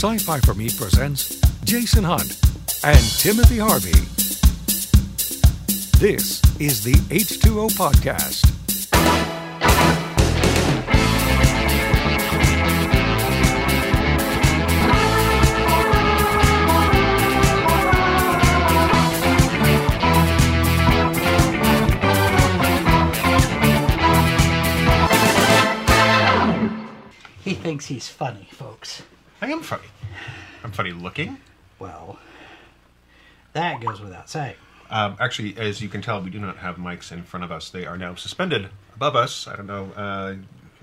Sci Fi for Me presents Jason Hunt and Timothy Harvey. This is the H2O Podcast. He thinks he's funny, folks. I am funny. I'm funny looking. Well, that goes without saying. Um, actually, as you can tell, we do not have mics in front of us. They are now suspended above us. I don't know. Uh,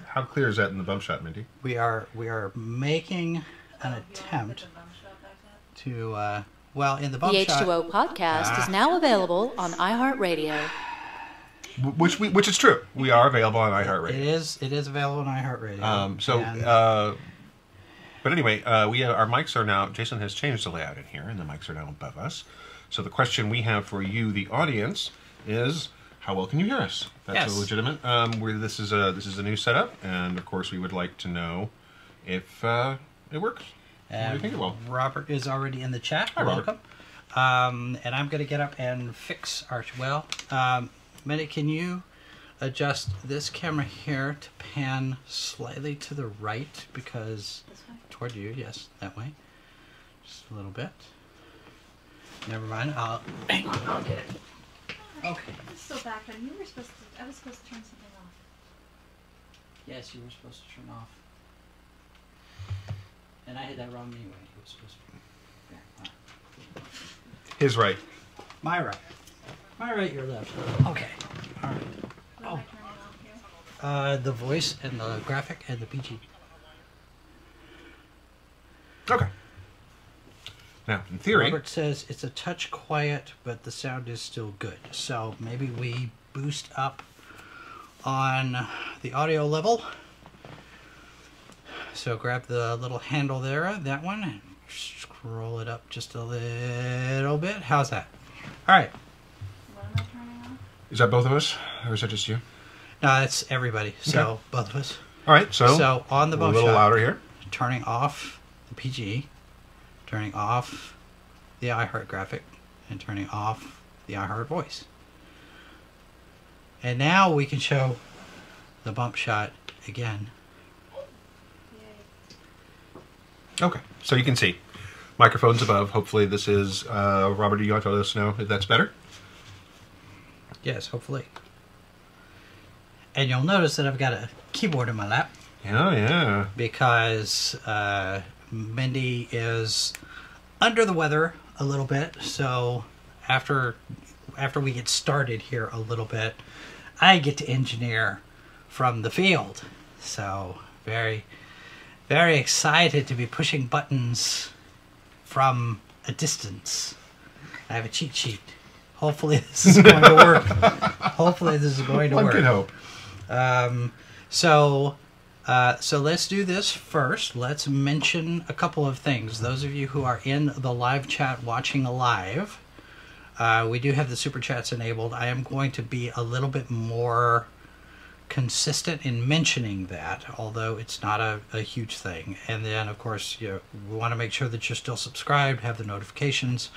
how clear is that in the bump shot, Mindy? We are we are making an attempt to uh, well in the bump The shot. H2O podcast is now available on iHeartRadio. Which we, which is true. We are available on iHeartRadio. It is it is available on iHeartRadio. Um, so, And uh, but anyway, uh, we our mics are now. Jason has changed the layout in here, and the mics are now above us. So the question we have for you, the audience, is how well can you hear us? That's Yes. a legitimate. Um, where this is a this is a new setup, and of course we would like to know if uh, it works. what do you think it will? Robert is already in the chat. Hi, Robert. Welcome. Um, and I'm going to get up and fix our well. Um, Minnie, can you adjust this camera here to pan slightly to the right because toward you, yes, that way. Just a little bit. Never mind. I'll. I'll get it. Okay. Still back then. You were supposed to. I was supposed to turn something off. Yes, you were supposed to turn off. And I had that wrong anyway. It was supposed to be. There. His right. My right. My right, your left. Okay. All right. What am I turning off here? Uh, the voice and the graphic and the PG. Okay. Now, in theory, Robert says it's a touch quiet, but the sound is still good. So maybe we boost up on the audio level. So grab the little handle there, that one, and scroll it up just a little bit. How's that? All right. What am I turning off? is that both of us, or is that just you? No, that's everybody. So both of us. All right. So, So on the a bump little shot, louder here. turning off the PG, turning off the iHeart graphic, and turning off the iHeart voice. And now we can show the bump shot again. Okay, so you can see microphones above. Hopefully, this is uh, Robert. Do you want to let us know if that's better? Yes, hopefully. And you'll notice that I've got a keyboard in my lap Yeah, yeah. because uh, Mindy is under the weather a little bit. So after after we get started here a little bit, I get to engineer from the field. So very very excited to be pushing buttons from a distance. I have a cheat sheet. Hopefully this is going to work. Hopefully this is going to One work. can hope. Um, so, uh, so let's do this first. Let's mention a couple of things. Those of you who are in the live chat watching live, uh, we do have the super chats enabled. I am going to be a little bit more consistent in mentioning that, although it's not a, a huge thing. And then, of course, you know, we want to make sure that you're still subscribed, have the notifications.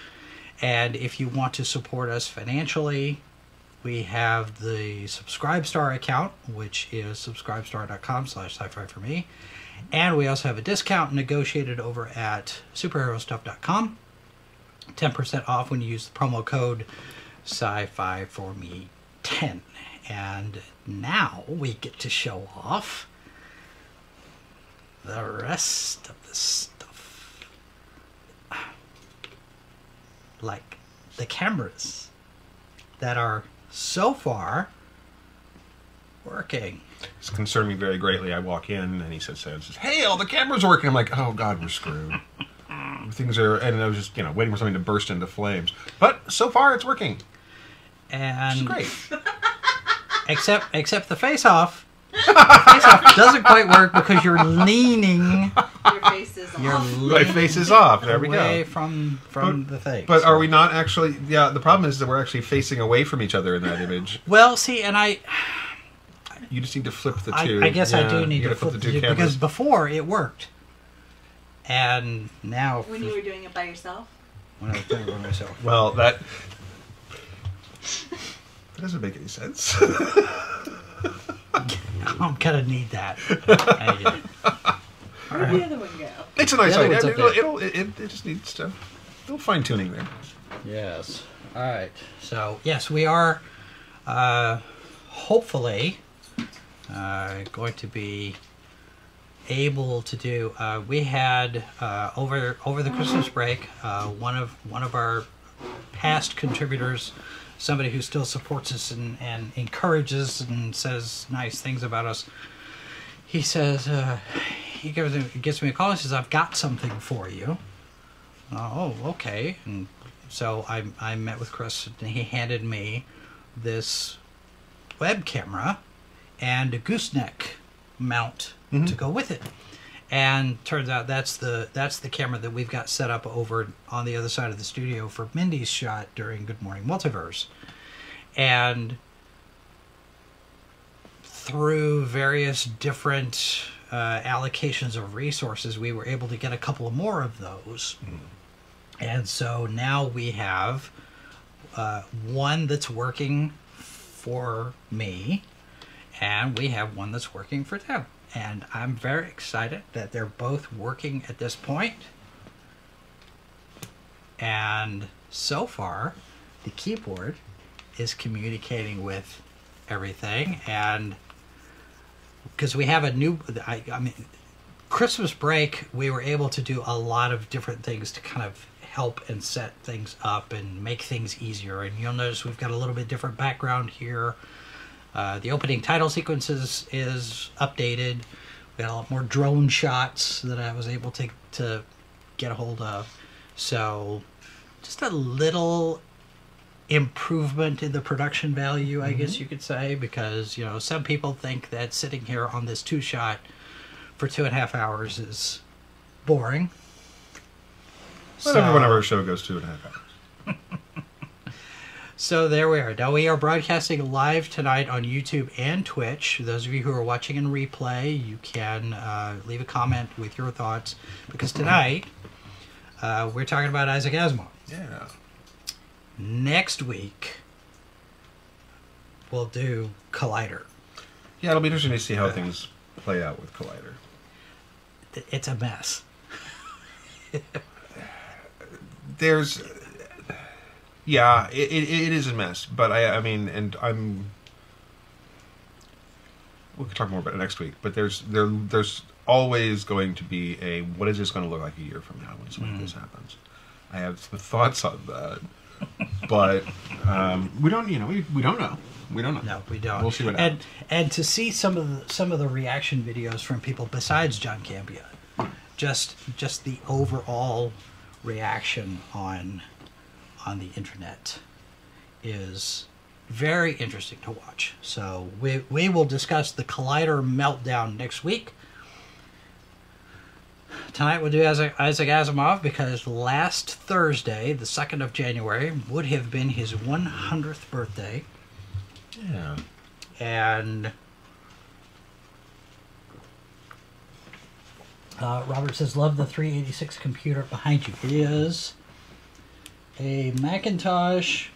And if you want to support us financially, we have the Subscribestar account, which is subscribestar.com slash sci-fi for me. And we also have a discount negotiated over at superherostuff.com. 10% off when you use the promo code sci-fi for me 10. And now we get to show off the rest of the stuff. Like the cameras that are so far working. It's concerned me very greatly. I walk in and he says, says "Hey, all the cameras are working." I'm like, "Oh God, we're screwed." Things are, and I was just, you know, waiting for something to burst into flames. But so far, it's working. And It's great. except except the face off. Face doesn't quite work because you're leaning Your face is you're off. My face is off. There we away go. from from But- the thing. But are we not actually? Yeah, the problem is that we're actually facing away from each other in that image. well, see, and I You just need to flip the two. I guess I do need to gotta flip the the two two cameras. because before it worked, and now When you were doing it by yourself? when I was doing it by myself. Well, that that doesn't make any sense. I'm gonna need that. I need it. Where'd the other one go? it's a nice The other idea. one's up It'll, there. it'll, it, it, it just needs to a little fine tuning there. Yes. All right. So yes, we are uh, hopefully uh, going to be able to do. Uh, we had uh, over over the Christmas break uh, one of one of our past contributors, somebody who still supports us and, and encourages and says nice things about us. He says uh, he gives me, gives me a call and says, "I've got something for you." Oh, okay. And so I, I met with Chris, and he handed me this web camera and a gooseneck mount to go with it. And turns out that's the that's the camera that we've got set up over on the other side of the studio for Mindy's shot during Good Morning Multiverse. And through various different uh, allocations of resources, we were able to get a couple more of those. And so now we have uh, one that's working for me, and we have one that's working for them. And I'm very excited that they're both working at this point. And so far, the keyboard is communicating with everything. And because we have a new, I, I mean, Christmas break, we were able to do a lot of different things to kind of help and set things up and make things easier. And you'll notice we've got a little bit different background here. Uh, the opening title sequences is updated. We got a lot more drone shots that I was able to to get a hold of. So, just a little improvement in the production value, I guess you could say, because you know some people think that sitting here on this two shot for two and a half hours is boring. Not everyone on our show goes two and a half hours. So there we are. Now we are broadcasting live tonight on YouTube and Twitch. Those of you who are watching in replay, you can uh, leave a comment with your thoughts because tonight uh, we're talking about Isaac Asimov. Yeah. Next week we'll do Collider. Yeah, it'll be interesting to see how things play out with Collider. It's a mess. There's, yeah, it, it, it is a mess. But I, I mean, and I'm. We could talk more about it next week. But there's there there's always going to be a what is this going to look like a year from now when something like this happens. I have some thoughts on that, but um, we don't. You know, we, we don't know. We don't know. No, we don't. We'll see what and happens. and to see some of the some of the reaction videos from people besides John Campea, just just the overall reaction on on the internet is very interesting to watch. So we we will discuss the Collider meltdown next week. Tonight we'll do Isaac, Isaac Asimov because last Thursday, the 2nd of January, would have been his 100th birthday Yeah. and uh, Robert says, "Love the 386 computer behind you." It is a Macintosh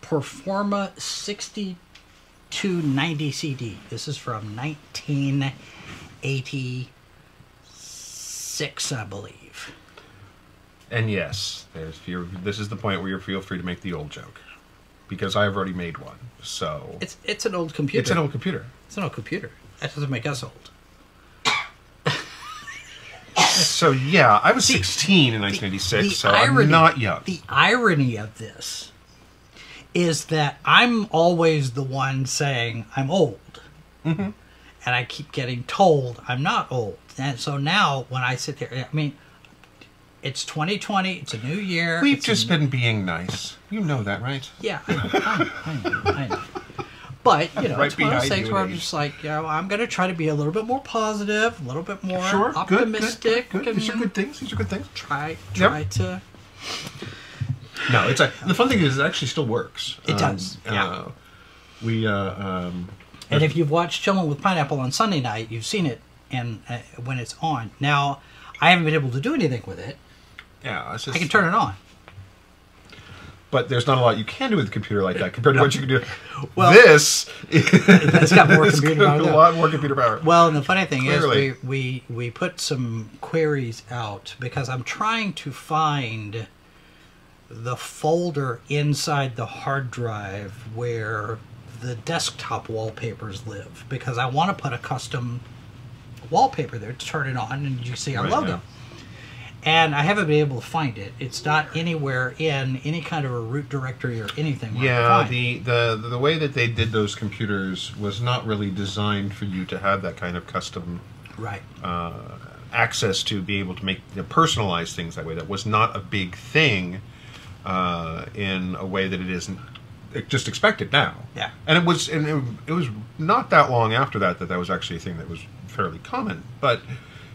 Performa 6290 CD. This is from 1986, I believe. And yes, there's your, this is the point where you feel free to make the old joke, because I've already made one. So It's it's an old computer. it's an old computer. It's an old computer. That doesn't make us old. So yeah, I was 16 in 1986, so I'm not young. The irony of this is that I'm always the one saying I'm old, Mm-hmm. and I keep getting told I'm not old. And so now, when I sit there, I mean, it's 2020. It's a new year. We've just been being nice. You know that, right? yeah. I know, I know, I know. But you know, Right it's one of those behind things you where I'm just like, you know, I'm going to try to be a little bit more positive, a little bit more Sure. Good. optimistic, Good. good. These are good things. These are good things. try Yep. try to No, it's a, the fun thing is it actually still works. It does, yeah. Uh, we uh, um, And if you've watched Chillin' with Pineapple on Sunday night, you've seen it and uh, when it's on. Now, I haven't been able to do anything with it. Yeah, just, I can turn it on. But there's not a lot you can do with a computer like that compared to what you can do. Well- this It's got more computer power. a lot more computer power. Well, and the funny thing Clearly. is, we, we we put some queries out because I'm trying to find the folder inside the hard drive where the desktop wallpapers live because I want to put a custom wallpaper there to turn it on and you see our Right, logo. yeah. And I haven't been able to find it. It's not anywhere in any kind of a root directory or anything. where I can Yeah, the, the the way that they did those computers was not really designed for you to have that kind of custom right. uh, access to be able to make you know, personalize things that way. That was not a big thing uh, in a way that it isn't just expected now. Yeah. and it was and it, it was not that long after that that that was actually a thing that was fairly common. But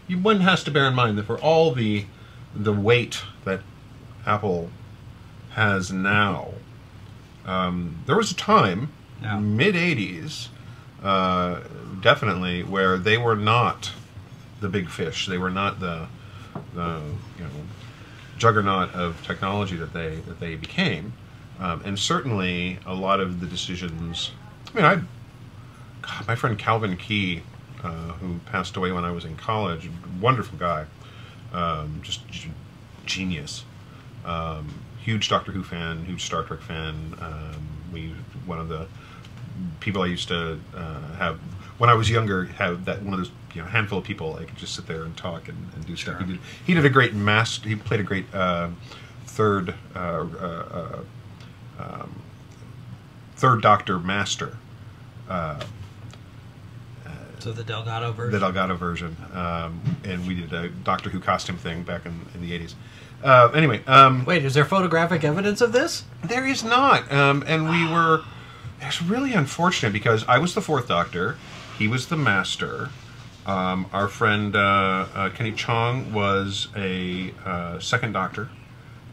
you, one has to bear in mind that for all the the weight that Apple has now, um, there was a time, Yeah. mid '80s, uh, definitely, where they were not the big fish. They were not the the you know juggernaut of technology that they that they became, um, and certainly a lot of the decisions. I mean, I God, my friend Calvin Key, uh, who passed away when I was in college, wonderful guy, um, just g- genius. Um, huge Doctor Who fan, huge Star Trek fan. Um, we one of the people I used to uh, have when I was younger have that one of those you know handful of people I could just sit there and talk and, and do stuff. He did he did a great master. He played a great uh, third uh, uh, uh, um, third Doctor Master. So the Delgado version. the Delgado version, um, and we did a Doctor Who costume thing back in, in the eighties. Uh, anyway, um, Wait, is there photographic evidence of this? there is not, um, and we were. It's really unfortunate because I was the fourth Doctor, he was the Master. Um, our friend uh, uh, Kenny Chong was a uh, second Doctor.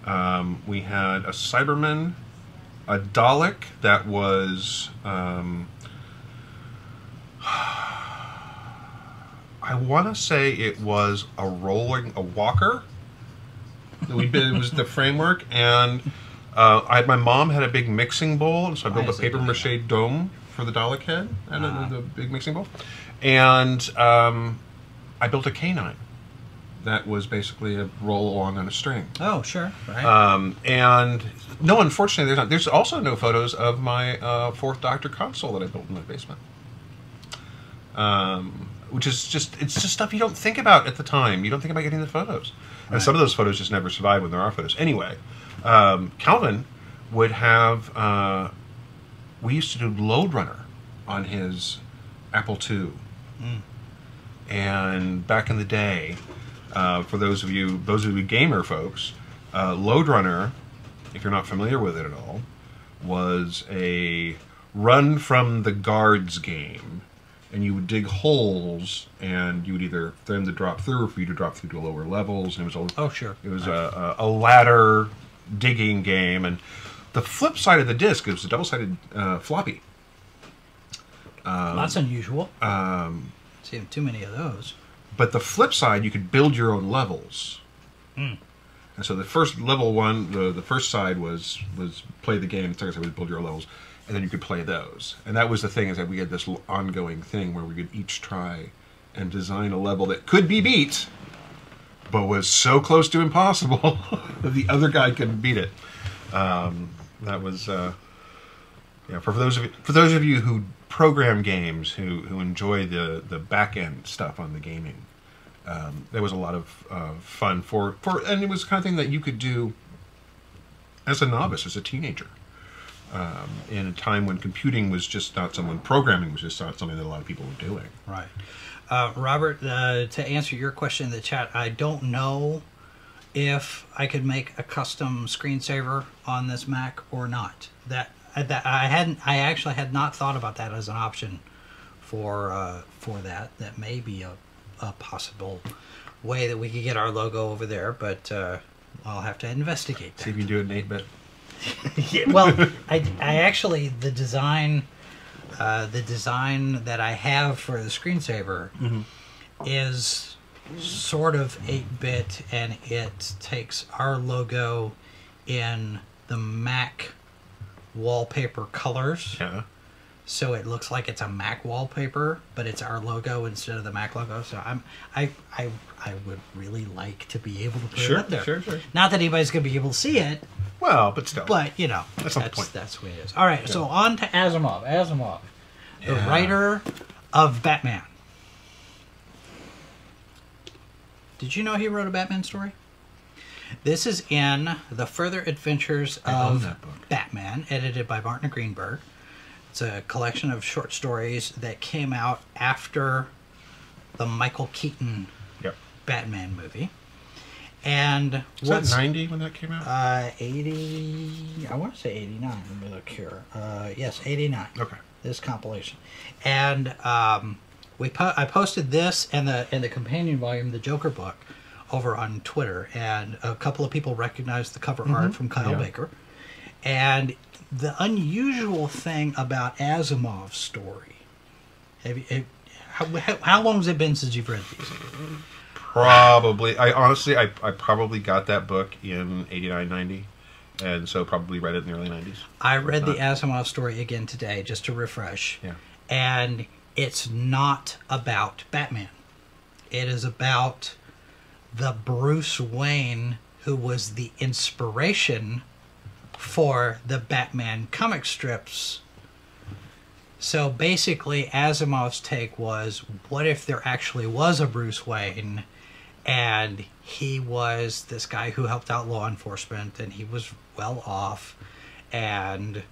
Um, we had a Cyberman, a Dalek that was. I want to say it was a rolling a walker. We it was the framework, and uh, I my mom had a big mixing bowl, so I built a paper mache dome for the Dalek head and the- Ah. the, big mixing bowl, and um, I built a K9 that was basically a roll along on a string. Oh, sure. Right. Um, and no, unfortunately, there's not. There's also no photos of my uh, fourth Doctor console that I built in my basement. Um, which is just it's just stuff you don't think about at the time. You don't think about getting the photos, and some of those photos just never survive when there are photos. Anyway, um, Calvin would have. Uh, we used to do Lode Runner on his Apple II, and back in the day, uh, for those of you those of you gamer folks, uh, Lode Runner, if you're not familiar with it at all, was a run from the guards game, and you would dig holes, and you would either for them to drop through or for you to drop through to lower levels, and it was a oh, sure. it was a, a, a ladder digging game, and the flip side of the disc it was a double-sided uh, floppy. That's unusual. Um, Seen too many of those. But the flip side, you could build your own levels. And so the first level one, the, the first side was was play the game. The second side was build your own levels, and then you could play those. And that was the thing is that we had this ongoing thing where we could each try and design a level that could be beat, but was so close to impossible that the other guy couldn't beat it. Um, that was uh, yeah. For, those of you, for those of you who program games, who who enjoy the the back end stuff on the gaming, um, there was a lot of uh, fun for for, and it was the kind of thing that you could do as a novice, as a teenager, um, in a time when computing was just not someone programming was just not something that a lot of people were doing. Right. Uh, Robert, uh, to answer your question in the chat, I don't know if I could make a custom screensaver on this Mac or not. That that I hadn't. I actually had not thought about that as an option for uh, for that. That may be a, a possible way that we could get our logo over there, but uh, I'll have to investigate that. See if you can do it in eight bit. Yeah, well, I, I actually the design, uh, the design that I have for the screensaver is sort of 8 bit and it takes our logo in the Mac wallpaper colors. Yeah. So it looks like it's a Mac wallpaper, but it's our logo instead of the Mac logo. So I'm I I I would really like to be able to put Sure, it up there. sure, sure. Not that anybody's gonna be able to see it, Well, but still. but you know, That's that's the point. that's way it is. All right, so on to Asimov. Asimov, the Yeah. writer of Batman. Did you know he wrote a Batman story? This is in the Further Adventures of. Batman, edited by Martin Greenberg. It's a collection of short stories that came out after the Michael Keaton Yep. Batman movie. And Was that 90 when that came out? uh, 80, I want to say 89. Let me look here. Uh, yes, 89. okay. This compilation. And um, we po- I posted this and the and the companion volume, the Joker book, over on Twitter, and a couple of people recognized the cover art from Kyle Yeah. Baker. And the unusual thing about Asimov's story. Have you, have, how, how long has it been since you've read these? Probably. I honestly, I, I probably got that book in 89, 90. And so probably read it in the early 90s. I read the uh, Asimov story again today just to refresh. Yeah. And it's not about Batman. It is about the Bruce Wayne who was the inspiration for the Batman comic strips. So basically, Asimov's take was what if there actually was a Bruce Wayne and he was this guy who helped out law enforcement and he was well off and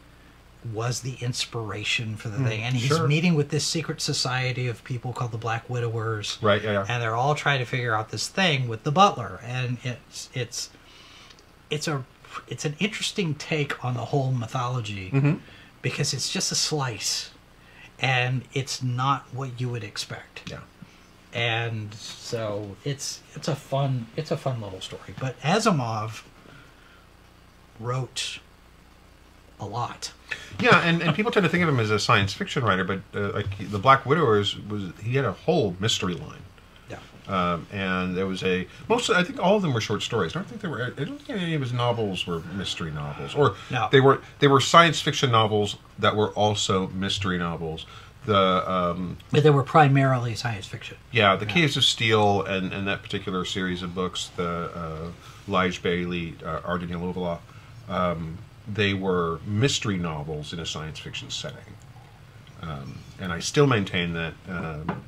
was the inspiration for the thing and he's sure. meeting with this secret society of people called the black widowers Right, yeah, yeah. and they're all trying to figure out this thing with the butler and it's it's it's a it's an interesting take on the whole mythology Mm-hmm. because it's just a slice and it's not what you would expect Yeah. And so it's it's a fun it's a fun little story but asimov wrote a lot Yeah, and, and people tend to think of him as a science fiction writer, but uh, like the Black Widowers was he had a whole mystery line, yeah um, and there was a most I think all of them were short stories. I don't think they were. I don't think any of his novels were mystery novels, or No. they were they were science fiction novels that were also mystery novels. The um, but they were primarily science fiction yeah, the Caves of Steel and, and that particular series of books, the uh, Lije Baley, uh, Arden Lovelock, um, they were mystery novels in a science fiction setting. Um, and I still maintain that um,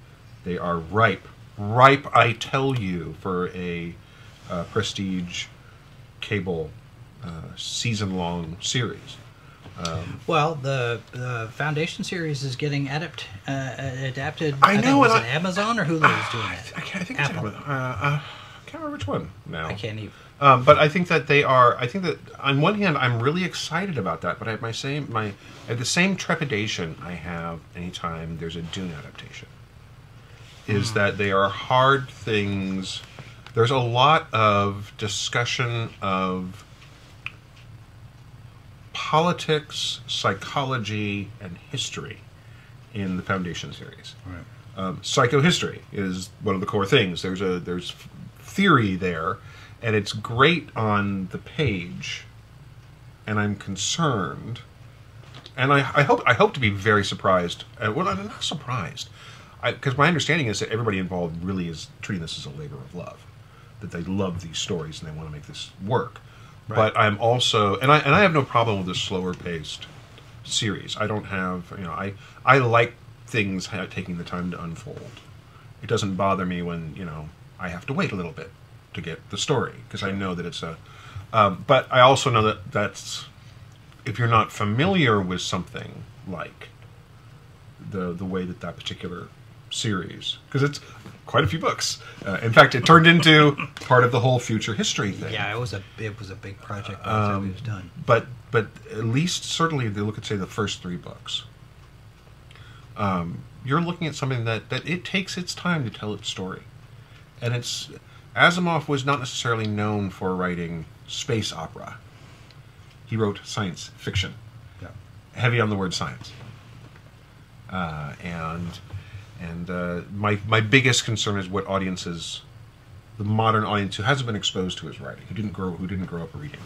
they are ripe, ripe, I tell you, for a uh, prestige cable uh, season long series. Well the the foundation series is getting adapt, uh, adapted I think, know, was and it I- amazon or hulu's doing I, it I, can't, I think Apple. Amazon. Uh, uh, I can't remember which one now. i can't even Um, but I think that they are. I think that on one hand, I'm really excited about that. But I have my same my I have the same trepidation I have anytime there's a Dune adaptation. Is that they are hard things. There's a lot of discussion of politics, psychology, and history in the Foundation series. Um, psychohistory is one of the core things. There's a there's theory there, and it's great on the page. And I'm concerned, and I, I hope I hope to be very surprised. Uh, well, I'm not surprised, because my understanding is that everybody involved really is treating this as a labor of love, that they love these stories and they want to make this work. But I'm also, and I and I have no problem with a slower paced series. I don't have, you know, I I like things taking the time to unfold. It doesn't bother me when you know I have to wait a little bit to get the story because I know that it's a. Um, but I also know that that's if you're not familiar with something like the the way that that particular series because it's quite a few books. Uh, in fact, it turned into part of the whole future history thing. Yeah it was a it was a big project by the time Um, was done. but but at least certainly if they look at say the first three books um, you're looking at something that that it takes its time to tell its story. And it's asimov was not necessarily known for writing space opera. He wrote science fiction yeah. heavy on the word science. Uh, and and uh, my my biggest concern is what audiences the modern audience who hasn't been exposed to his writing, who didn't grow who didn't grow up reading.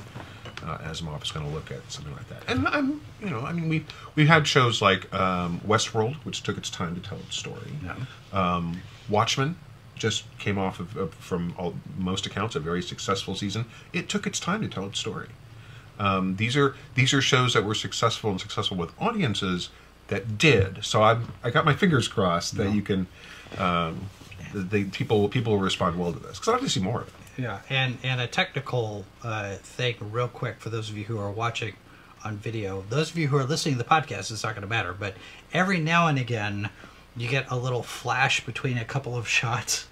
Uh, Asimov is going to look at something like that, and I'm, you know, I mean, we we had shows like um, Westworld, which took its time to tell its story. Yeah. Um, Watchmen just came off of, of from all, most accounts a very successful season. It took its time to tell its story. Um, these are these are shows that were successful and successful with audiences that did. So I I got my fingers crossed that you can. Um, the, the people people will respond well to this because I'd like to see more of it. Yeah, and and a technical uh, thing, real quick, for those of you who are watching on video. Those of you who are listening to the podcast, it's not going to matter. But every now and again, you get a little flash between a couple of shots.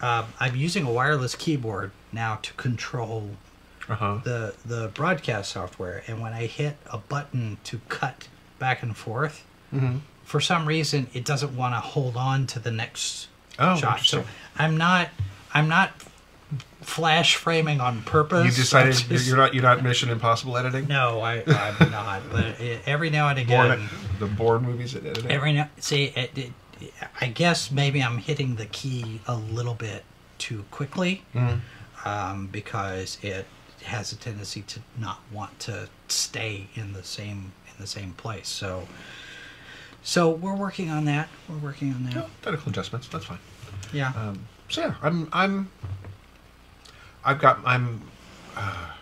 Um, I'm using a wireless keyboard now to control Uh-huh. the the broadcast software, and when I hit a button to cut back and forth, Mm-hmm. for some reason it doesn't want to hold on to the next Oh, shot. So. I'm not I'm not flash framing on purpose. You decided just- you're not you're not Mission Impossible editing. No, I, I'm not. But it, every now and again, the Bourne movies at editing. every now see, it, it, I guess maybe I'm hitting the key a little bit too quickly, Mm-hmm. um, because it has a tendency to not want to stay in the same the same place. So, so we're working on that. We're working on that. Yeah, technical adjustments. That's fine. Yeah. Um, so yeah, I'm I'm I've got I'm uh,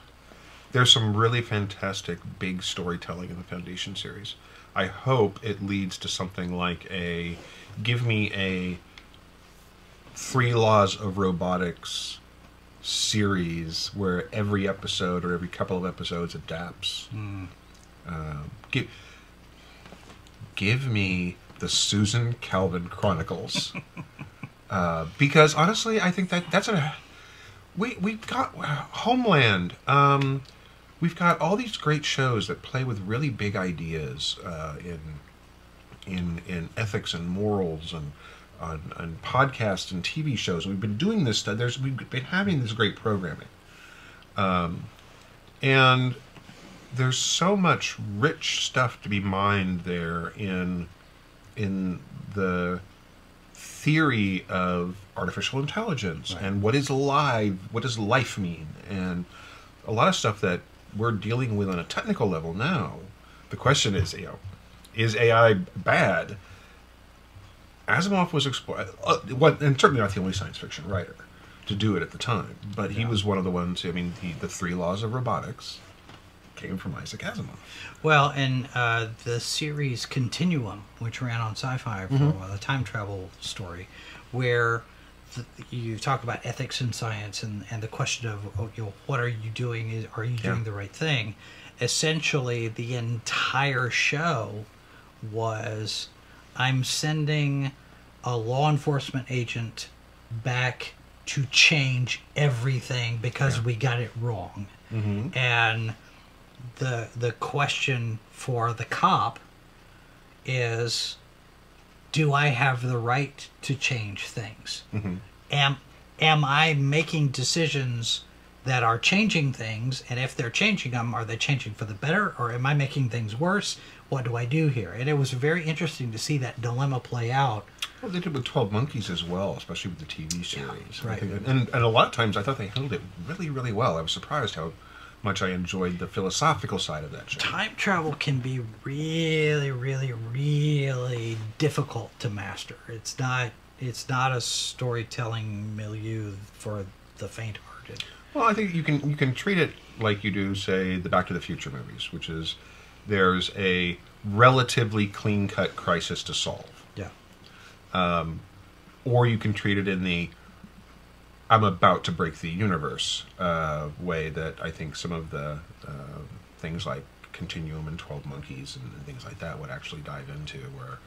there's some really fantastic big storytelling in the Foundation series. I hope it leads to something like a give me a three laws of robotics series where every episode or every couple of episodes adapts. Um, give give me the Susan Calvin Chronicles. uh, because honestly, I think that that's a we we've got uh, Homeland. Um, we've got all these great shows that play with really big ideas uh, in in in ethics and morals and on, on podcasts and TV shows. We've been doing this. There's we've been having this great programming, um, and there's so much rich stuff to be mined there in in the theory of artificial intelligence and what is alive, what does life mean, and a lot of stuff that we're dealing with on a technical level now. The question is, you know, is AI bad? Asimov was exploring, uh, what, and certainly not the only science fiction writer to do it at the time, but he was one of the ones. I mean, he, the three laws of robotics came from Isaac Asimov. Well, and uh, the series Continuum, which ran on Sci-Fi for a while, the time travel story, where th you talk about ethics and science and, and the question of oh, you know what are you doing? Is are you doing the right thing? Essentially, the entire show was I'm sending a law enforcement agent back to change everything because we got it wrong. And the the question for the cop is do I have the right to change things? Mm-hmm. Am am I making decisions that are changing things and if they're changing them are they changing for the better or am I making things worse? What do I do here? And it was very interesting to see that dilemma play out. Well, they did with Twelve Monkeys as well, especially with the TV series. I right. think- and and a lot of times I thought they handled it really, really well. I was surprised how much I enjoyed the philosophical side of that show. Time travel can be really really really difficult to master. It's not it's not a storytelling milieu for the faint-hearted. Well, I think you can you can treat it like you do, say, the Back to the Future movies, which is there's a relatively clean cut crisis to solve, Yeah. Um, or you can treat it in the I'm about to break the universe uh, way that I think some of the uh, things like Continuum and Twelve Monkeys and, and things like that would actually dive into, where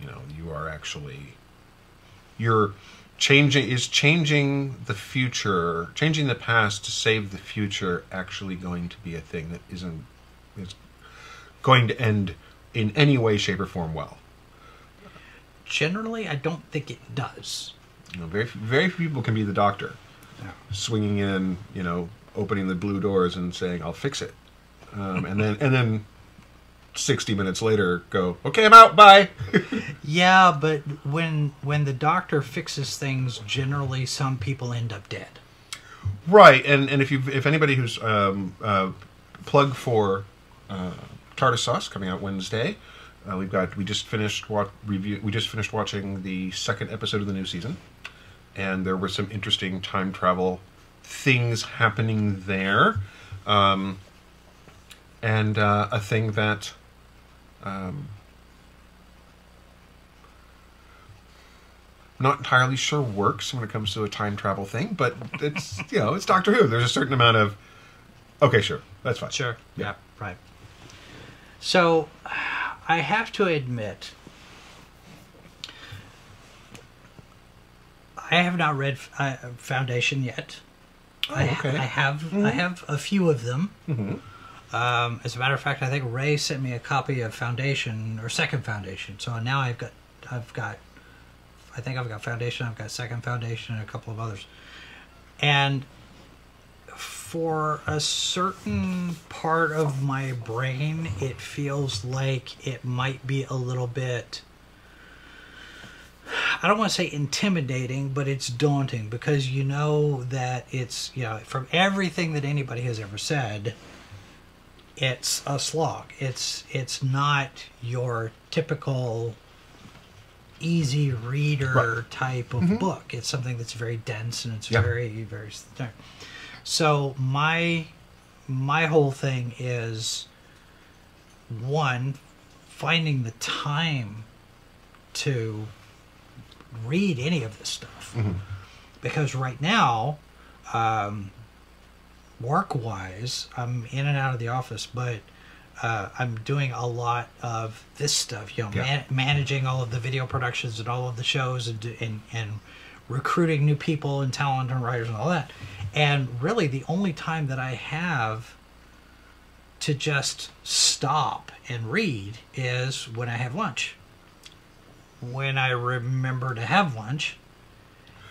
you know you are actually you're changing is changing the future changing the past to save the future actually going to be a thing that isn't is going to end in any way shape or form well Generally, I don't think it does. You know very very few people can be the doctor Yeah. swinging in you know opening the blue doors and saying i'll fix it um, and then and then sixty minutes later go, okay, I'm out, bye. Yeah, but when when the doctor fixes things, generally some people end up dead. right, and and if you if anybody who's um, uh, plug for uh, Tartar Sauce coming out Wednesday. Uh, we've got we just finished what review we just finished watching the second episode of the new season, and there were some interesting time travel things happening there, um, and uh, a thing that um, not entirely sure works when it comes to a time travel thing, but it's you know it's Doctor Who. There's a certain amount of okay, sure, that's fine. Sure. Yeah. Right. So, I have to admit, I have not read uh, Foundation yet. I, okay. I have. I have a few of them. Um, as a matter of fact, I think Ray sent me a copy of Foundation or Second Foundation. So now I've got. I've got. I think I've got Foundation. I've got Second Foundation and a couple of others. And for a certain part of my brain, it feels like it might be a little bit. I don't want to say intimidating, but it's daunting because you know that it's, you know, from everything that anybody has ever said, it's a slog. It's it's not your typical easy reader type of mm-hmm. book. It's something that's very dense and it's Yeah. very very so my my whole thing is one finding the time to read any of this stuff. Because right now um, work wise i'm in and out of the office but uh, i'm doing a lot of this stuff you know Yeah. man- managing all of the video productions and all of the shows and, and and recruiting new people and talent and writers and all that. And really the only time that i have to just stop and read is when i have lunch when i remember to have lunch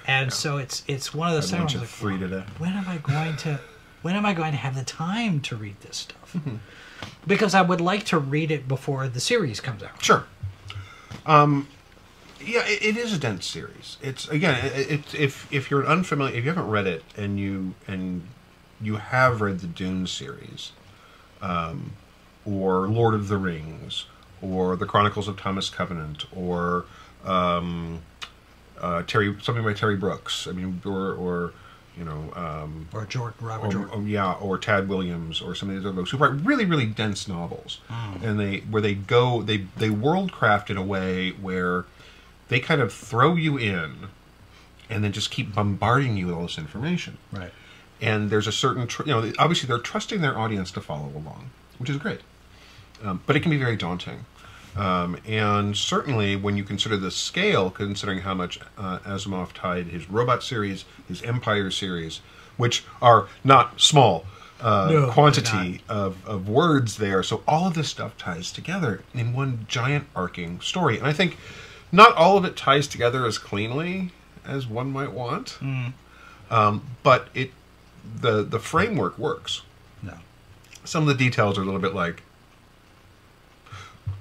and so it's it's one of those lunch things like, three today. when am I going to when am I going to have the time to read this stuff? Because I would like to read it before the series comes out. Sure. Um, yeah, it, it is a dense series. It's again, it, it's if if you're unfamiliar, if you haven't read it and you and you have read the Dune series, um, or Lord of the Rings, or the Chronicles of Thomas Covenant, or um, uh, Terry something by Terry Brooks. I mean, or or you know. Um, Or Jordan, Robert or, Jordan. or- yeah, or Tad Williams, or some of these other folks who write really, really dense novels, and they where they go they they worldcraft in a way where they kind of throw you in, and then just keep bombarding you with all this information. Right. And there's a certain tr- you know obviously they're trusting their audience to follow along, which is great, um, but it can be very daunting. Um, and certainly, when you consider the scale, considering how much uh, Asimov tied his robot series, his Empire series, which are not small uh, No, quantity of, of words there, so all of this stuff ties together in one giant arcing story. And I think not all of it ties together as cleanly as one might want, um, but it the the framework works. No. some of the details are a little bit like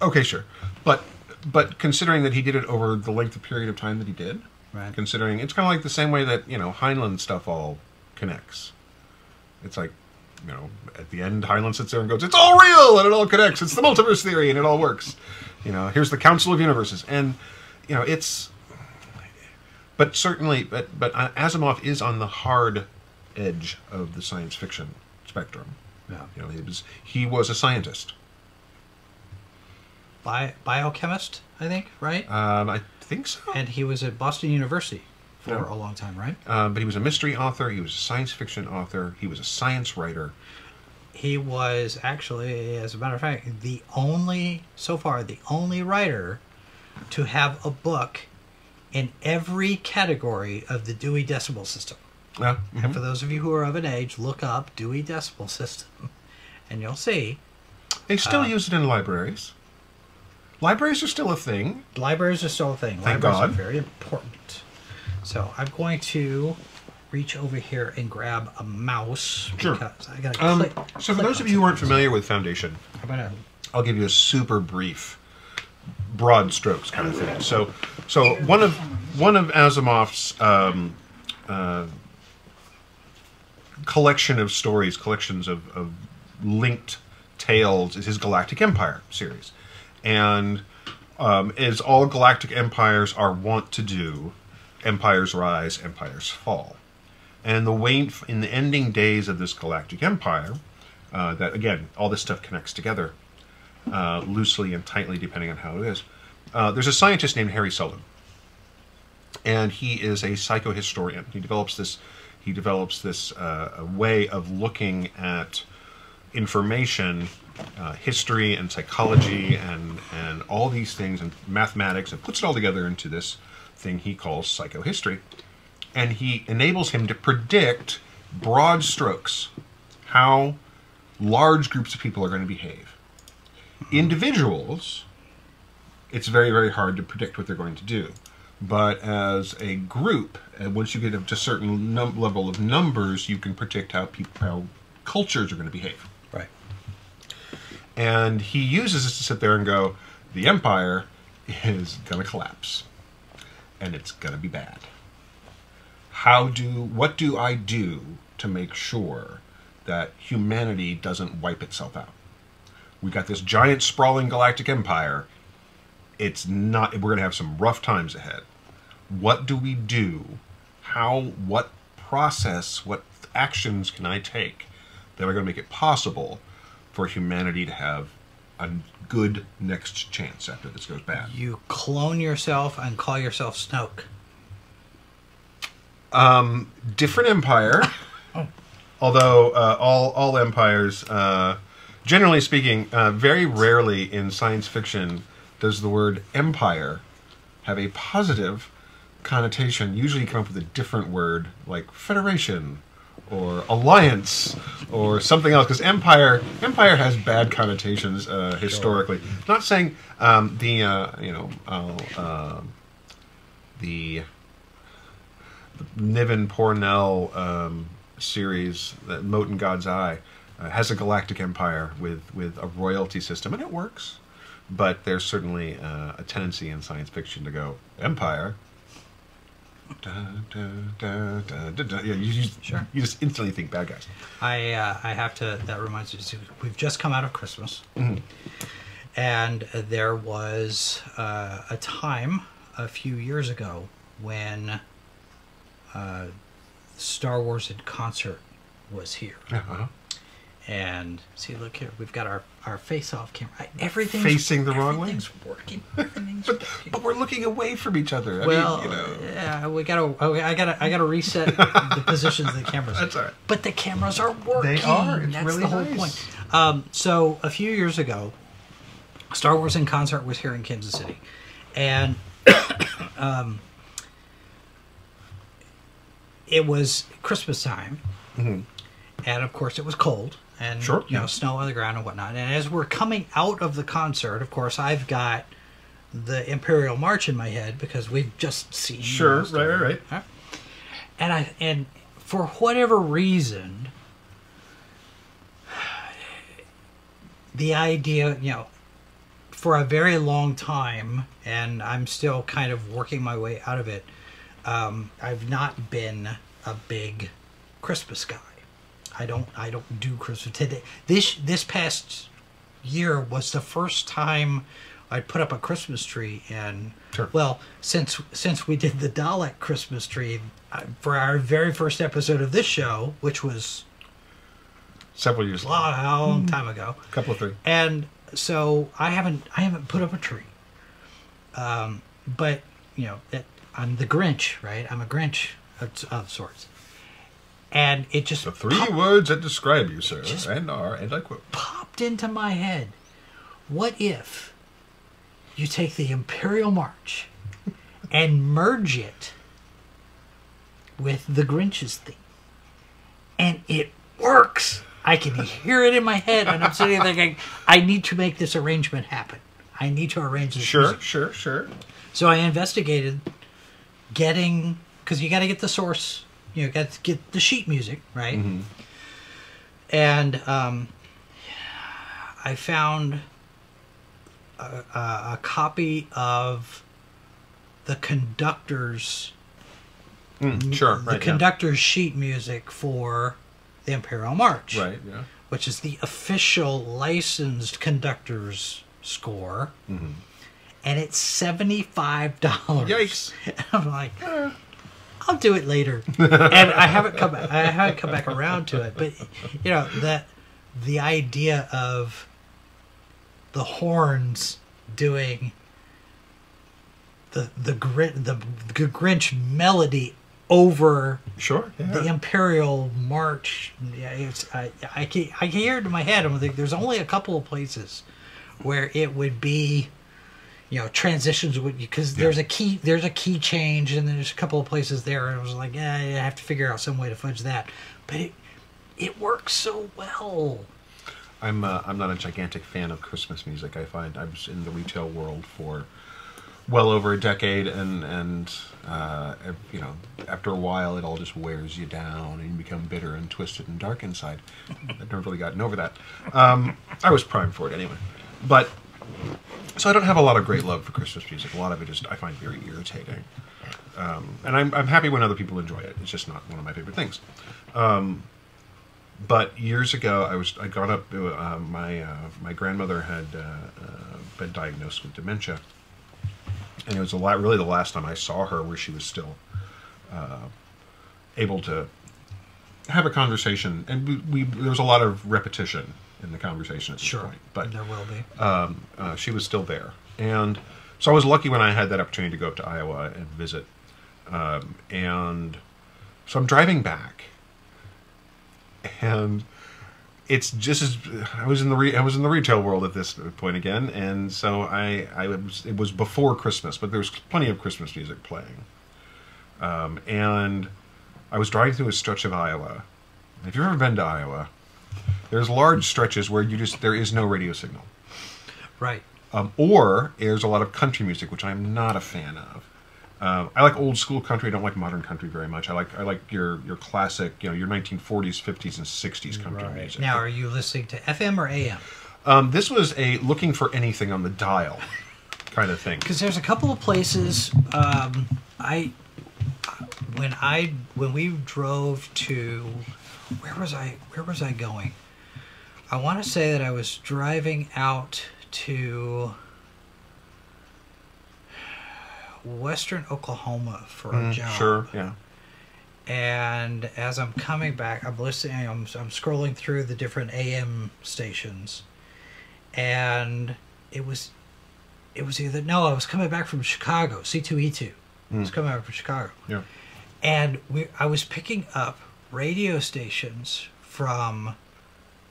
okay sure but but considering that he did it over the length of period of time that he did Right. considering it's kind of like the same way that you know heinlein stuff all connects it's like you know at the end heinlein sits there and goes it's all real and it all connects it's the multiverse theory and it all works you know here's the council of universes and you know it's but certainly but but uh, asimov is on the hard edge of the science fiction spectrum Yeah. you know, he was he was a scientist. Bi- biochemist, I think, right? Um, I think so. and he was at Boston University for Yeah. a long time, right? Um, but he was a mystery author. He was a science fiction author. He was a science writer. He was actually, as a matter of fact, the only, so far, the only writer to have a book in every category of the Dewey Decimal System. Yeah. And for those of you who are of an age, look up Dewey Decimal System, and you'll see They still Uh, use it in libraries. Libraries are still a thing. libraries are still a thing. Thank libraries God. are very important. So I'm going to reach over here and grab a mouse Sure. because I got to Um, click. so for click those of you who aren't familiar with Foundation, I'm gonna I'll give you a super brief, broad strokes kind of thing. So, so one of one of Asimov's um, uh, collection of stories, collections of, of linked tales, is his Galactic Empire series, and um, as all galactic empires are wont to do, empires rise, empires fall. And in the wane, in the ending days of this galactic empire, uh, that again, all this stuff connects together uh, loosely and tightly depending on how it is. Uh, there's a scientist named Hari Seldon, and he is a psychohistorian. He develops this he develops this uh, way of looking at information, uh, history and psychology and and all these things and mathematics and puts it all together into this thing he calls psychohistory, and he enables him to predict broad strokes how large groups of people are going to behave. Individuals, it's very, very hard to predict what they're going to do. But as a group, and once you get up to a certain num- level of numbers, you can predict how people, how cultures are going to behave. And he uses this to sit there and go, the empire is going to collapse, and it's going to be bad. How do what do I do to make sure that humanity doesn't wipe itself out? We got this giant sprawling galactic empire. It's not we're going to have some rough times ahead. What do we do? How what process, what actions can I take that are going to make it possible for humanity to have a good next chance after this goes bad? You clone yourself and call yourself Snoke. different empire. Although uh, all all empires, uh, generally speaking, uh, very rarely in science fiction does the word empire have a positive connotation. Usually, you come up with a different word like federation or alliance or something else. Because empire empire has bad connotations uh, historically. Not saying um, the uh, you know uh, the Niven Pournelle um, series, that Mote in God's Eye, uh, has a galactic empire with, with a royalty system, and it works. But there's certainly uh, a tendency in science fiction to go empire. Da, da, da, da, da, da. Yeah, you, just, Sure. you just instantly think bad guys. I uh, I have to. That reminds me. We've just come out of Christmas, and there was uh, a time a few years ago when uh, Star Wars in concert was here. Uh-huh. And see, look here, we've got our our face-off camera. I- Everything's Facing the wrong way? Everything's working. Everything's But, working. but we're looking away from each other. I well, mean, you know. yeah, we gotta. I gotta. I gotta reset the positions of the cameras. That's all right. But the cameras are working. They are. It's That's really the whole nice. point. Um, so a few years ago, Star Wars in concert was here in Kansas City, and um, it was Christmas time, and of course it was cold and. Sure, you know yeah. snow on the ground and whatnot. And as we're coming out of the concert, of course, I've got the Imperial March in my head because we've just seen Sure, most right, right, right. And I and for whatever reason, the idea, you know, for a very long time, and I'm still kind of working my way out of it. Um, I've not been a big Christmas guy. I don't. I don't do Christmas today. This this past year was the first time I put up a Christmas tree, and Sure. well, since since we did the Dalek Christmas tree uh, for our very first episode of this show, which was Several years a ago. long time ago, A couple of three. and so I haven't I haven't put up a tree. Um, but you know, it, I'm the Grinch, right? I'm a Grinch of, of sorts, and it just The three words that describe you, sir, and are, and I quote. popped into my head. What if you take the Imperial March and merge it with the Grinch's theme? And it works. I can hear it in my head, and I'm sitting there thinking, I need to make this arrangement happen. I need to arrange this. Sure, music. sure, sure. So I investigated getting because you got to get the source, you know, to get the sheet music right, and um, I found a, a, copy of the conductor's Mm, sure, the right. yeah. conductor's sheet music for the Imperial March, Right, yeah. which is the official licensed conductor's score, Mm-hmm. and it's seventy five dollars. Yikes. I'm like, "Eh, I'll do it later, and I haven't come. I haven't come back around to it, but you know that the idea of the horns doing the the Grinch the Grinch melody over Sure, yeah. the Imperial March. Yeah, it's I I can I can hear it in my head. I'm like, there's only a couple of places where it would be, you know, transitions would because there's a key there's a key change and there's a couple of places there and I was like, yeah, I have to figure out some way to fudge that, but it it works so well. I'm uh, I'm not a gigantic fan of Christmas music. I find I was in the retail world for well over a decade, and and uh, you know after a while it all just wears you down, and you become bitter and twisted and dark inside. I've never really gotten over that. Um, I was primed for it anyway, but so I don't have a lot of great love for Christmas music. A lot of it is I find very irritating, um, and I'm I'm happy when other people enjoy it. It's just not one of my favorite things but years ago, I was I got up. Uh, my uh, my grandmother had uh, uh, been diagnosed with dementia, and it was a lot, really the last time I saw her where she was still uh, able to have a conversation. And we, we there was a lot of repetition in the conversation at this point, but there will be. uh, she was still there. And so I was lucky when I had that opportunity to go up to Iowa and visit. Um, and so I'm driving back, and it's just as I was in the re, I was in the retail world at this point again, and so I I was it was before Christmas, but there was plenty of Christmas music playing. Um, and I was driving through a stretch of Iowa. If you've ever been to Iowa, there's large stretches where you just there is no radio signal. right. Um, or there's a lot of country music, which I'm not a fan of. Um, I like old school country. I don't like modern country very much. I like I like your your classic, you know, your 1940s, 50s, and 60s country music. Now, are you listening to FM or AM? um, this was a looking for anything on the dial kind of thing. because there's a couple of places um, I when I when we drove to where was I where was I going? I want to say that I was driving out to western Oklahoma for a Mm, job. sure, yeah. And as I'm coming back, I'm listening. I'm, I'm scrolling through the different AM stations, and it was, it was either no, I was coming back from Chicago, C2E2. I was coming back from Chicago, Yeah. and we I was picking up radio stations from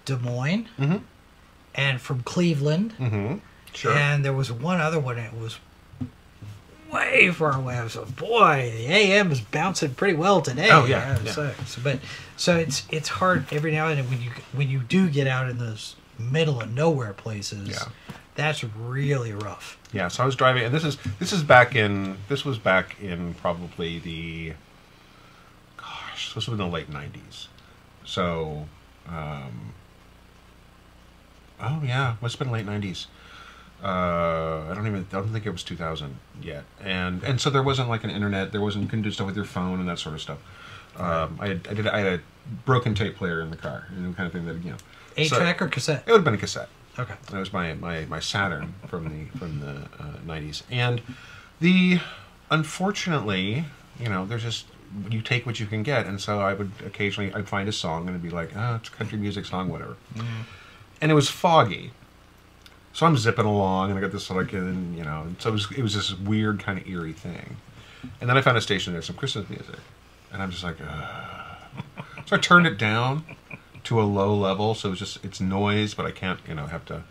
Des Moines Mhm. and from Cleveland, Mm-hmm. Sure. and there was one other one that was way far away. I was like, boy, the AM is bouncing pretty well today. Oh, yeah, yeah. like- so- but so it's it's hard every now and then when you when you do get out in those middle of nowhere places. Yeah. That's really rough. Yeah, so I was driving, and this is this is back in this was back in probably the this was in the late '90s. So, um, oh yeah, must have been late '90s. Uh, I don't even I don't think it was 2000 yet, and and so there wasn't like an internet. There wasn't you couldn't do stuff with your phone and that sort of stuff. Um, I, had, I did I had a broken tape player in the car, and kind of thing that you know. Eight so- track or cassette? It would have been a cassette. Okay. That was my, my, my Saturn from the from the uh, '90s, and the unfortunately, you know, there's just you take what you can get, and so I would occasionally I'd find a song and it'd be like, ah, it's a country music song, whatever, and it was foggy, so I'm zipping along, and I got this like, and you know, so it was it was this weird kind of eerie thing, and then I found a station there's some Christmas music, and I'm just like, Ugh. so I turned it down to a low level, so it's just it's noise, but I can't, you know, have to.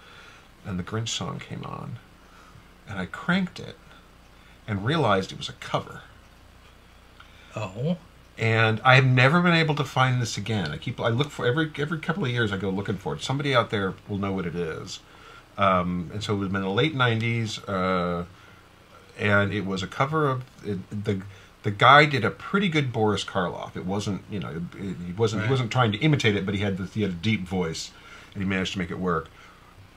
And the Grinch song came on, and I cranked it, and realized it was a cover. Oh. And I have never been able to find this again. I keep I look for every every couple of years I go looking for it. Somebody out there will know what it is. Um, and so it was in the late '90s, uh, and it was a cover of it, the the guy did a pretty good Boris Karloff. It wasn't you know he wasn't Right. he wasn't trying to imitate it, but he had the, he had a deep voice, and he managed to make it work.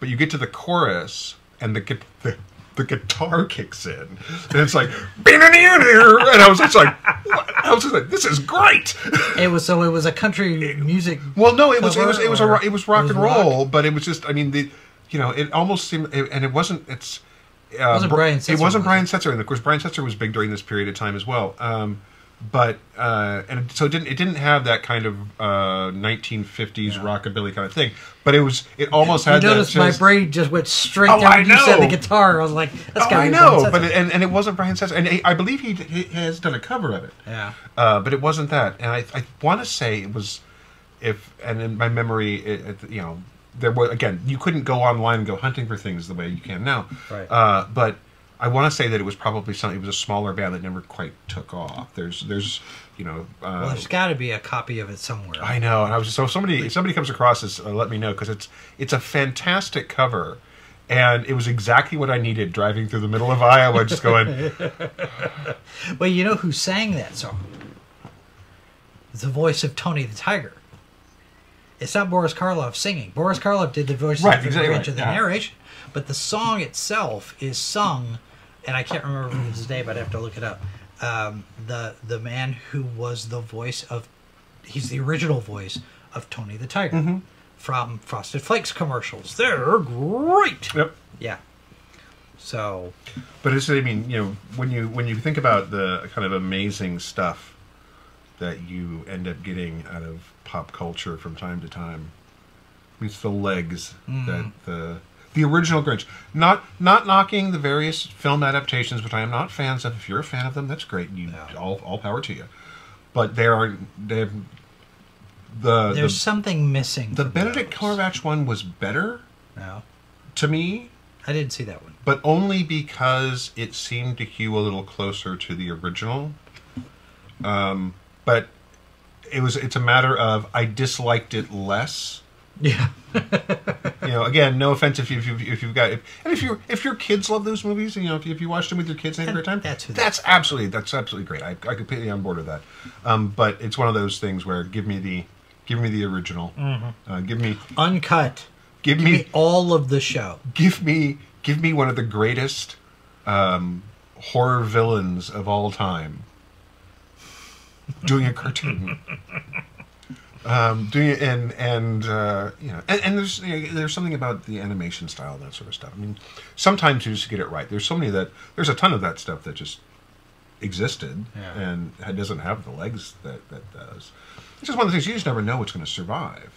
But you get to the chorus, and the the, the guitar kicks in, and it's like, and I was just like, what? I was just like, this is great. It was so it was a country music. Well, no, it was it was it was a it was rock it was and rock? roll, but it was just I mean the you know it almost seemed it, and it wasn't it's uh, wasn't Br- Brian it wasn't was Brian it? Setzer and of course Brian Setzer was big during this period of time as well. Um, but uh, and so it didn't it didn't have that kind of uh, 1950s rockabilly kind of thing, but it was it almost You had that noticed my just- brain just went straight Oh, down. I You said the guitar. I was like, that's Oh, got I know, but it, and, and it wasn't Brian Setzer, and he, I believe he, he has done a cover of it. yeah. Uh, but it wasn't that, and I, I want to say it was, if and in my memory, it, it, you know, there was again, you couldn't go online and go hunting for things the way you can now. Right. Uh, but I want to say that it was probably something. It was a smaller band that never quite took off. There's, there's, you know. Uh, Well, there's got to be a copy of it somewhere. I know, and I was so if somebody if somebody comes across this, uh, let me know because it's it's a fantastic cover, and it was exactly what I needed driving through the middle of Iowa, just going. Well, you know who sang that song? It's the voice of Tony the Tiger. It's not Boris Karloff singing. Boris Karloff did the voice Right, of the, exactly right, the yeah. narration, but the song itself is sung, and I can't remember his name. But I'd have to look it up. Um, the the man who was the voice of, he's the original voice of Tony the Tiger Mm-hmm. from Frosted Flakes commercials. They're great. Yep. Yeah. So But it's I mean, you know, when you when you think about the kind of amazing stuff that you end up getting out of pop culture from time to time, it's the legs that the the original Grinch. Not not knocking the various film adaptations, which I am not fans of. If you're a fan of them, that's great. You all all power to you. But there are they have the there's the, something missing. the Benedict those. Cumberbatch one was better No, to me I didn't see that one. but only because it seemed to hew a little closer to the original. Um, but it was it's a matter of I disliked it less. Yeah. You know, again, no offense if you if, you, if you've got if, and if you if your kids love those movies, you know, if you, if you watch them with your kids and have a great time, That's that's absolutely that's absolutely great. I I completely on board with that. Um, but it's one of those things where give me the give me the original, uh, give me Uncut. give Give me me all of the show. give me give me one of the greatest um, horror villains of all time doing a cartoon um, doing it and and uh, you know and, and there's you know, there's something about the animation style and that sort of stuff. I mean sometimes you just get it right. There's so many that there's a ton of that stuff that just existed Yeah. and doesn't have the legs that that does. It's just one of the things you just never know what's going to survive.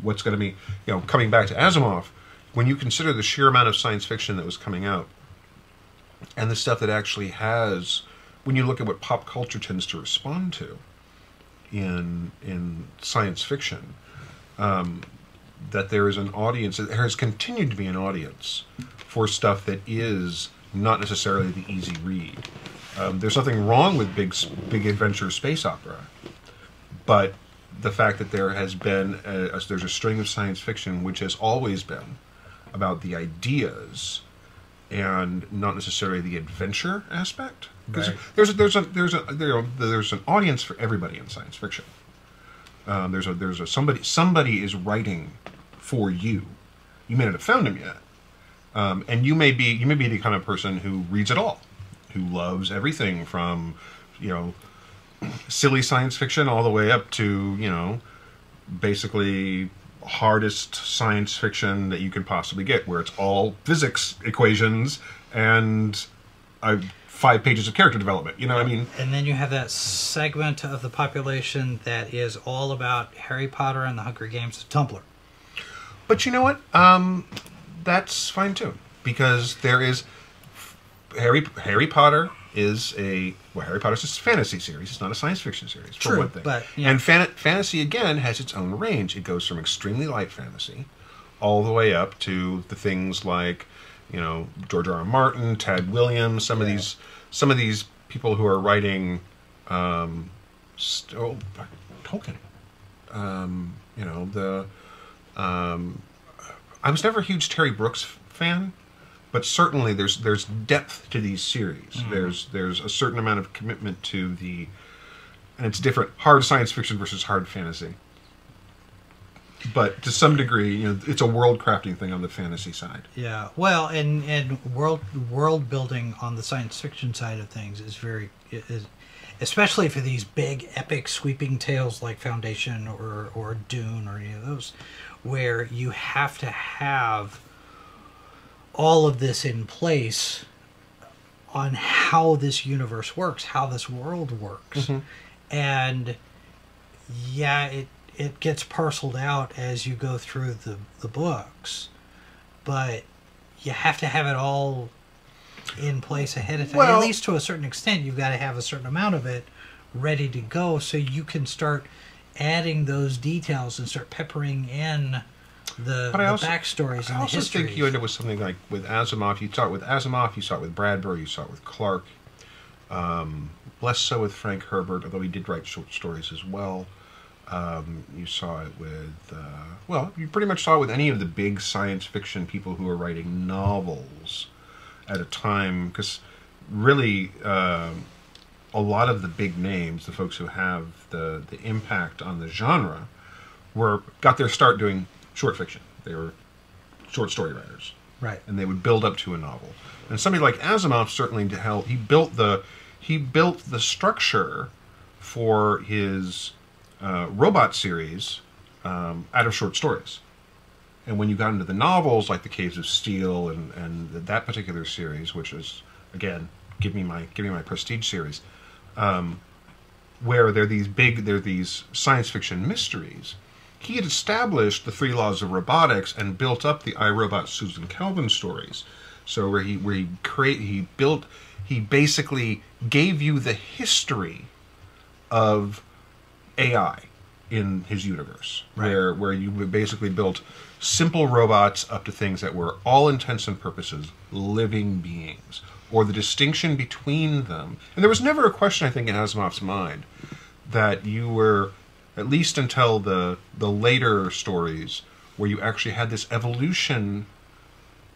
What's going to be you know coming back to asimov when you consider the sheer amount of science fiction that was coming out and the stuff that actually has when you look at what pop culture tends to respond to in in science fiction um, that there is an audience there has continued to be an audience for stuff that is not necessarily the easy read um, there's nothing wrong with big big adventure space opera but the fact that there has been a, a- there's a string of science fiction which has always been about the ideas and not necessarily the adventure aspect. Because Right. there's a, there's a there's a there, there's an audience for everybody in science fiction. Um, there's a there's a somebody somebody is writing for you. You may not have found him yet, um, and you may be you may be the kind of person who reads it all, who loves everything from you know silly science fiction all the way up to you know basically hardest science fiction that you can possibly get, where it's all physics equations and uh, five pages of character development. You know, what I mean, And then you have that segment of the population that is all about Harry Potter and the Hunger Games Tumblr. but you know what? Um, that's fine too, because there is Harry Harry Potter is a well, Harry Potter's a fantasy series. It's not a science fiction series. For True, one thing, but, yeah. and fan- fantasy again has its own range. It goes from extremely light fantasy all the way up to the things like you know George R. R. Martin, Tad Williams, some of these some of these people who are writing um, st- oh, Tolkien. Um, you know the um, I was never a huge Terry Brooks fan, but certainly there's there's depth to these series. There's there's a certain amount of commitment to the, and it's different hard science fiction versus hard fantasy. But to some degree, you know, it's a world crafting thing on the fantasy side. Yeah, well, and and world world building on the science fiction side of things is very is, especially for these big epic sweeping tales like Foundation or or Dune or any of those, where you have to have all of this in place on how this universe works, how this world works, mm-hmm. and yeah, it it gets parceled out as you go through the the books, but you have to have it all in place ahead of time. Well- At least to a certain extent, you've got to have a certain amount of it ready to go, so you can start adding those details and start peppering in the, But I the also, backstories and I the also histories. think you end up with something like with Asimov. You saw it with Asimov. You saw it with Bradbury. You saw it with Clarke. Um, less so with Frank Herbert, although he did write short stories as well. Um, you saw it with, uh, well, you pretty much saw it with any of the big science fiction people who were writing novels at a time, because really, um a lot of the big names, the folks who have the the impact on the genre, were got their start doing short fiction. They were short story writers, right. and they would build up to a novel. And somebody like Asimov certainly to help. He built the he built the structure for his uh, robot series um, out of short stories. And when you got into the novels like the Caves of Steel and and that particular series, which is again, give me my give me my prestige series, um, where there are these big there are these science fiction mysteries. He had established the three laws of robotics and built up the I, Robot Susan Calvin stories. So where he where he create he built he basically gave you the history of AI in his universe, Right. where where you basically built simple robots up to things that were all intents and purposes living beings, or the distinction between them. And there was never a question, I think, in Asimov's mind that you were, at least until the the later stories, where you actually had this evolution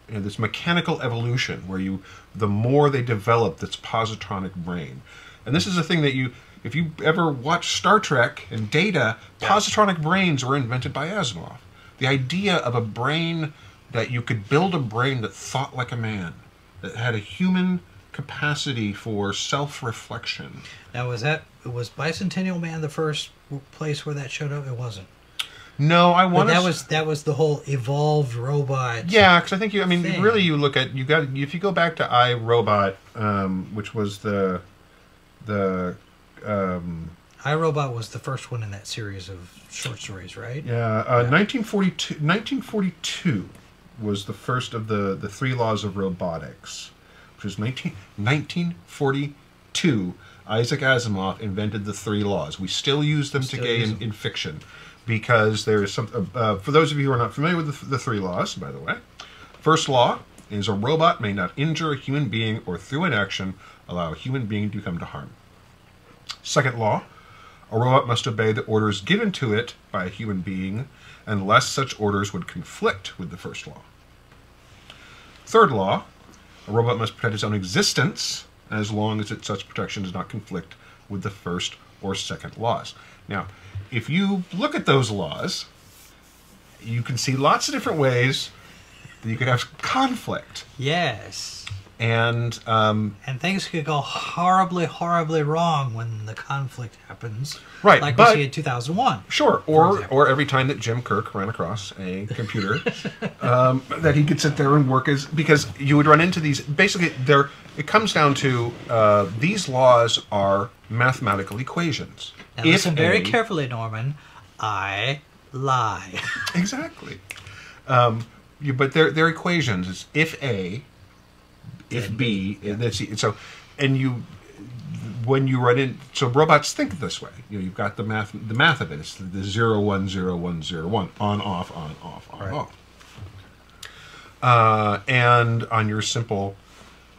you know, this mechanical evolution where you the more they develop this positronic brain and this is a thing that you if you ever watch star trek and data positronic brains were invented by asimov the idea of a brain that you could build a brain that thought like a man that had a human capacity for self-reflection Now was that was Bicentennial Man the first place where that showed up? It wasn't. no i want that was that was the whole evolved robot. Yeah, because I think you. I mean, thing. really, you look at you got if you go back to I Robot, um, which was the the um, I, Robot was the first one in that series of short stories, right? yeah uh, 1942 1942 was the first of the the three laws of robotics, which was 19, 1942. Isaac Asimov invented the three laws. We still use them Still today use in, them. in fiction because there is some. Uh, for those of you who are not familiar with the, the three laws, by the way, First law is a robot may not injure a human being or through inaction allow a human being to come to harm. Second law, a robot must obey the orders given to it by a human being unless such orders would conflict with the first law. Third law, a robot must protect its own existence as long as its such protection does not conflict with the first or second laws. Now, if you look at those laws, you can see lots of different ways that you could have conflict. Yes. And um, And things could go horribly, horribly wrong when the conflict happens. Right, Like but- we see in 2001. Sure, or or every time that Jim Kirk ran across a computer, um, that he could sit there and work as because you would run into these. Basically, there it comes down to uh, these laws are mathematical equations. Now If listen very A- carefully, Norman. I lie. Exactly. Um, you, but they're they're equations. It's if A, if B, and that's it. so, and you when you run in, so robots think this way. You know, you've got the math, the math of it. It's the, the zero one zero one zero one on off on off on Right. off. Uh, and on your simple,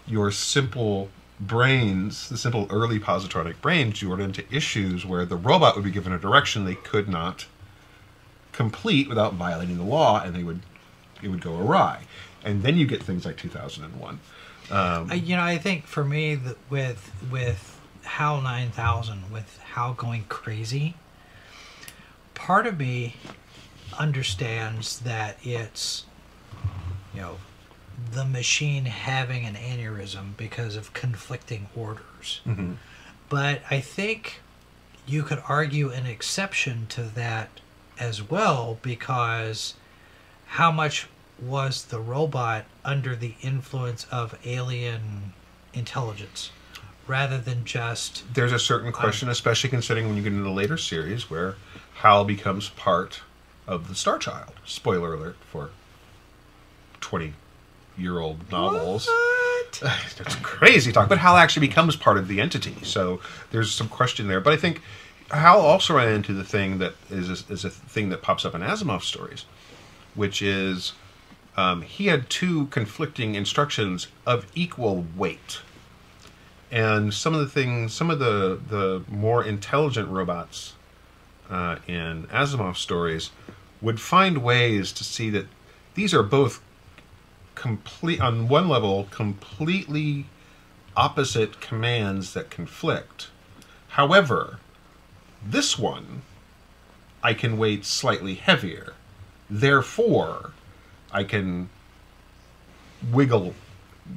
your simple brains, the simple early positronic brains, you run into issues where the robot would be given a direction they could not complete without violating the law, and they would it would go awry. And then you get things like 2001. Um, I, you know, I think for me, that with with HAL 9000, with HAL going crazy, part of me understands that it's, you know, the machine having an aneurysm because of conflicting orders. Mm-hmm. But I think you could argue an exception to that as well because how much was the robot under the influence of alien intelligence rather than just There's a certain question, especially considering when you get into the later series where Hal becomes part of the Star Child. Spoiler alert for 20 year old novels. that's crazy talk, but Hal actually becomes part of the entity. So there's some question there. But I think Hal also ran into the thing that is a, is a thing that pops up in Asimov's stories, which is um, he had two conflicting instructions of equal weight and some of the things, some of the the more intelligent robots uh, in Asimov's stories would find ways to see that these are both complete on one level completely opposite commands that conflict. However, this one I can weight slightly heavier. Therefore, I can wiggle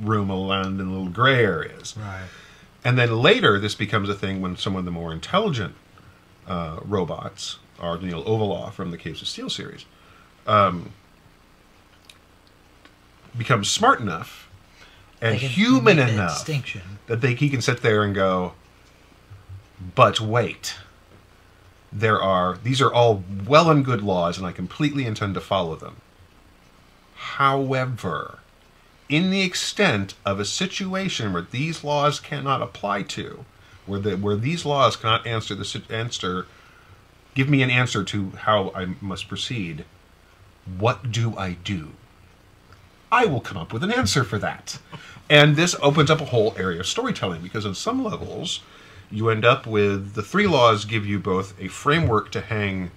room around in little gray areas. right And then later, this becomes a thing when some of the more intelligent uh, robots, R. Daneel Olivaw from the Caves of Steel series, um, becomes smart enough and human that enough distinction that they he can sit there and go, but wait, there are these are all well and good laws, and I completely intend to follow them. However, in the extent of a situation where these laws cannot apply to, where the where these laws cannot answer the answer, give me an answer to how I must proceed. What do I do? I will come up with an answer for that. And this opens up a whole area of storytelling because on some levels, you end up with the three laws give you both a framework to hang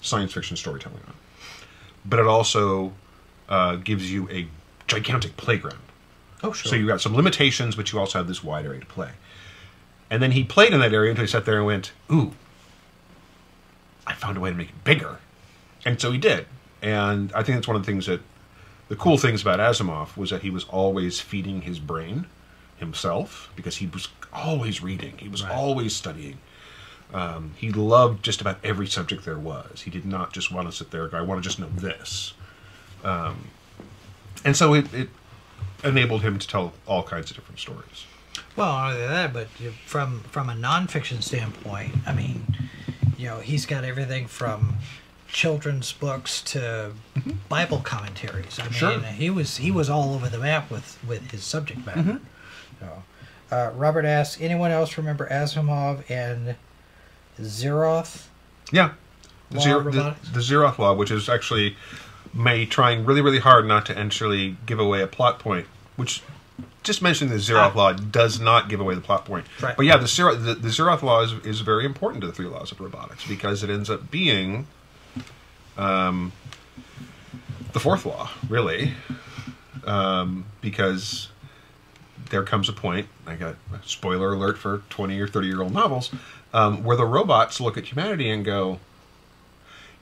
science fiction storytelling on, but it also uh, gives you a gigantic playground. oh sure So you got some limitations, but you also have this wide area to play. And then he played in that area until he sat there and went, "Ooh, I found a way to make it bigger," and so he did. And I think that's one of the things that the cool things about Asimov was that he was always feeding his brain himself because he was always reading, he was Right. always studying. Um, he loved just about every subject there was. He did not just want to sit there and go, "I want to just know this." Um, and so it, it enabled him to tell all kinds of different stories. Well, not only that, but from from a nonfiction standpoint, I mean, you know, he's got everything from children's books to Bible commentaries. I mean, Sure. he was he was all over the map with with his subject matter. So, uh, Robert asks, anyone else remember Asimov and Zeroth? Yeah. The, Law Zero, the, the Zeroth Law, which is actually May trying really, really hard not to actually give away a plot point, which just mentioning the Zeroth Law does not give away the plot point. Right. But yeah, the, Zero, the, the Zeroth Law is, is very important to the three laws of robotics because it ends up being um, the fourth law, really. Um, because there comes a point, I got a spoiler alert for 20 or 30 year old novels, um, where the robots look at humanity and go,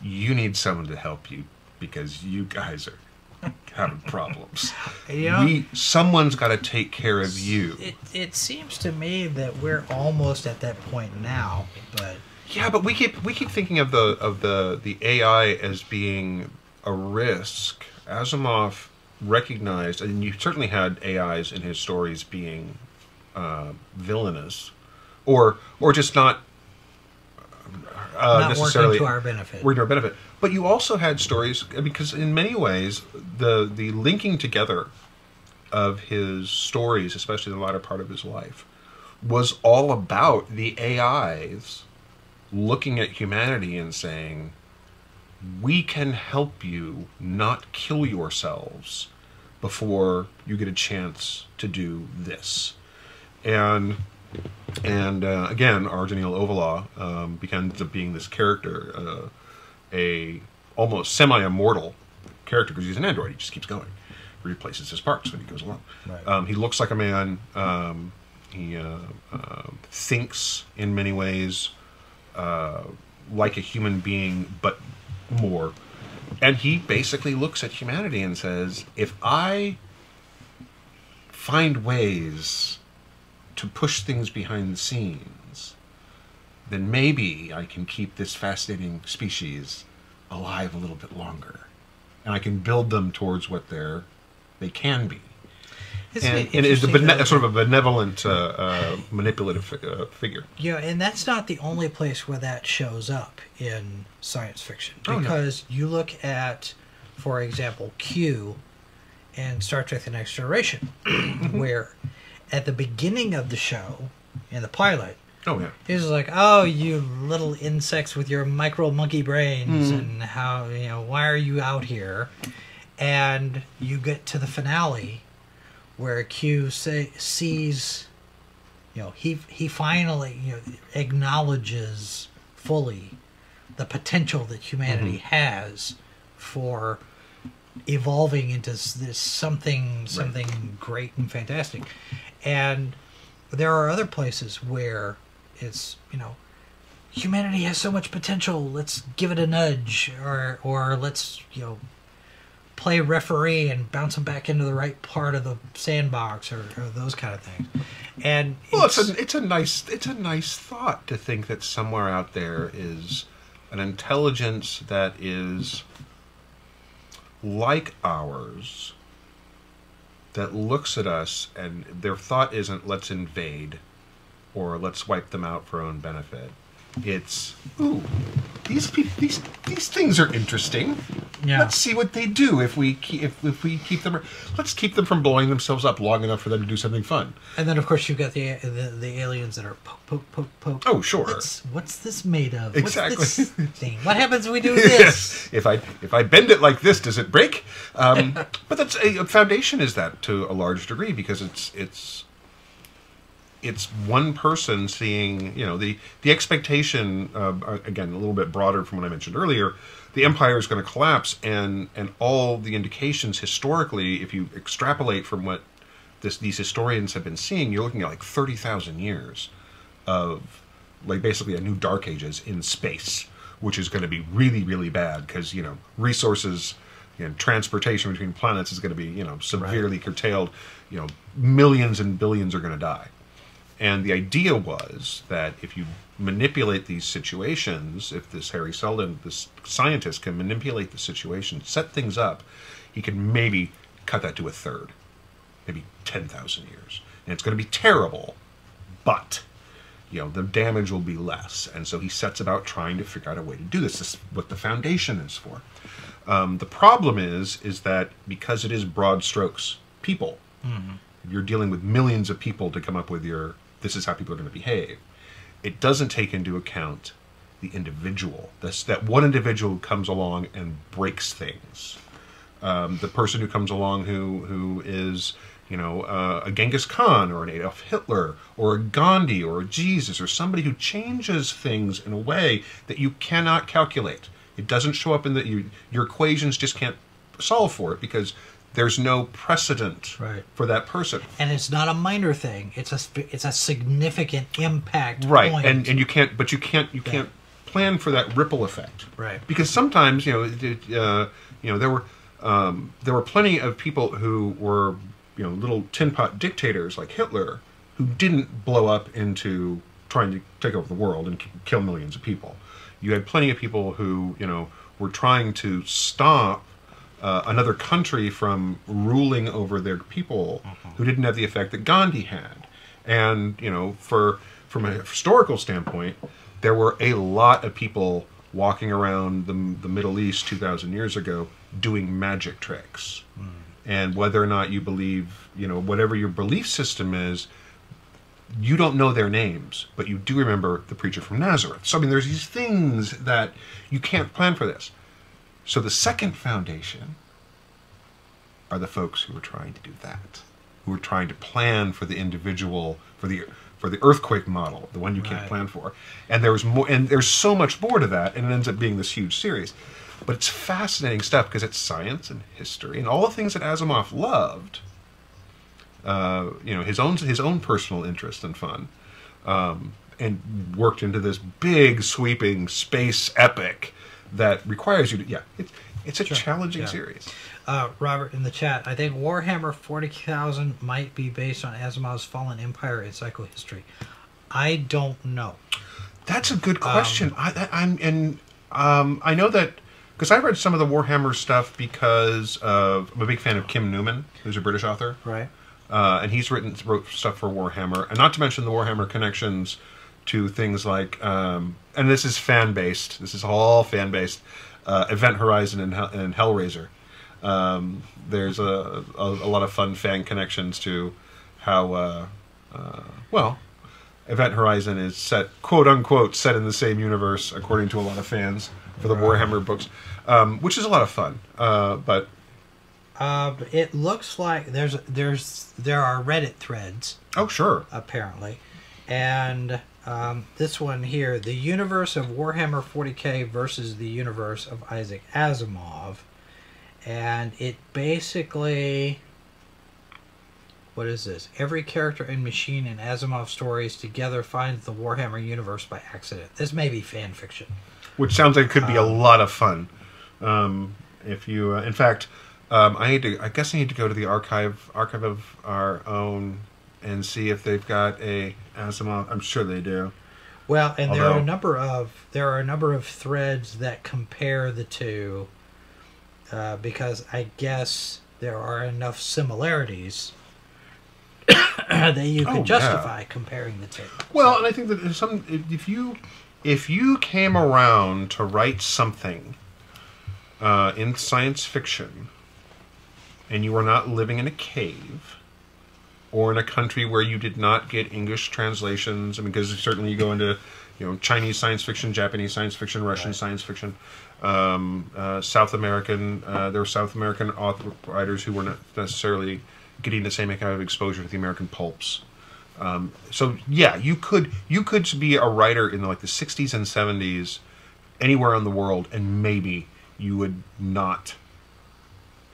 You need someone to help you because you guys are having problems. Know- we, someone's got to take care of you. It it seems to me that we're almost at that point now, but Yeah, but we keep we keep thinking of the of the the AI as being a risk. Asimov recognized, and you certainly had AIs in his stories being uh, villainous, or or just not uh, not necessarily working to our benefit. working to our benefit. But you also had stories because in many ways the the linking together of his stories, especially the latter part of his life, was all about the AIs looking at humanity and saying, "We can help you not kill yourselves before you get a chance to do this." And and uh, again, our Olivaw um, of being this character, uh, a almost semi-immortal character because he's an android. He just keeps going, replaces his parts when he goes along. Right. Um, he looks like a man. Um, he uh, uh, thinks in many ways uh, like a human being, but more. and he basically looks at humanity and says, if I find ways to push things behind the scenes, then maybe I can keep this fascinating species alive a little bit longer, and I can build them towards what they're they can be. Isn't And, it and is a bene- sort of a benevolent, uh, uh, manipulative uh, figure. Yeah, and that's not the only place where that shows up in science fiction. Oh, no. Because you look at, for example, Q in Star Trek The Next Generation, where at the beginning of the show, in the pilot, Oh yeah. He's like, "Oh, you little insects with your micro monkey brains, Mm-hmm. and how you know why are you out here?" And you get to the finale, where Q say, sees, you know, he he finally you know acknowledges fully the potential that humanity Mm-hmm. has for evolving into this something something great and fantastic and there are other places where it's you know humanity has so much potential. Let's give it a nudge or or let's you know play referee and bounce them back into the right part of the sandbox or, or those kind of things. And Well, it's, a it's a nice it's a nice thought to think that somewhere out there is an intelligence that is like ours that looks at us and their thought isn't let's invade or let's wipe them out for own benefit. It's ooh, these peop these these things are interesting. Yeah. Let's see what they do if we keep, if, if we keep them. Let's keep them from blowing themselves up long enough for them to do something fun. and then of course you've got the the, the aliens that are poke poke poke poke Oh, sure. what's, what's this made of Exactly. what's this thing what happens when we do this if I if I bend it like this, does it break? Um, but that's a, a foundation is that to a large degree because it's it's it's one person seeing you know the the expectation uh, again a little bit broader from what I mentioned earlier. The empire is going to collapse, and and all the indications historically, if you extrapolate from what this these historians have been seeing, you're looking at like thirty thousand years of like basically a new dark ages in space which is going to be really really bad because you know resources and transportation between planets is going to be you know severely curtailed you know millions and billions are going to die and the idea was that if you manipulate these situations if this Hari Seldon this scientist can manipulate the situation set things up he can maybe cut that to a third maybe 10,000 years. And it's going to be terrible but you know the damage will be less. And so he sets about trying to figure out a way to do this. This is what the foundation is for. Um, the problem is is that because it is broad strokes people you're dealing with millions of people to come up with your this is how people are going to behave. It doesn't take into account the individual. That one individual comes along and breaks things. Um, the person who comes along who who is you know uh, a Genghis Khan or an Adolf Hitler or a Gandhi or a Jesus or somebody who changes things in a way that you cannot calculate. It doesn't show up in the you, your equations just can't solve for it because there's no precedent Right. for that person. and it's not a minor thing it's a it's a significant impact right point. and and you can't but you can't you can't plan for that ripple effect Right. because sometimes you know it- it, uh, you know there were um, there were plenty of people who were you know little tin pot dictators like Hitler who didn't blow up into trying to take over the world and kill millions of people you had plenty of people who you know were trying to stop uh, another country from ruling over their people who didn't have the effect that Gandhi had. And you know, for from a historical standpoint, there were a lot of people walking around the, the Middle East 2,000 years ago doing magic tricks. And whether or not you believe, you know, whatever your belief system is, you don't know their names, but you do remember the preacher from Nazareth. So I mean, there's these things that you can't plan for this. So the second foundation are the folks who are trying to do that, who are trying to plan for the individual, for the for the earthquake model, the one you can't plan for. And there's more, and there's so much more to that, and it ends up being this huge series. But it's fascinating stuff because it's science and history and all the things that Asimov loved. Uh, you know, his own his own personal interest and fun um, and worked into this big sweeping space epic that requires you to yeah it, It's a Sure. challenging Yeah. series. Uh, Robert in the chat, I think Warhammer 40,000 might be based on Asimov's Fallen Empire in psychohistory. I don't know. That's a good question. I, I, I'm and um, I know that because I read some of the Warhammer stuff because of I'm a big fan of Kim Newman, who's a British author. Right. uh, and he's written wrote stuff for Warhammer, and not to mention the Warhammer connections to things like, um, and this is fan based. This is all fan based. Uh, Event Horizon and, Hell, and Hellraiser. Um, there's a, a, a lot of fun fan connections to how, uh, uh, well, Event Horizon is set, quote unquote, set in the same universe, according to a lot of fans for the Warhammer books, um, which is a lot of fun. Uh, but Uh, it looks like there's there's there are Reddit threads oh, sure, apparently, and um, this one here, the universe of Warhammer 40k versus the universe of Isaac Asimov, and it basically. What is this? Every character and machine in Asimov stories together finds the Warhammer universe by accident. This may be fan fiction. which sounds like it could be a lot of fun. Um, if you, uh, in fact, um, I need to. I guess I need to go to the archive archive of our own and see if they've got a Asimov. I'm sure they do. Well, and there are a number of there are a number of threads that compare the two, uh, because I guess there are enough similarities that you Oh, can yeah. justify comparing the two. Well, and I think that if some if if you if you came around to write something uh, in science fiction, and you were not living in a cave or in a country where you did not get English translations, I mean, because certainly you go into you know Chinese science fiction, Japanese science fiction, Russian science fiction, um, uh, South American. Uh, there were South American author writers who were not necessarily getting the same kind of exposure to the American pulps. Um, so yeah, you could you could be a writer in like the '60s and '70s anywhere in the world, and maybe you would not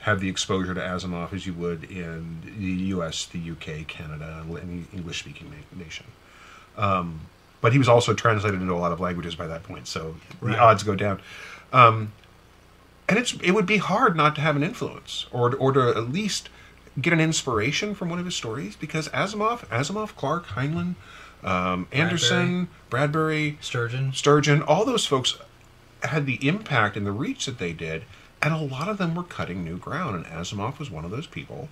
have the exposure to Asimov as you would in the U.S., the U.K., Canada, any English-speaking na- nation. Um, but he was also translated into a lot of languages by that point, so Right. the odds go down. Um, and it's it would be hard not to have an influence, or or to at least get an inspiration from one of his stories, because Asimov, Asimov, Clarke, Heinlein, um, Anderson, Bradbury, Sturgeon. Sturgeon, all those folks had the impact and the reach that they did, and a lot of them were cutting new ground. And Asimov was one of those people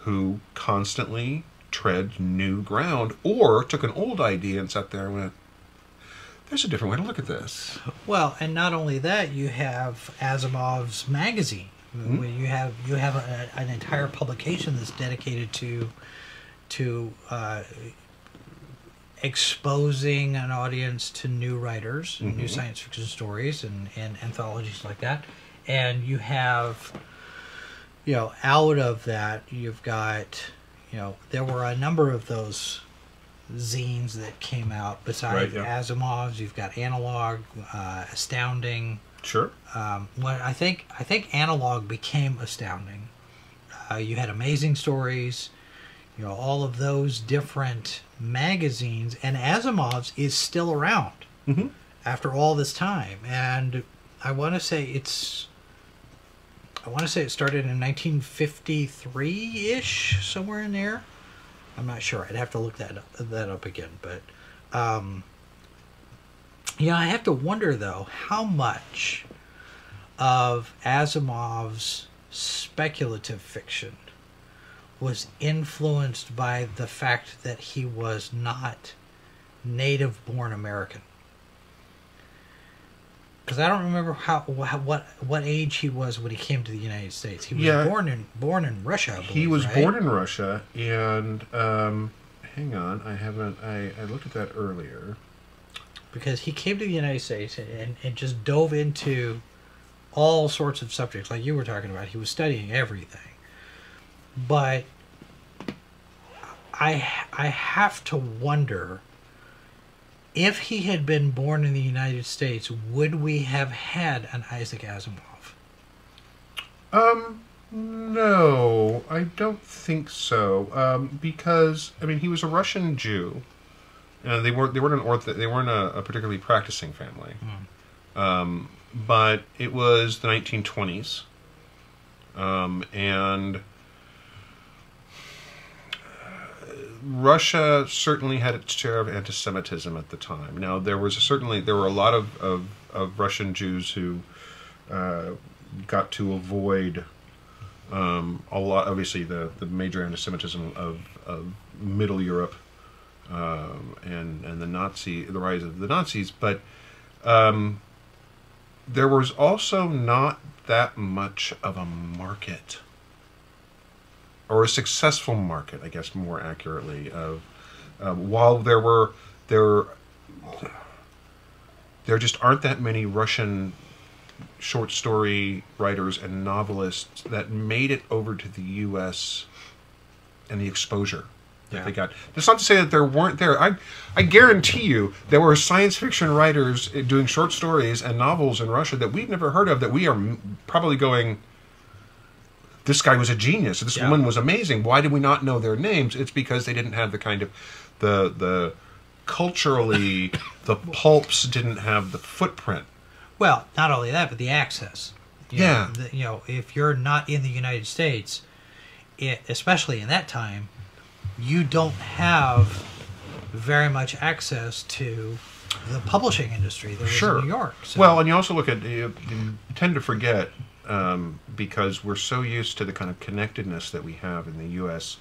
who constantly tread new ground or took an old idea and sat there and went, there's a different way to look at this. Well, and not only that, you have Asimov's magazine. Mm-hmm. where You have you have a, an entire publication that's dedicated to to uh, exposing an audience to new writers, and Mm-hmm. new science fiction stories, and, and anthologies like that. And you have, you know, out of that, you've got, you know, there were a number of those zines that came out besides Right, yeah. Asimov's. You've got Analog, uh, Astounding. Sure. Um, what I think I think Analog became Astounding. Uh, you had Amazing Stories, you know, all of those different magazines, and Asimov's is still around Mhm. after all this time. And I want to say it's. I want to say it started in 1953 ish, somewhere in there. I'm not sure. I'd have to look that up, that up again. But, um, yeah, I have to wonder though how much of Asimov's speculative fiction was influenced by the fact that he was not native-born American. Because I don't remember how, what what age he was when he came to the United States. He was Yeah. born in born in Russia. I he was right? born in Russia, and um, hang on, I haven't. I, I looked at that earlier. because he came to the United States and, and, and just dove into all sorts of subjects, like you were talking about. He was studying everything. But I I have to wonder if he had been born in the United States, would we have had an Isaac Asimov? Um, no, I don't think so. Um, because I mean, he was a Russian Jew. and they weren't. They weren't an orth. They weren't a, a particularly practicing family. Um, but it was the 1920s, um, and Russia certainly had its share of anti-Semitism at the time. Now there was certainly there were a lot of of, of Russian Jews who uh, got to avoid um, a lot. Obviously, the the major anti-Semitism of, of Middle Europe um, and and the Nazi the rise of the Nazis, but um, there was also not that much of a market or a successful market, I guess more accurately. Of uh, while there were there there just aren't that many Russian short story writers and novelists that made it over to the U.S. and the exposure that Yeah. they got. That's not to say that there weren't there. I I guarantee you there were science fiction writers uh, doing short stories and novels in Russia that we've never heard of that we are probably going. This guy was a genius. This Yeah. woman was amazing. Why did we not know their names? It's because they didn't have the kind of the the culturally the pulps didn't have the footprint. Well, not only that, but the access. You Yeah. Know, the, you know, if you're not in the United States, it, especially in that time, you don't have very much access to the publishing industry was sure. in New York. So. Well, and you also look at you, you tend to forget um, because we're so used to the kind of connectedness that we have in the U.S.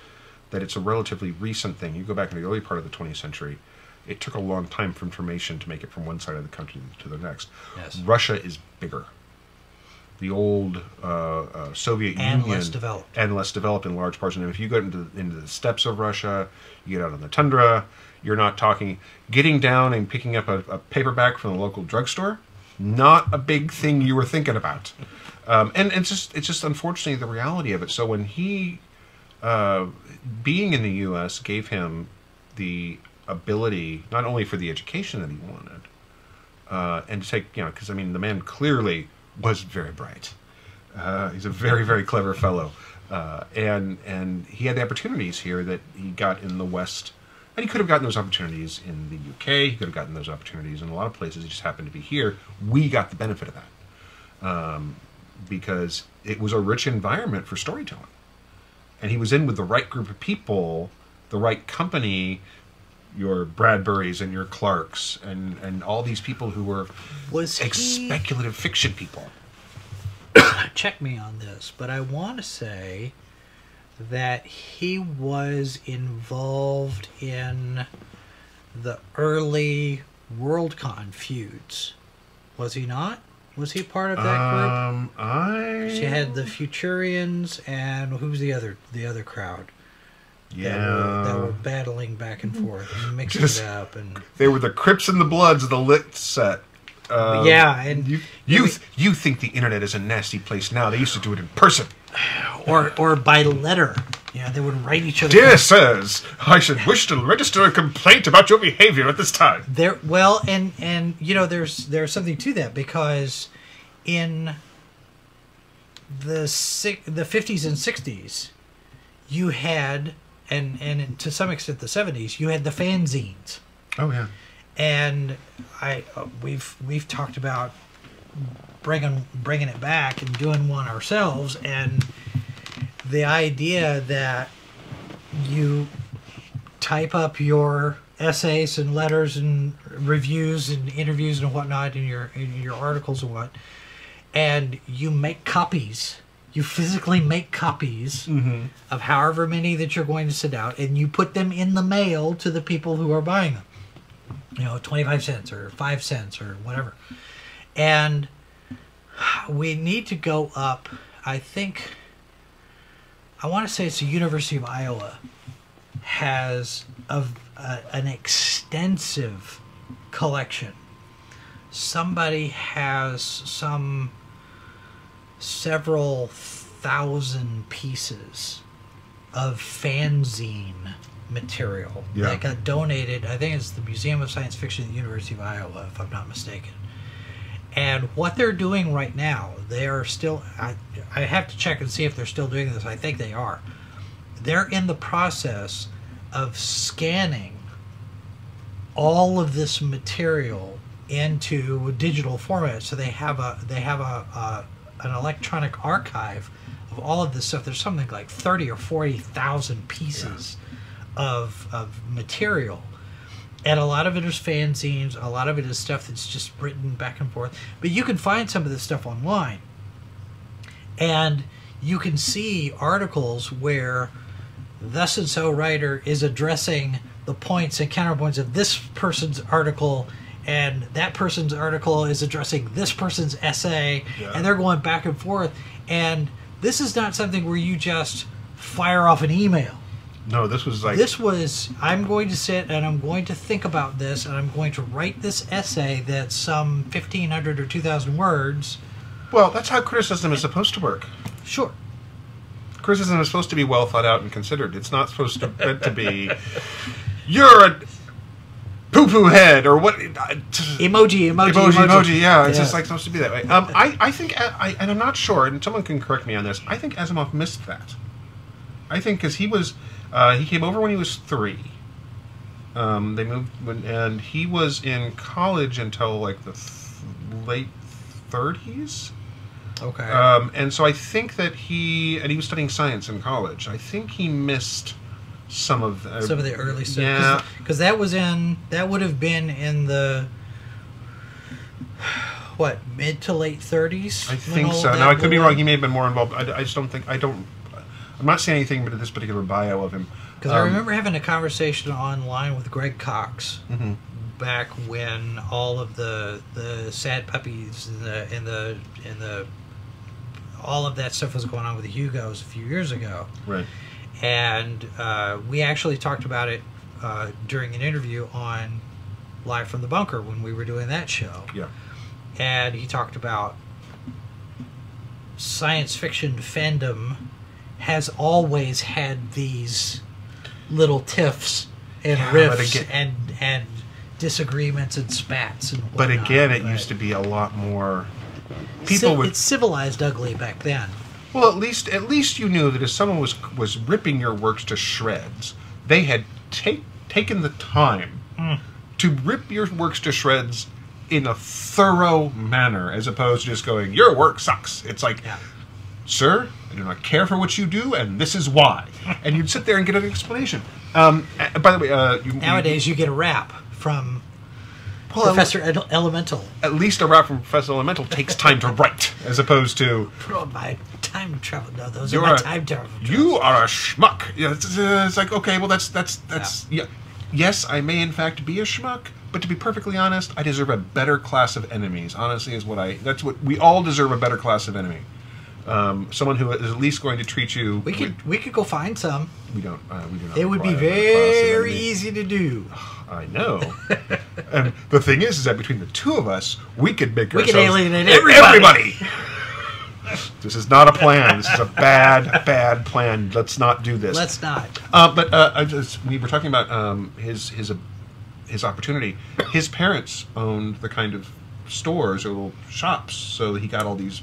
that it's a relatively recent thing. You go back in the early part of the 20th century, it took a long time for information to make it from one side of the country to the next. Yes. Russia is bigger. The old uh, uh, Soviet And Union less developed. and less developed in large parts. And if you go into into the steppes of Russia, you get out on the tundra. You're not talking getting down and picking up a, a paperback from the local drugstore. Not a big thing you were thinking about. Um, and it's just it's just unfortunately the reality of it. So when he uh, being in the U.S. gave him the ability not only for the education that he wanted, uh, and to take you know because I mean the man clearly was very bright. Uh, he's a very very clever fellow, uh, and and he had the opportunities here that he got in the West, and he could have gotten those opportunities in the UK. He could have gotten those opportunities in a lot of places. He just happened to be here. We got the benefit of that um, because it was a rich environment for storytelling, and he was in with the right group of people, the right company. Your Bradburys and your Clarkes and and all these people who were was ex- he, speculative fiction people. check me on this, but I want to say that he was involved in the early WorldCon feuds. Was he not? Was he part of that group? Um, I She had the Futurians and who's the other the other crowd that, were, that were battling back and forth and mixing Just- it up and They were the Crips and the Bloods of the lit set. Uh, yeah and You, you, th- you think the internet is a nasty place now? They used to do it in person. or or by letter. Yeah, they would write each other. Dear sirs, I should wish to register a complaint about your behavior at this time. There, well, and and you know, there's there's something to that because in the si- the 50s and 60s, you had and and to some extent the 70s, you had the fanzines, Oh yeah. and I uh, we've we've talked about bringing bringing it back and doing one ourselves, and the idea that you type up your essays and letters and reviews and interviews and whatnot in your in your articles and what, and you make copies. You physically make copies mm-hmm. of however many that you're going to send out, and you put them in the mail to the people who are buying them. You know, twenty five cents or five cents or whatever, and we need to go up. I think. I want to say it's the University of Iowa has of an extensive collection. Somebody has some several thousand pieces of fanzine material Yeah. that got donated. I think it's the Museum of Science Fiction at the University of Iowa, if I'm not mistaken. And what they're doing right now, they are still. I, I have to check and see if they're still doing this. I think they are. They're in the process of scanning all of this material into digital format. So they have a they have a, a an electronic archive of all of this stuff. There's something like thirty or forty thousand pieces of of material. And a lot of it is fanzines, a lot of it is stuff that's just written back and forth. But you can find some of this stuff online. And you can see articles where thus and so writer is addressing the points and counterpoints of this person's article and that person's article is addressing this person's essay Yeah. and they're going back and forth and this is not something where you just fire off an email No, this was like this was i'm going to sit and i'm going to think about this and i'm going to write this essay that's some 1500 or 2000 words well, that's how criticism is supposed to work. sure Criticism is supposed to be well thought out and considered. It's not supposed to meant to be you're a poo poo head or what emoji emoji emoji, emoji, emoji. Yeah, it's Yeah. just like supposed to be that way. Um, I, I think, I, and I'm not sure, and someone can correct me on this. I think Asimov missed that. I think because he was, uh, he came over when he was three. Um, they moved, when, and he was in college until like the th- late 30s. okay Um, and so I think that he, and he was studying science in college. I think he missed some of the, some of the early stuff. Yeah, because that was in that would have been in the what mid to late thirties. I think so. Now I could be wrong. He may have been more involved. I, I just don't think. I don't. I'm not saying anything but this particular bio of him. Because I Um, remember having a conversation online with Greg Cox Mhm. back when all of the the sad puppies and the and the and the all of that stuff was going on with the Hugos a few years ago. Right. and uh, we actually talked about it uh, during an interview on live from the bunker when we were doing that show Yeah. and he talked about science fiction fandom has always had these little tiffs and Yeah, riffs again- and and disagreements and spats and But again, it but used to be a lot more. ci- People would. it's civilized ugly back then Well, at least at least you knew that if someone was was ripping your works to shreds, they had take, taken the time Hmm. to rip your works to shreds in a thorough manner, as opposed to just going, "Your work sucks." It's like, yeah sir, I do not care for what you do, and this is why. and you'd sit there and get an explanation. Um, uh, by the way, uh, you, nowadays you get a rap from well, professor Ed- elemental At least a rap from Professor Elemental takes time to write, as opposed to put on my time travel no those you're are my a, time travel you are a schmuck. Yeah, it's, uh, it's like okay, well that's that's that's yeah. Yes, I may in fact be a schmuck, but to be perfectly honest, I deserve a better class of enemies. Honestly, is what I. That's what we all deserve a better class of enemy. Um, someone who is at least going to treat you. we could we could go find some We don't. Uh, we do not. it would be require a better class of very easy to do I know. and the thing is, is that between the two of us, we could make We could alienate everybody. this is not a plan. This is a bad, bad plan. Let's not do this. let's not Uh, but uh, I just, we were talking about um, his his uh, his opportunity. His parents owned the kind of stores or little shops, so he got all these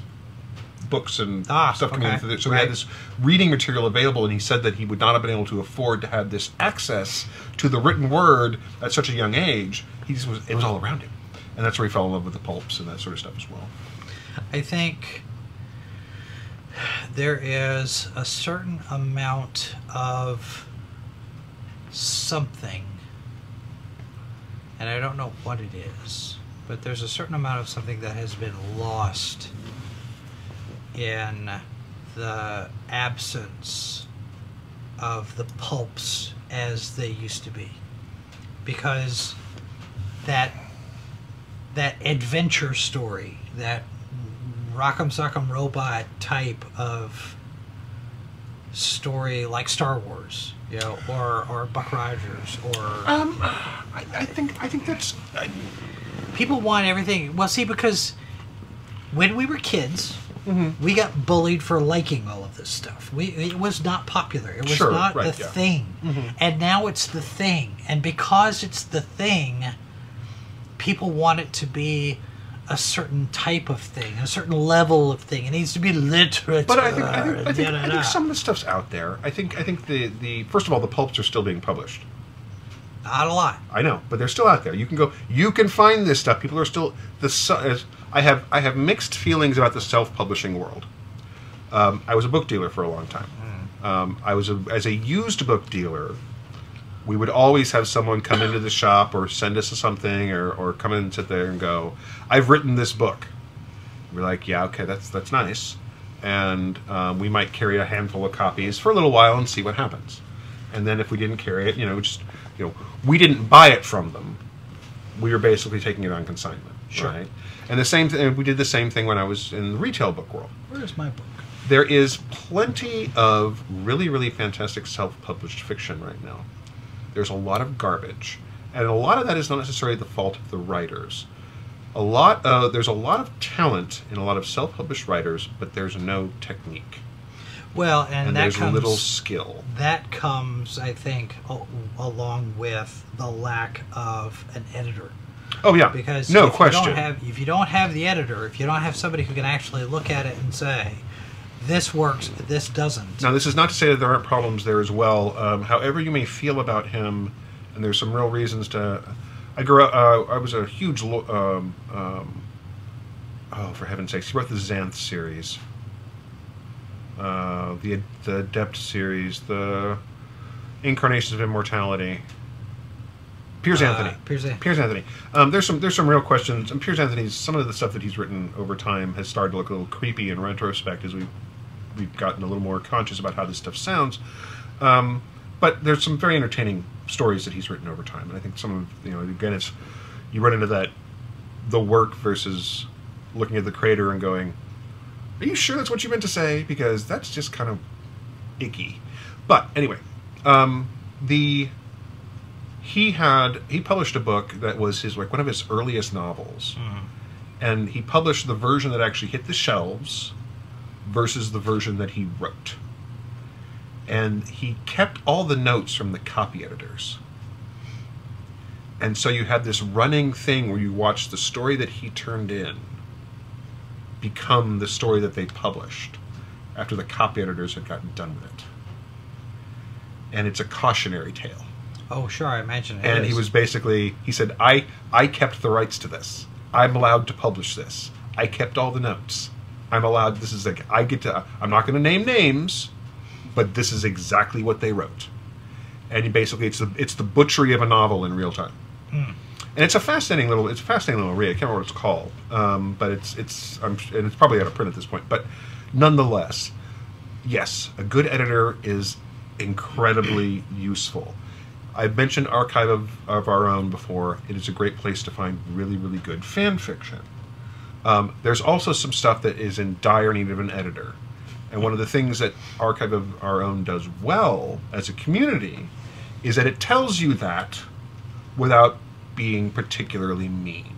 books and Ah, stuff coming okay. in. through there. So he had this reading material available, and he said that he would not have been able to afford to have this access to the written word at such a young age. He just was it was all around him, and that's where he fell in love with the pulps and that sort of stuff as well. I think there is a certain amount of something, and I don't know what it is, but there's a certain amount of something that has been lost in the absence of the pulps as they used to be. Because that that adventure story, that rock'em sock'em robot type of story like Star Wars, you know, or or Buck Rogers, or Um, I, I think I think that's I, people want everything. Well, see, because when we were kids, Mm-hmm. we got bullied for liking all of this stuff. We it was not popular. It was Sure, not right, the yeah. Mm-hmm. thing, and now it's the thing. And because it's the thing, people want it to be a certain type of thing, a certain level of thing. It needs to be literature. But I think I think, I think, I think some of the stuff's out there. I think I think the, the first of all the pulps are still being published. Not a lot. I know, but they're still out there. You can go. You can find this stuff. People are still the. as- I have I have mixed feelings about the self-publishing world. Um, I was a book dealer for a long time. Um, I was a, as a used book dealer. We would always have someone come into the shop or send us something or, or come in and sit there and go, "I've written this book." We're like, "Yeah, okay, that's that's nice," and um, we might carry a handful of copies for a little while and see what happens. And then if we didn't carry it, you know, just you know, we didn't buy it from them. We were basically taking it on consignment, Sure. right? And the same thing. We did the same thing when I was in the retail book world Where's my book? there is plenty of really, really fantastic self-published fiction right now. There's a lot of garbage, and a lot of that is not necessarily the fault of the writers. A lot, uh, there's a lot of talent in a lot of self-published writers, but there's no technique, Well, and, and, that there's comes little skill. that comes, I think, along with the lack of an editor. Oh yeah, Because no if question. you don't have if you don't have the editor, if you don't have somebody who can actually look at it and say, "This works, this doesn't," Now, this is not to say that there aren't problems there as well. Um, however, you may feel about him, and there's some real reasons to. I grew up. Uh, I was a huge. lo- Um, um, oh, for heaven's sakes! He wrote the Xanth series, uh, the the Adept series, the Incarnations of Immortality. Piers Uh, Anthony. Piers An- Piers Anthony. Um, there's some there's some real questions, and Piers Anthony's some of the stuff that he's written over time has started to look a little creepy in retrospect as we've we've gotten a little more conscious about how this stuff sounds. Um, but there's some very entertaining stories that he's written over time, and I think some of you know again it's you run into that the work versus looking at the creator and going, "Are you sure that's what you meant to say?" Because that's just kind of icky. But anyway, um, the he had he published a book that was his like one of his earliest novels, mm-hmm. and he published the version that actually hit the shelves versus the version that he wrote. And he kept all the notes from the copy editors. And so you had this running thing where you watched the story that he turned in become the story that they published after the copy editors had gotten done with it. And it's a cautionary tale oh, sure, I imagine it and he was basically he said i i kept the rights to this. I'm allowed to publish this. I kept all the notes. I'm allowed this is like i get to i'm not going to name names but this is exactly what they wrote. And basically it's the it's the butchery of a novel in real time. And it's a fascinating little it's a fascinating little read. I can't remember what it's called um, but it's it's I'm, and it's probably out of print at this point. But nonetheless yes a good editor is incredibly useful I've mentioned Archive of, of Our Own before. It is a great place to find really, really good fan fiction. Um, there's also some stuff that is in dire need of an editor. And one of the things that Archive of Our Own does well as a community is that it tells you that without being particularly mean.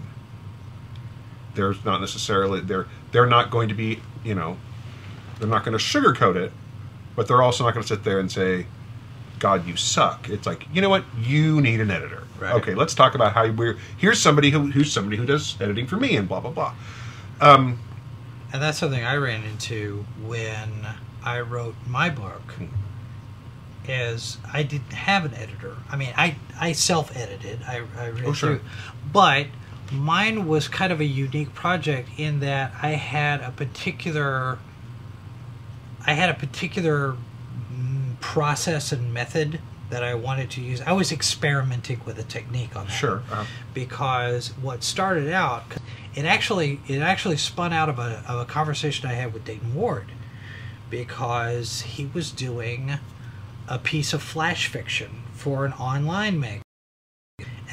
There's not necessarily they're they're not going to be, you know, they're not going to sugarcoat it, but they're also not going to sit there and say, God, you suck. It's like, you know what? You need an editor. Right. Okay, let's talk about how we're. Here's somebody who, who's somebody who does editing for me, and blah blah blah. Um, And that's something I ran into when I wrote my book. Is I didn't have an editor. I mean, I I self edited. I I read Oh, sure. through, but mine was kind of a unique project in that I had a particular. I had a particular process and method that I wanted to use. I was experimenting with a technique on that sure. Uh, because what started out it actually it actually spun out of a, of a conversation I had with Dayton Ward because he was doing a piece of flash fiction for an online magazine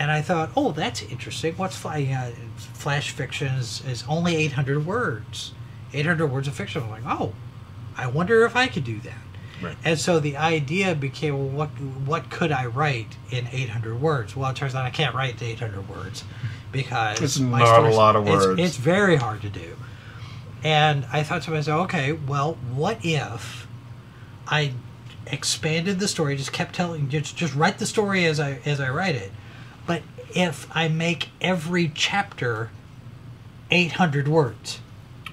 and I thought oh that's interesting what's flash uh, flash fiction is, is only 800 words 800 words of fiction I'm like oh I wonder if I could do that Right. and so the idea became, well, what what could I write in 800 words? Well, it turns out I can't write 800 words because It's not a lot of it's- words. It's, very hard to do. And I thought to myself, okay, well, what if I expanded the story, just kept telling, just just write the story as I as I write it, but if I make every chapter 800 words.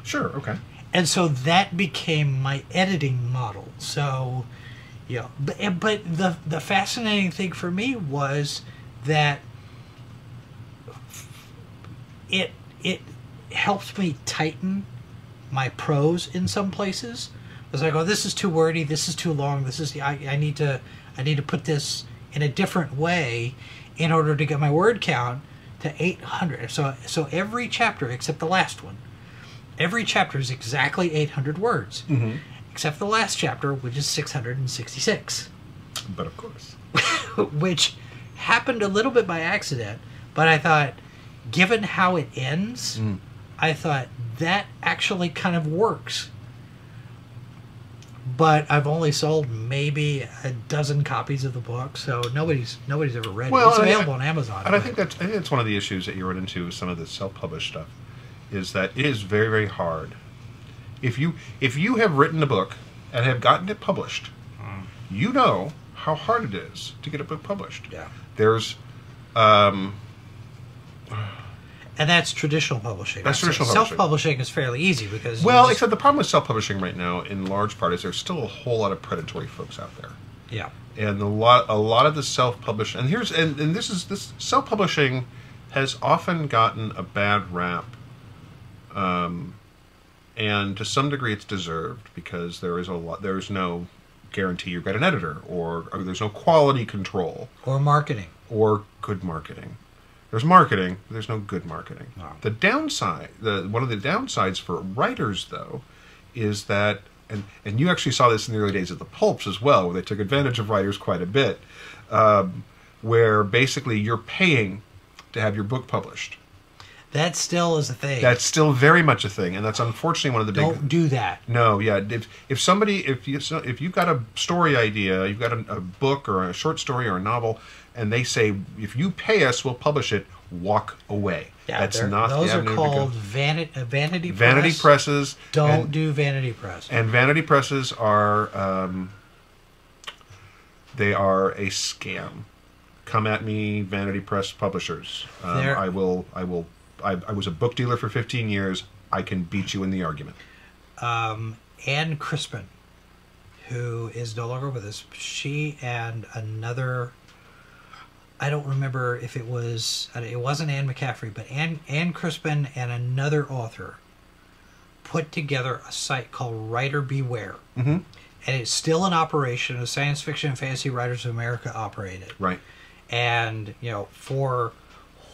sure. Okay. And so that became my editing model. So, you know, but, but the the fascinating thing for me was that it it helped me tighten my prose in some places. It's like, oh, this is too wordy. This is too long. This is I, I need to I need to put this in a different way in order to get my word count to 800. So so every chapter except the last one, every chapter is exactly 800 words, mm-hmm. except the last chapter, which is 666 But of course. which happened a little bit by accident, but I thought, given how it ends, mm. I thought that actually kind of works. But I've only sold maybe a dozen copies of the book, so nobody's nobody's ever read Well, it. It's and I- available on Amazon. And I think that's I think that's one of the issues that you run into with some of the self-published stuff, is that it is very very hard. If you if you have written a book and have gotten it published, you know how hard it is to get a book published. Yeah. There's um, and that's traditional publishing. That's traditional Self publishing. publishing is fairly easy because well, just- except the problem with self-publishing right now, in large part, is there's still a whole lot of predatory folks out there. yeah, and a lot a lot of the self-publish and here's and, and this is this self-publishing has often gotten a bad rap um, and to some degree it's deserved because there is a lot there's no guarantee you get an editor or, or there's no quality control or marketing. or good marketing. There's marketing, but there's no good marketing. No. The downside, the one of the downsides for writers though, is that and and you actually saw this in the early days of the pulps as well, where they took advantage of writers quite a bit, um, where basically you're paying to have your book published. That still is a thing. That's still very much a thing, and that's unfortunately one of the big Don't do that. no, yeah. If if somebody if you so if you've got a story idea, you've got a, a book or a short story or a novel, and they say if you pay us, we'll publish it. Walk away. Yeah, That's not. the Those are avenue to go. called vanity, uh, vanity press. vanity presses. Don't and, do vanity press. and vanity presses are um, they are a scam. Come at me, vanity press publishers. Um, I will. I will. I, I was a book dealer for 15 years. I can beat you in the argument. um, Ann Crispin, who is no longer with us, she and another. I don't remember if it was it wasn't Anne McCaffrey, but Anne Ann Crispin and another author put together a site called Writer Beware, Mhm. and it's still in operation. The Science Fiction and Fantasy Writers of America operated. Right. and you know for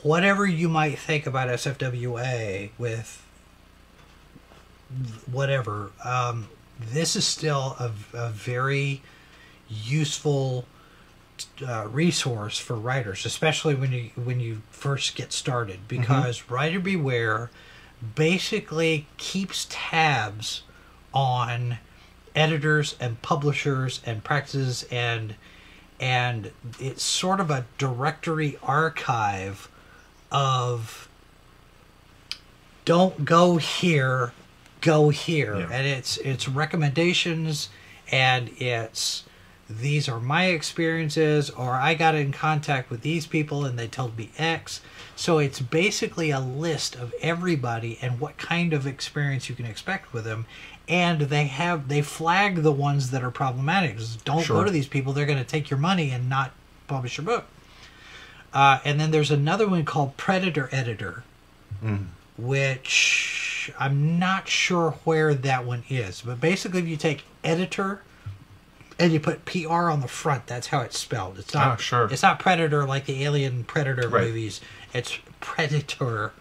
whatever you might think about SFWA with whatever um, this is still a, a very useful uh, resource for writers especially when you when you first get started because writer beware basically keeps tabs on editors and publishers and practices and and it's sort of a directory archive of don't go here go here. Yeah. and it's it's recommendations and it's these are my experiences or i got in contact with these people and they told me x. So it's basically a list of everybody and what kind of experience you can expect with them. And they have they flag the ones that are problematic. Just don't go to these people. They're going to take your money and not publish your book uh, and then there's another one called predator editor which i'm not sure where that one is but basically if you take editor and you put pr on the front that's how it's spelled it's not Ah, sure. it's not predator like the alien predator Right. movies it's predator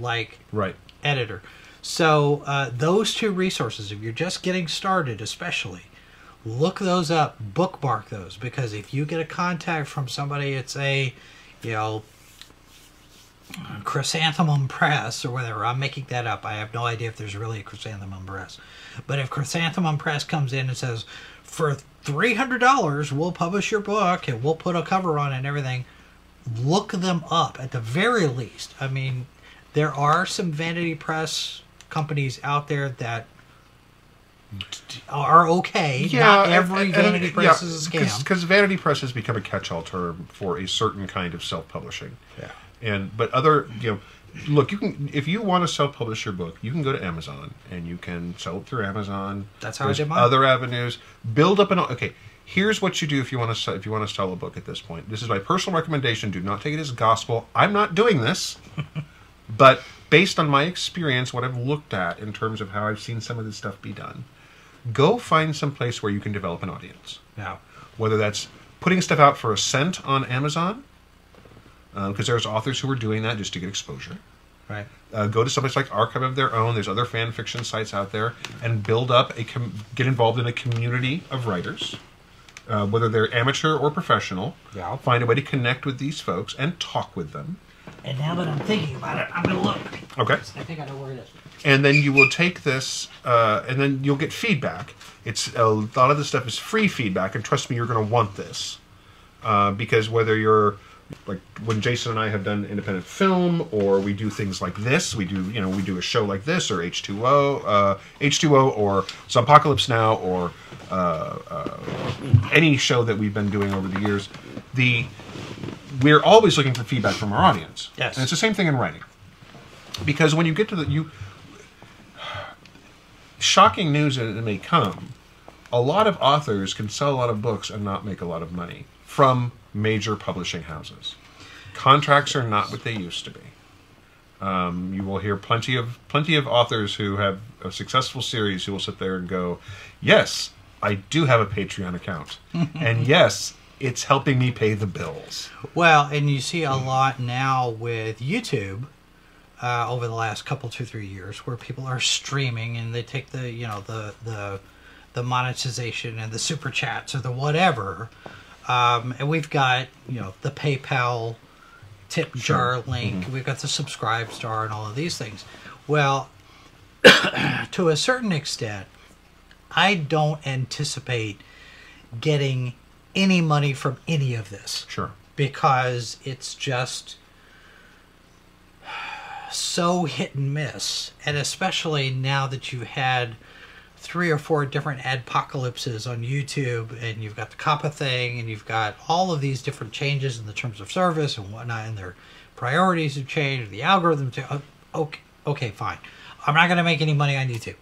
like Right. editor. So uh, those two resources, if you're just getting started, especially, look those up, bookmark those, because if you get a contact from somebody, it's a, you know, chrysanthemum press or whatever. I'm making that up. I have no idea if there's really a chrysanthemum press, but if chrysanthemum press comes in and says, for three hundred dollars, we'll publish your book and we'll put a cover on it and everything look them up at the very least. I mean, there are some vanity press companies out there that are okay. Not every vanity press is a scam. Because vanity press has become a catch-all term for a certain kind of self-publishing. Yeah. And but other you know look, you can if you want to self-publish your book, you can go to Amazon and you can sell it through Amazon. That's how I did mine. Other avenues. Build up an okay. Here's what you do if you want to sell, if you want to sell a book at this point. This is my personal recommendation. Do not take it as gospel. I'm not doing this, but based on my experience, what I've looked at in terms of how I've seen some of this stuff be done, go find some place where you can develop an audience Now, whether that's putting stuff out for a cent on Amazon, because there's authors who are doing that just to get exposure. Right. Uh, go to someplace like Archive of Their Own. There's other fan fiction sites out there, and build up a com- get involved in a community of writers, uh, whether they're amateur or professional. Yeah. Find a way to connect with these folks and talk with them. And now that I'm thinking about it, I'm gonna look. Okay. I think I know where it is. And then you will take this uh, and then you'll get feedback. It's a lot of the stuff is free feedback and trust me you're going to want this. Uh, because whether you're like when jason and i have done independent film or we do things like this we do you know we do a show like this or h2o uh, h2o or Apocalypse now or uh, uh, any show that we've been doing over the years the we're always looking for feedback from our audience. Yes. and it's the same thing in writing. Because when you get to the you shocking news that it may come a lot of authors can sell a lot of books and not make a lot of money from major publishing houses. Contracts are not what they used to be. Um, you will hear plenty of plenty of authors who have a successful series who will sit there and go yes i do have a patreon account. And yes it's helping me pay the bills. Well, and you see a lot now with YouTube uh, over the last couple, two, three years, where people are streaming and they take the, you know, the the the monetization and the super chats or the whatever, um, and we've got you know the PayPal tip jar link, we've got the subscribe star and all of these things. Well, to a certain extent, I don't anticipate getting any money from any of this sure. because it's just so hit and miss. And especially now that you've had three or four different adpocalypses on YouTube, and you've got the COPPA thing, and you've got all of these different changes in the terms of service and whatnot, and their priorities have changed, the algorithm. To, oh, okay, okay, fine. I'm not going to make any money on YouTube.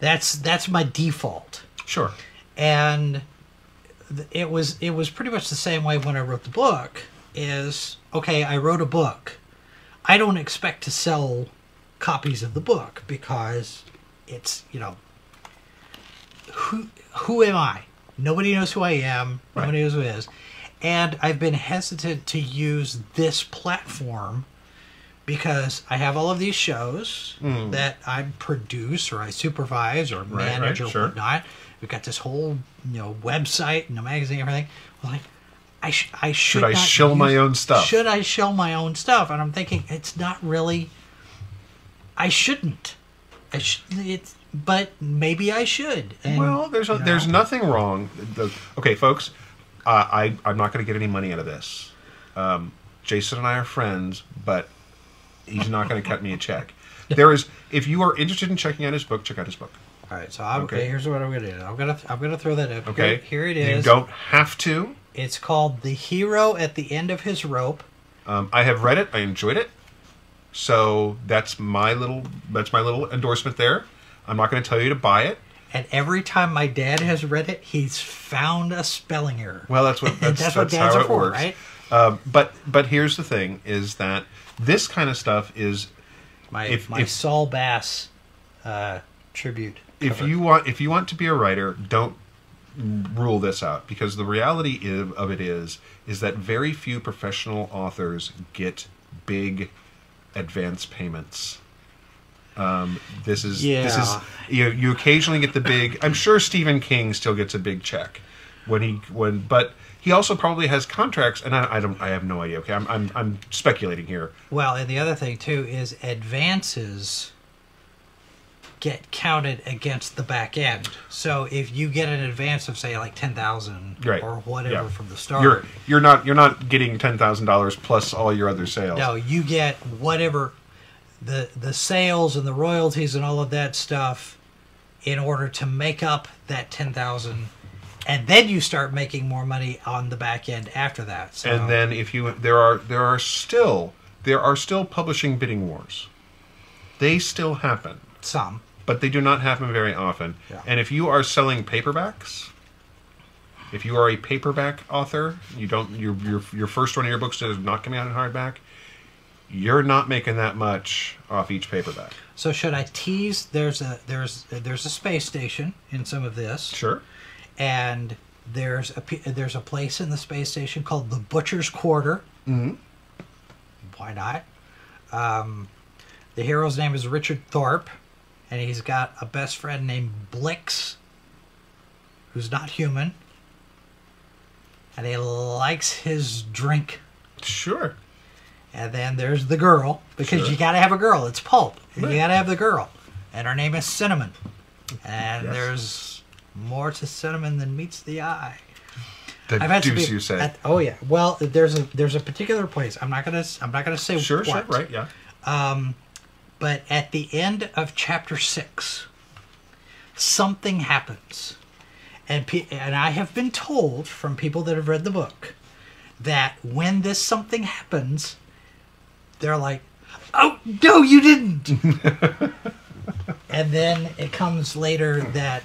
That's that's my default sure and it was it was pretty much the same way when I wrote the book. Is okay, I wrote a book. I don't expect to sell copies of the book because it's you know who who am I? Nobody knows who I am. Nobody knows who it is, and I've been hesitant to use this platform because I have all of these shows that I produce or I supervise or Hmm. right, manage or sure. whatnot. We've got this whole you know website and a magazine and everything. Like, I sh- I should. I not shill my own stuff? Should I shill my own stuff? And I'm thinking it's not really. I shouldn't. I sh- it's but maybe I should. And, Well, there's a, you know, there's nothing wrong. The, okay, folks, uh, I I'm not going to get any money out of this. Um, Jason and I are friends, but he's not going to cut me a check. There is, if you are interested in checking out his book, check out his book. All right, so I'm, Okay. okay. Here's what I'm gonna do. I'm gonna I'm gonna throw that up. Okay, Here, here it You don't have to. It's called "The Hero at the End of His Rope." Um, I have read it. I enjoyed it. So that's my little that's my little endorsement there. I'm not going to tell you to buy it. And every time my dad has read it, he's found a spelling error. Well, that's what that's, That's that's, what dads how are it for, works. right? Um, but but here's the thing: is that this kind of stuff is my if- my if- Saul Bass uh, tribute. if you want if you want to be a writer, don't rule this out because the reality of it is is that very few professional authors get big advance payments. Um, this is this is Yeah. you you occasionally get the big. I'm sure Stephen King still gets a big check when he when but he also probably has contracts and I, I don't I have no idea. Okay, I'm I'm, I'm speculating here. Well, and the other thing too is advances get counted against the back end. So if you get an advance of say like ten thousand Right. or whatever Yeah. from the start, You're you're not you're not getting ten thousand dollars plus all your other sales. no, you get whatever the the sales and the royalties and all of that stuff in order to make up that ten thousand, and then you start making more money on the back end after that. So And then if you there are there are still there are still publishing bidding wars. They still happen, Some. But they do not happen very often. Yeah. And if you are selling paperbacks, if you are a paperback author, you don't your your your first one of your books is not coming out in hardback, you're not making that much off each paperback. So should I tease? There's a there's there's a space station in some of this, Sure. and there's a there's a place in the space station called the Butcher's Quarter. Mm-hmm. Why not? Um, the hero's name is Richard Thorpe, and he's got a best friend named Blix, who's not human, and he likes his drink. Sure. And then there's the girl because Sure. you got to have a girl. It's pulp. Right. You got to have the girl, and her name is Cinnamon. And Yes. there's more to cinnamon than meets the eye. The I've had to deuce you say. at- oh yeah. Well, there's a there's a particular place. I'm not gonna I'm not gonna say sure, sure, what. right, yeah. Um, But at the end of chapter six, something happens, and pe- and I have been told from people that have read the book that when this something happens, they're like, "Oh no, you didn't," and then it comes later that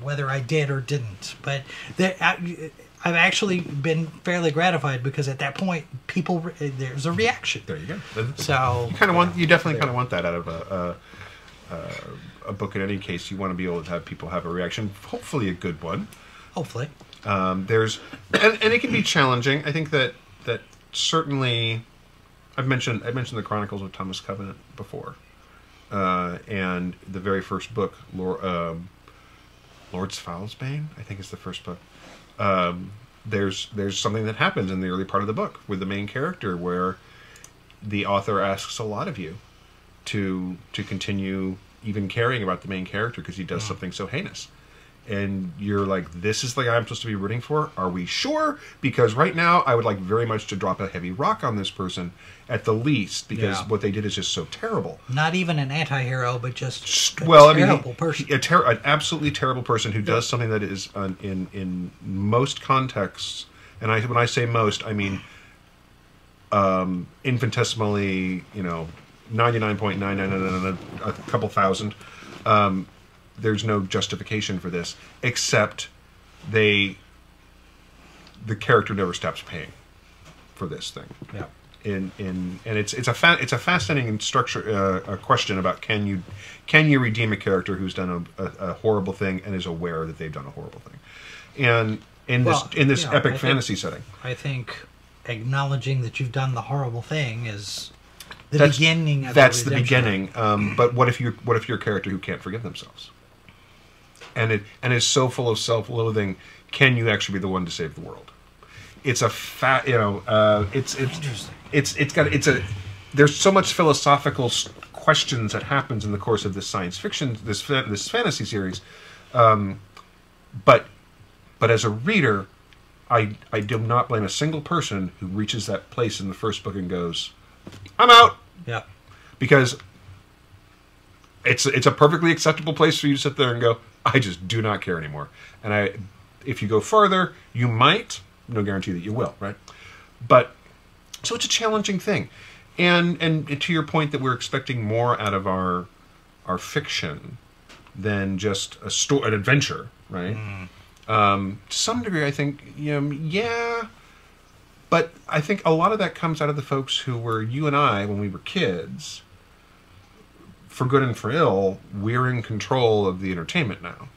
whether I did or didn't. But there, I, uh, I've actually been fairly gratified because at that point, people re- there's a reaction. There you go. So you kind of want you definitely kind of want that out of a, a, a, a book in any case. You want to be able to have people have a reaction hopefully a good one. Hopefully, um, there's and, and it can be challenging. I think that that certainly i've mentioned i mentioned the chronicles of thomas covenant before. Uh, and the very first book Lord, um, lord's Foul's Bane i think is the first book um, there's there's something that happens in the early part of the book with the main character where the author asks a lot of you to to continue even caring about the main character because he does something so heinous and you're like this is the guy i'm supposed to be rooting for are we sure because right now i would like very much to drop a heavy rock on this person at the least because Yeah. what they did is just so terrible not even an anti-hero, but just a well, I mean, terrible he- person. he- a ter- an absolutely terrible person who does something that is uh, in in most contexts, and I when I say most, I mean um, infinitesimally, you know, ninety nine point nine nine nine nine a couple thousand. Um, there's no justification for this except they the character never stops paying for this thing yeah. in in and it's it's a fa- it's a fascinating structure uh, a question about can you can you redeem a character who's done a, a, a horrible thing and is aware that they've done a horrible thing and in Well, this in this you know, epic I think- fantasy setting I think acknowledging that you've done the horrible thing is the that's beginning. Of that's the, redemption. beginning um, but what if you what if you're a character who can't forgive themselves and it and is so full of self-loathing can you actually be the one to save the world it's a fat you know uh, it's it's Interesting. it's it's got it's a there's so much philosophical questions that happens in the course of this science fiction this this fantasy series um, but but as a reader I I do not blame a single person who reaches that place in the first book and goes I'm out Yeah. because it's it's a perfectly acceptable place for you to sit there and go I just do not care anymore. And I if you go further you might no guarantee that you will right? But so it's a challenging thing. And and to your point that we're expecting more out of our our fiction than just a story an adventure right? Um, to some degree I think you know, yeah but I think a lot of that comes out of the folks who were you and I when we were kids. For good and for ill, we're in control of the entertainment now.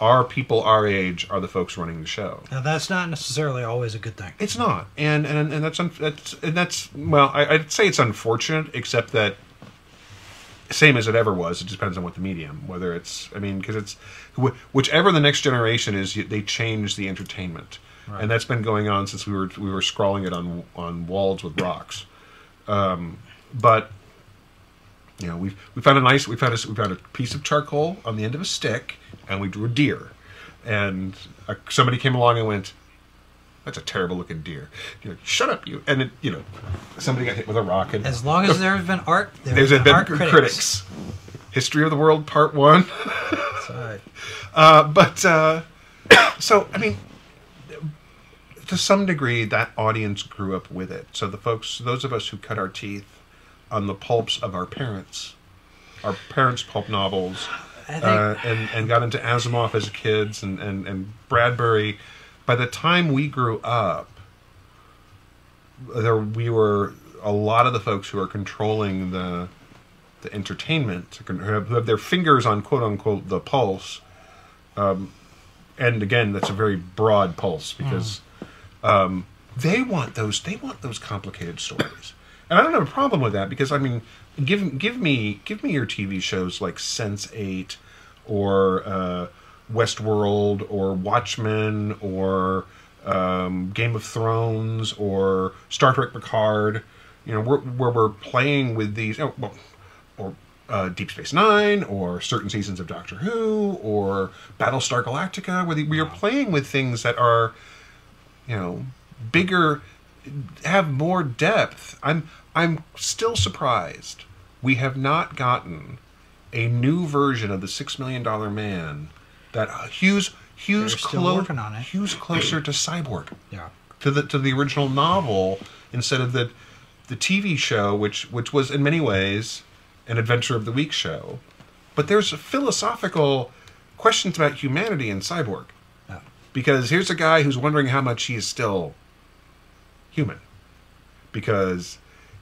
Our people our age are the folks running the show. Now that's not necessarily always a good thing. It's not, and and and that's un, that's and that's well, I, I'd say it's unfortunate, except that same as it ever was. It depends on what the medium, whether it's I mean, because it's wh- whichever the next generation is, they change the entertainment, and that's been going on since we were we were scrawling it on on walls with rocks. Um, but you know, we we found a nice we found a we found a piece of charcoal on the end of a stick, and we drew a deer, and uh, somebody came along and went, "That's a terrible looking deer." You're like, Shut up, you! And it, you know, somebody got hit with a rock, and As long as there has been art, there there's have been been art critics. critics. History of the World Part One. So, Uh, but uh, so I mean, to some degree, that audience grew up with it. So the folks, those of us who cut our teeth on the pulps of our parents, our parents' pulp novels, think uh, and and got into Asimov as kids and, and and Bradbury. By the time we grew up, there we were a lot of the folks who are controlling the the entertainment, who have, who have their fingers on quote unquote the pulse. Um, and again, that's a very broad pulse because um, they want those they want those complicated stories, and I don't have a problem with that because I mean, give give me give me your TV shows like Sense Eight, or uh, Westworld, or Watchmen, or um, Game of Thrones, or Star Trek Picard. You know, where, where we're playing with these, oh, well, or uh, Deep Space Nine, or certain seasons of Doctor Who, or Battlestar Galactica, where the, we are playing with things that are, you know, bigger, have more depth. I'm I'm still surprised we have not gotten a new version of the Six Million Dollar Man that uh, hews hews They're still clo- working on it. hews closer to Cyborg yeah. to the to the original novel instead of the the TV show, which which was in many ways an Adventure of the Week show. But there's philosophical questions about humanity in Cyborg Yeah. because here's a guy who's wondering how much he is still human because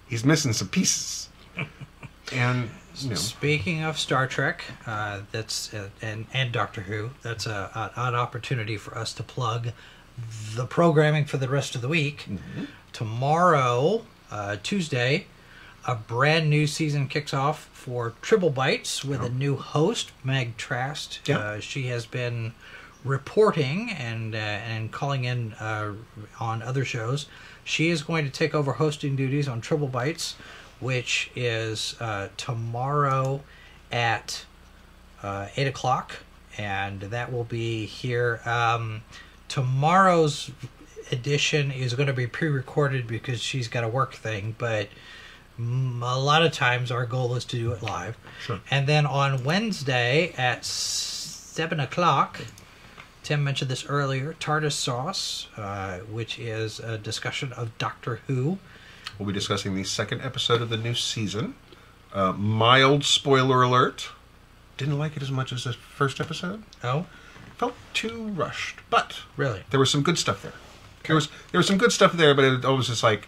he's missing some pieces and you know Speaking of Star Trek, uh, that's uh, and and Doctor Who, that's a, a, an opportunity for us to plug the programming for the rest of the week. Mm-hmm. Tomorrow, uh, Tuesday, a brand new season kicks off for Triple Bytes with a new host, Meg Trast. Yeah. Uh, she has been reporting and uh, and calling in uh, on other shows. She is going to take over hosting duties on Triple Bytes, which is uh, tomorrow at uh, eight o'clock, and that will be here. Um, tomorrow's edition is going to be pre-recorded because she's got a work thing, but a lot of times our goal is to do it live. Sure. And then on Wednesday at seven o'clock, Tim mentioned this earlier. TARDIS Sauce, uh, which is a discussion of Doctor Who. we'll be discussing the second episode of the new season uh, mild spoiler alert didn't like it as much as the first episode Oh, felt too rushed but really? there was some good stuff there. There was there was some good stuff there, but it was just like,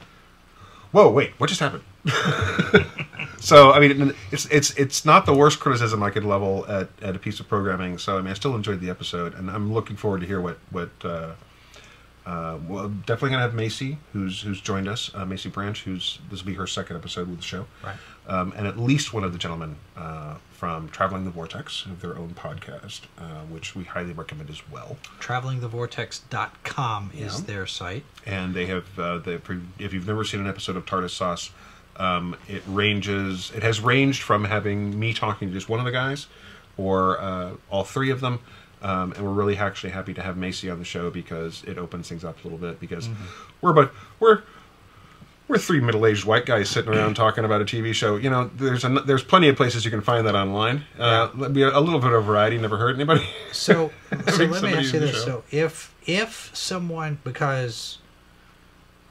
whoa, wait, what just happened? so I mean, it's it's it's not the worst criticism I could level at, at a piece of programming. So I mean, I still enjoyed the episode, and I'm looking forward to hear what what. Uh, uh, well, definitely gonna have Macy, who's who's joined us, uh, Macy Branch, who's this will be her second episode with the show, Right. um, and at least one of the gentlemen uh, from Traveling the Vortex have their own podcast, uh, which we highly recommend as well. TravelingTheVortex.com is Yeah. their site. and they have uh, they if you've never seen an episode of TARDIS Sauce, um, it ranges. It has ranged from having me talking to just one of the guys, or uh, all three of them. Um, and we're really actually happy to have Macy on the show because it opens things up a little bit. Because we're but we're we're three middle-aged white guys sitting around talking about a TV show. You know, there's a, there's plenty of places you can find that online. Uh, be a, a little bit of variety never hurt anybody. So, so let me ask you this: so if if someone because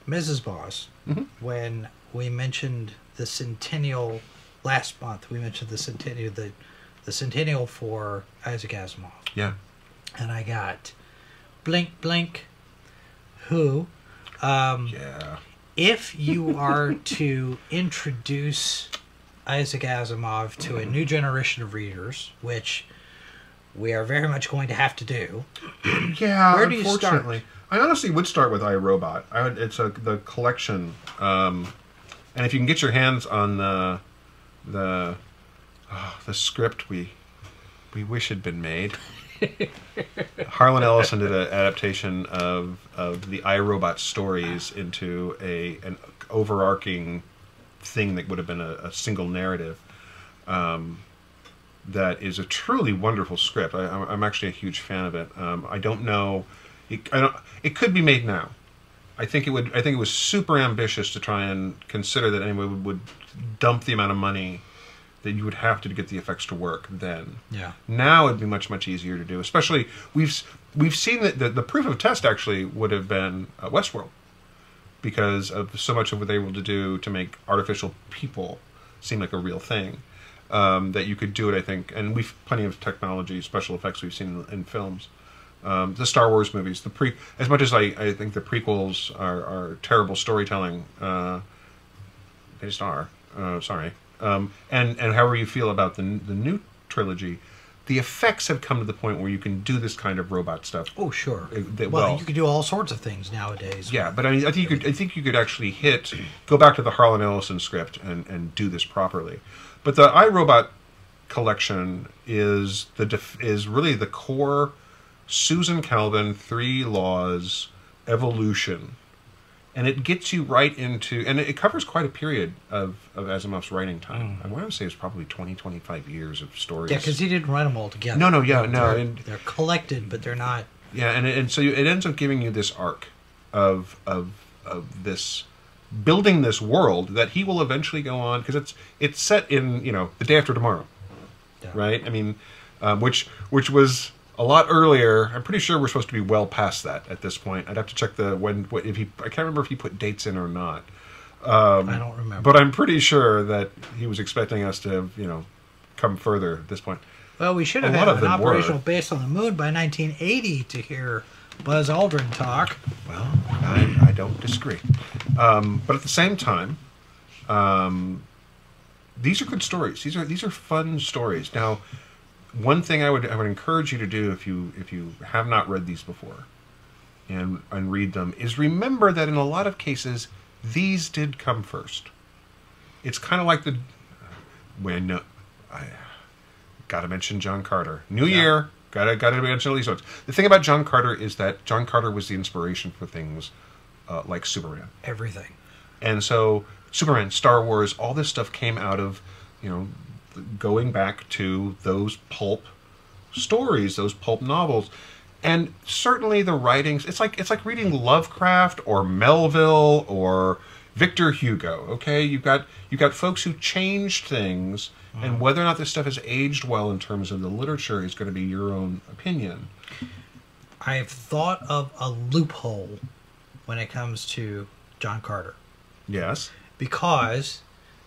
Mrs. Boss, Mm-hmm. when we mentioned the centennial last month, we mentioned the centennial the the centennial for Isaac Asimov, yeah, and I got blink blink who. Um, yeah. if you are to introduce Isaac Asimov to a new generation of readers, which we are very much going to have to do, Yeah, Where do you start? unfortunately. I honestly would start with I, Robot. I would, it's a the collection, um, and if you can get your hands on the the oh, the script we we wish had been made. Harlan Ellison did an adaptation of of the I, Robot stories into a an overarching thing that would have been a, a single narrative. Um, that is a truly wonderful script. I, I'm- I'm actually a huge fan of it. Um, I don't know. It, I don't. It could be made now. I think it would. I think it was super ambitious to try and consider that anyone would, would dump the amount of money that you would have to get the effects to work then. Yeah. Now it'd be much much easier to do. Especially we've we've seen that the, the proof of test actually would have been uh, Westworld because of so much of what they were able to do to make artificial people seem like a real thing. Um, that you could do it, I think, and we've plenty of technology, special effects we've seen in, in films. Um, the Star Wars movies, the pre, as much as I, I think the prequels are, are terrible storytelling, uh, they just are. Uh, sorry. Um, and and however you feel about the the new trilogy, the effects have come to the point where you can do this kind of robot stuff. Oh, sure. Well, well- you could do all sorts of things nowadays. Yeah, but I mean, I think you could. I think you could actually hit, go back to the Harlan Ellison script and and do this properly. But the I, Robot collection is the def, is really the core Susan Calvin three laws evolution, and it gets you right into and it, covers quite a period of of Asimov's writing time. I want to say it's probably 20, 25 years of stories. Yeah, because he didn't write them all together. No, no, yeah, no, They're, and- they're collected, but they're not. Yeah, and and so it ends up giving you this arc of of of this building this world that he will eventually go on because it's it's set in you know the day after tomorrow, Yeah. right? I mean, um, which which was a lot earlier. I'm pretty sure we're supposed to be well past that at this point. I'd have to check the when what, if he I can't remember if he put dates in or not. I don't remember. But I'm pretty sure that he was expecting us to have you know come further at this point. well, we should have had an them were. operational base on the moon by 1980 to hear Buzz Aldrin talk. Well, I, I don't disagree. Um, but at the same time, um, these are good stories. These are these are fun stories. Now, one thing I would I would encourage you to do if you if you have not read these before, and and read them is remember that in a lot of cases these did come first. It's kind of like the when uh, I got to mention John Carter. New Year, gotta gotta mention all these ones. The thing about John Carter is that John Carter was the inspiration for things uh, like Superman, Everything. and so Superman, Star Wars, all this stuff came out of you know going back to those pulp stories, those pulp novels. And certainly the writings it's like it's like reading Lovecraft or Melville or Victor Hugo, okay? You've got you've got folks who changed things and whether or not this stuff has aged well in terms of the literature is going to be your own opinion. I've thought of a loophole when it comes to John Carter Yes. because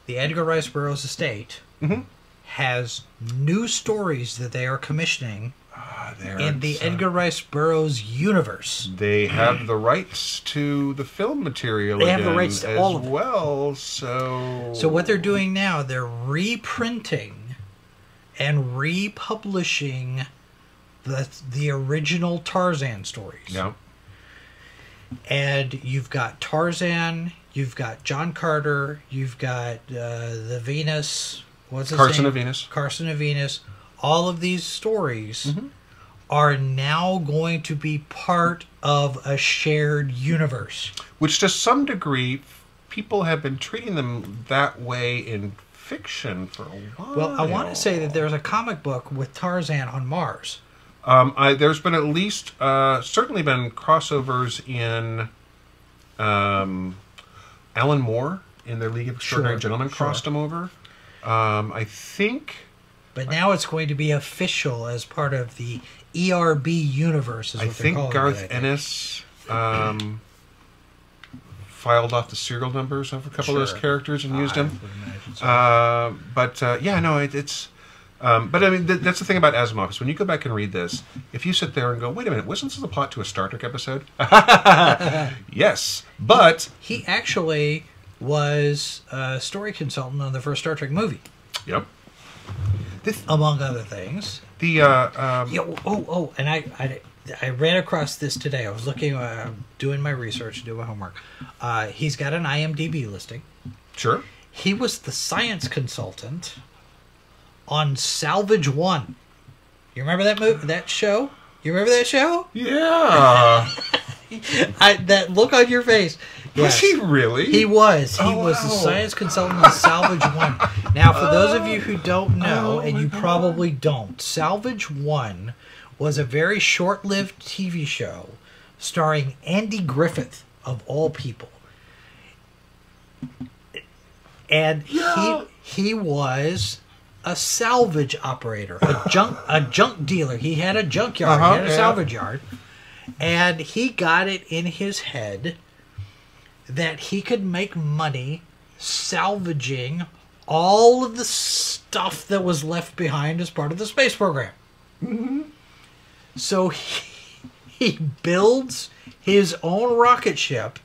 the Edgar Rice Burroughs estate Mhm. Has new stories that they are commissioning there in the uh, Edgar Rice Burroughs universe. they have the rights to the film material They have the rights to all of it. well, so So what they're doing now, they're reprinting and republishing the the original Tarzan stories. Yeah. And you've got Tarzan, you've got John Carter, you've got uh, the Venus. What's his Carson name? of Venus. Carson of Venus. All of these stories Mm-hmm. are now going to be part of a shared universe. which to some degree people have been treating them that way in fiction for a while. Well, I want to say that there's a comic book with Tarzan on Mars. um, I, there's been at least uh, certainly been crossovers in um, Alan Moore in their League of Extraordinary Sure, Gentlemen sure. crossed him over. Um, I think But now it's going to be official as part of the ERB universe. Is I what they're think calling Garth it, I think. Ennis um, filed off the serial numbers of a couple of those characters and used I them. so. Uh, but uh, yeah, no, it, it's. Um, but I mean, th- that's the thing about Asimov is when you go back and read this, if you sit there and go, "Wait a minute, wasn't this the plot to a Star Trek episode?" yes, but he actually was a story consultant on the first Star Trek movie, yep, this, among other things. the uh, um, Yeah. Oh, oh, and I, I, I ran across this today. I was looking, uh, doing my research, doing my homework. Uh, he's got an IMDb listing. sure, He was the science consultant on Salvage One. You remember that movie, that show? You remember that show? yeah, I, that look on your face. Was he really? He was. He Oh, was the science consultant on Salvage One. Now, for those of you who don't know, Oh, and you God. probably don't, Salvage One was a very short-lived TV show starring Andy Griffith of all people, and he he was a salvage operator, a junk a junk dealer. He had a junkyard, Uh-huh, he had a yeah. salvage yard, and he got it in his head that he could make money salvaging all of the stuff that was left behind as part of the space program. So he, he builds his own rocket ship.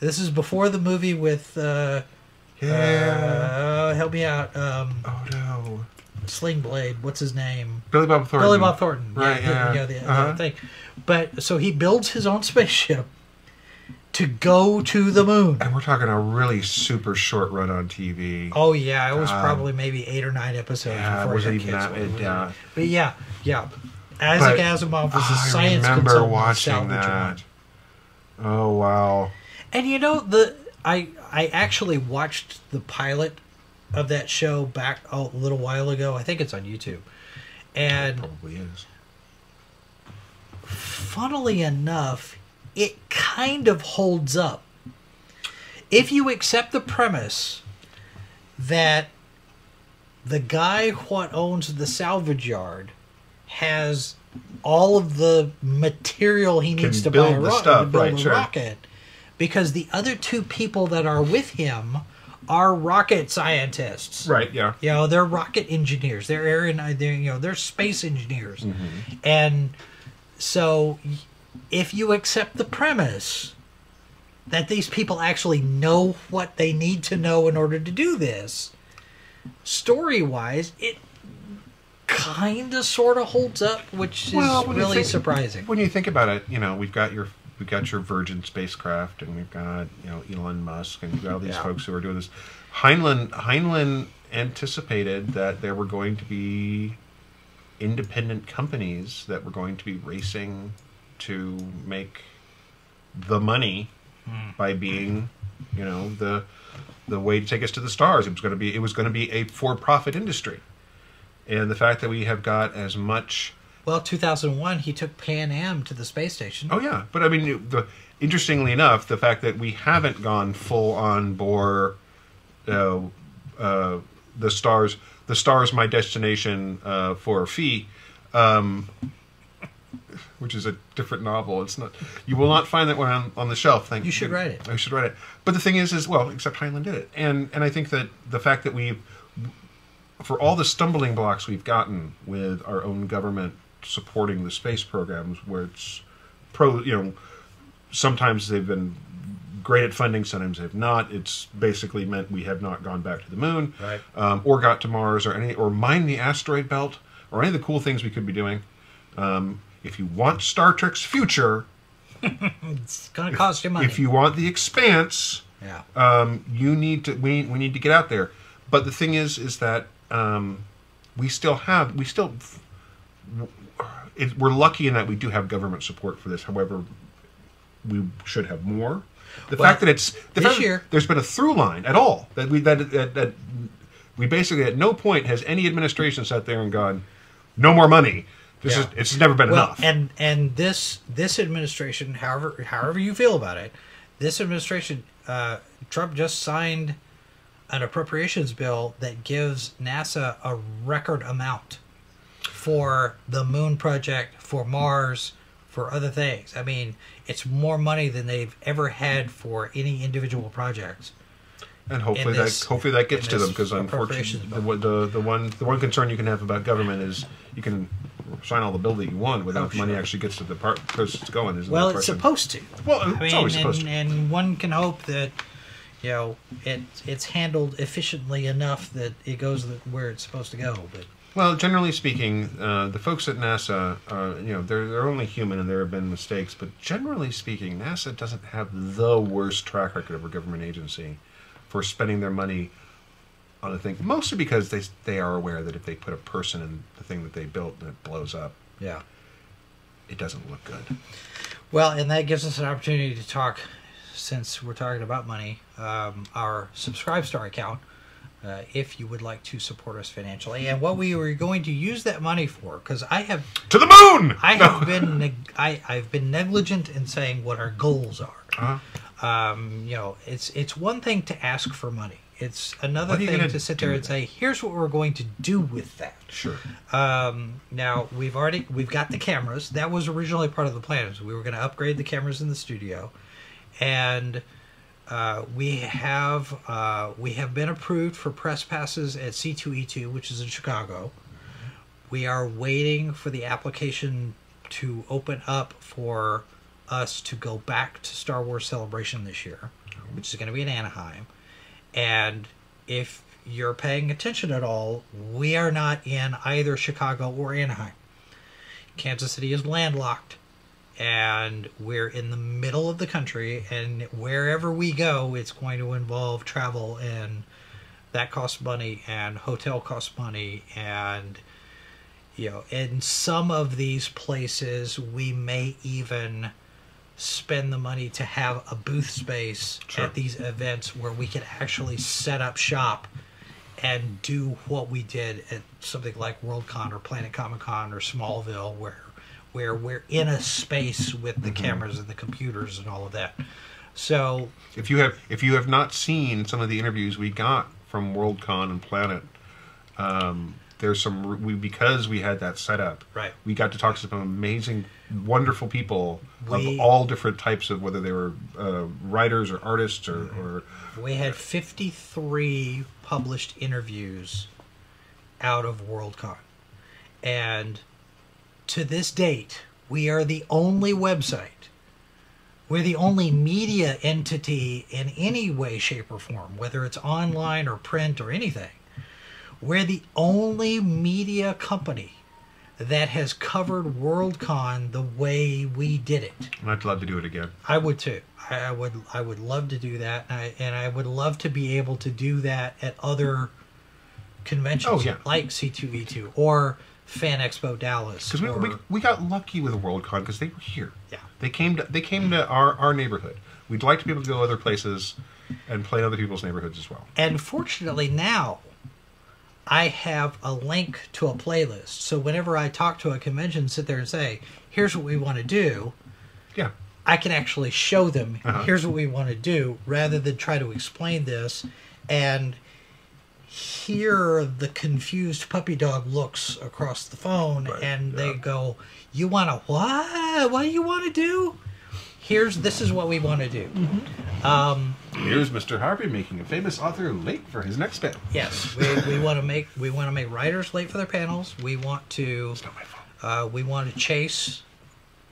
This is before the movie with uh, Yeah. uh, help me out. Um, oh no. Sling Blade. What's his name? Billy Bob Thornton. Billy Bob Thornton. Right, yeah. the, the, the Uh-huh. thing. But so he builds his own spaceship to go to the moon. And we're talking a really super short run on TV. Oh yeah, it was God. probably maybe eight or nine episodes yeah, it before wasn't he even that. canceled. It, yeah. Uh, but yeah, yeah. Isaac But Asimov was I science remember consultant watching that. One. Oh wow. And you know the I I actually watched the pilot of that show back oh, a little while ago. I think it's on YouTube. And Probably is. funnily enough, it kind of holds up. If you accept the premise that the guy what owns the salvage yard has all of the material he needs to build buy a, the ro- stuff, build right, a sure. rocket, because the other two people that are with him are rocket scientists. Right. Yeah. You know, they're rocket engineers. They're aeron, they're you know, they're space engineers. Mm-hmm. And so if you accept the premise that these people actually know what they need to know in order to do this, story-wise, it kind of sort of holds up, which is Well, really think- surprising. When you think about it, you know, we've got your we've got your Virgin spacecraft, and we've got you know Elon Musk, and we've got all these Yeah. folks who are doing this. Heinlein Heinlein anticipated that there were going to be independent companies that were going to be racing to make the money by being, you know, the the way to take us to the stars. It was going to be it was going to be a for-profit industry, and the fact that we have got as much Well, 2001, he took Pan Am to the space station. Oh yeah, but I mean, the interestingly enough, the fact that we haven't gone full on bore, uh, uh, the stars, the stars, my destination uh, for a fee, um, which is a different novel. It's not. You will not find that one on, on the shelf. Thank You You should write it. I should write it. But the thing is, is well, except Heinlein did it, and and I think that the fact that we, for all the stumbling blocks we've gotten with our own government supporting the space programs, where it's pro, you know, sometimes they've been great at funding, sometimes they've not. It's basically meant we have not gone back to the moon, Right. um, or got to Mars, or any, or mine the asteroid belt, or any of the cool things we could be doing. Um, if you want Star Trek's future, It's going to cost you money. if you want the expanse, yeah. um, you need to we we need to get out there. But the thing is, is that um, we still have we still it, we're lucky in that we do have government support for this. However, we should have more. The Well, fact that it's the this fact that year- there's been a through line at all that we that, that that we basically at no point has any administration sat there and gone, no more money. This Yeah. is it's never been well, enough. and and this this administration, however however you feel about it, this administration, uh, Trump just signed an appropriations bill that gives NASA a record amount for the Moon project, for Mars, for other things. I mean, it's more money than they've ever had for any individual projects. And hopefully this- that hopefully that gets to them because unfortunately the, the the one the one concern you can have about government is you can sign all the bill that you want without Oh, the money sure. actually gets to the part because it's going. Isn't Well, the it's supposed to. Well, I it's mean, always and, to. and one can hope that you know it it's handled efficiently enough that it goes the, where it's supposed to go. But Well, generally speaking, uh, the folks at NASA, uh, you know, they're they're only human and there have been mistakes. But generally speaking, NASA doesn't have the worst track record of a government agency for spending their money on a thing. Mostly because they they are aware that if they put a person in the thing that they built and it blows up, yeah. it doesn't look good. Well, and that gives us an opportunity to talk, since we're talking about money, um, our Subscribe Star account. Uh, if you would like to support us financially, and what we were going to use that money for, because I have To the moon. I No. have been neg- I, I've been negligent in saying what our goals are. Uh-huh. Um, you know, it's it's one thing to ask for money. It's another What are you thing gonna sit there and say, "Here's what we're going to do with that." Sure. Um, now we've already we've got the cameras. That was originally part of the plan. We were going to upgrade the cameras in the studio, and uh, we have uh, we have been approved for press passes at C2E2, which is in Chicago. We are waiting for the application to open up for us to go back to Star Wars Celebration this year, which is going to be in Anaheim. And if you're paying attention at all, we are not in either Chicago or Anaheim. Kansas City is landlocked, and we're in the middle of the country, and wherever we go, it's going to involve travel, and that costs money, and hotel costs money, and you know, in some of these places, we may even spend the money to have a booth space Sure. at these events where we can actually set up shop and do what we did at something like Worldcon or Planet Comic Con or Smallville, where where we're in a space with the cameras and the computers and all of that. So If you have if you have not seen some of the interviews we got from Worldcon and Planet, um, there's some we because we had that set up. Right. We got to talk to some amazing, wonderful people We- of all different types of whether they were uh, writers or artists or, or We had 53 published interviews out of Worldcon. And to this date, we are the only website, we're the only media entity in any way, shape, or form, whether it's online or print or anything. We're the only media company that has covered Worldcon the way we did it. I'd love to do it again. I would too. I, I would. I would love to do that, and I, and I would love to be able to do that at other conventions, Oh, yeah. like C2E2 or Fan Expo Dallas. Because we, or- we, we got lucky with Worldcon because they were here. Yeah. They came to they came to our, our neighborhood. We'd like to be able to go other places and play in other people's neighborhoods as well. and fortunately now, I have a link to a playlist. So whenever I talk to a convention, sit there and say, "Here's what we want to do," Yeah. I can actually show them Uh-huh. here's what we want to do rather than try to explain this and hear the confused puppy dog looks across the phone Right, and they go you want to what what do you want to do here's this is what we want to do um, Here's Mr. Harvey making a famous author late for his next panel. yes we, we want to make we want to make writers late for their panels we want to It's not my fault. Uh, we want to chase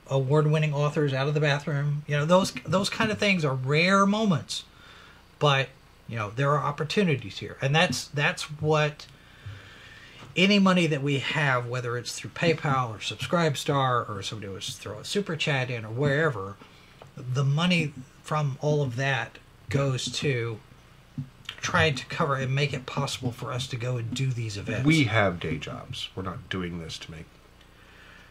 award-winning authors out of the bathroom. You know, those those kind of things are rare moments, but you know there are opportunities here, and that's that's what any money that we have, whether it's through PayPal or Subscribestar or somebody was throw a super chat in or wherever, the money from all of that goes to trying to cover and make it possible for us to go and do these events. We have day jobs. We're not doing this to make.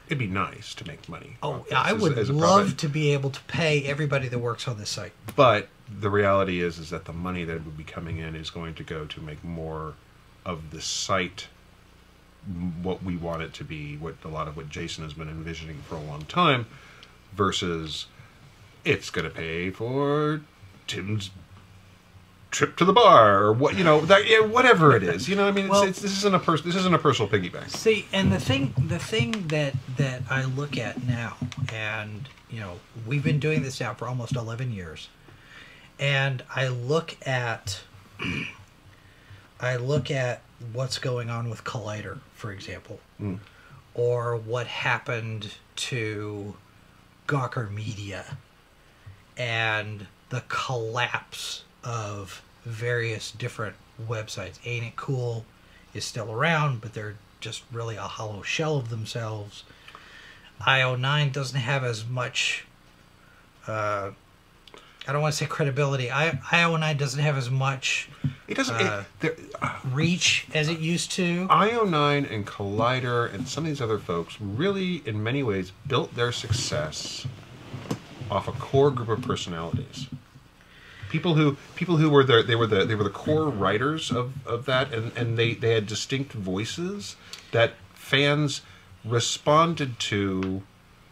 It'd be nice to make money. Oh, I would as a love to be able to pay everybody that works on this site. But the reality is, is that the money that would be coming in is going to go to make more of the site what we want it to be. What a lot of what Jason has been envisioning for a long time, versus it's going to pay for Tim's trip to the bar or what you know that yeah, whatever it is. You know, I mean, Well- it's, this isn't a pers- This isn't a personal piggyback. See, and the thing, the thing that that I look at now, and you know, we've been doing this now for almost eleven years, and I look at, I look at what's going on with Collider, for example, Mm. or what happened to Gawker Media, and the collapse of various different websites. Ain't It Cool is still around, but they're just really a hollow shell of themselves. IO9 doesn't have as much. Uh, I don't want to say credibility. I, IO9 doesn't have as much It doesn't. Uh, it, there, reach as it used to. IO9 and Collider and some of these other folks really, in many ways, built their success off a core group of personalities. People who people who were the they were the they were the core writers of, of that and, and they, they had distinct voices that fans responded to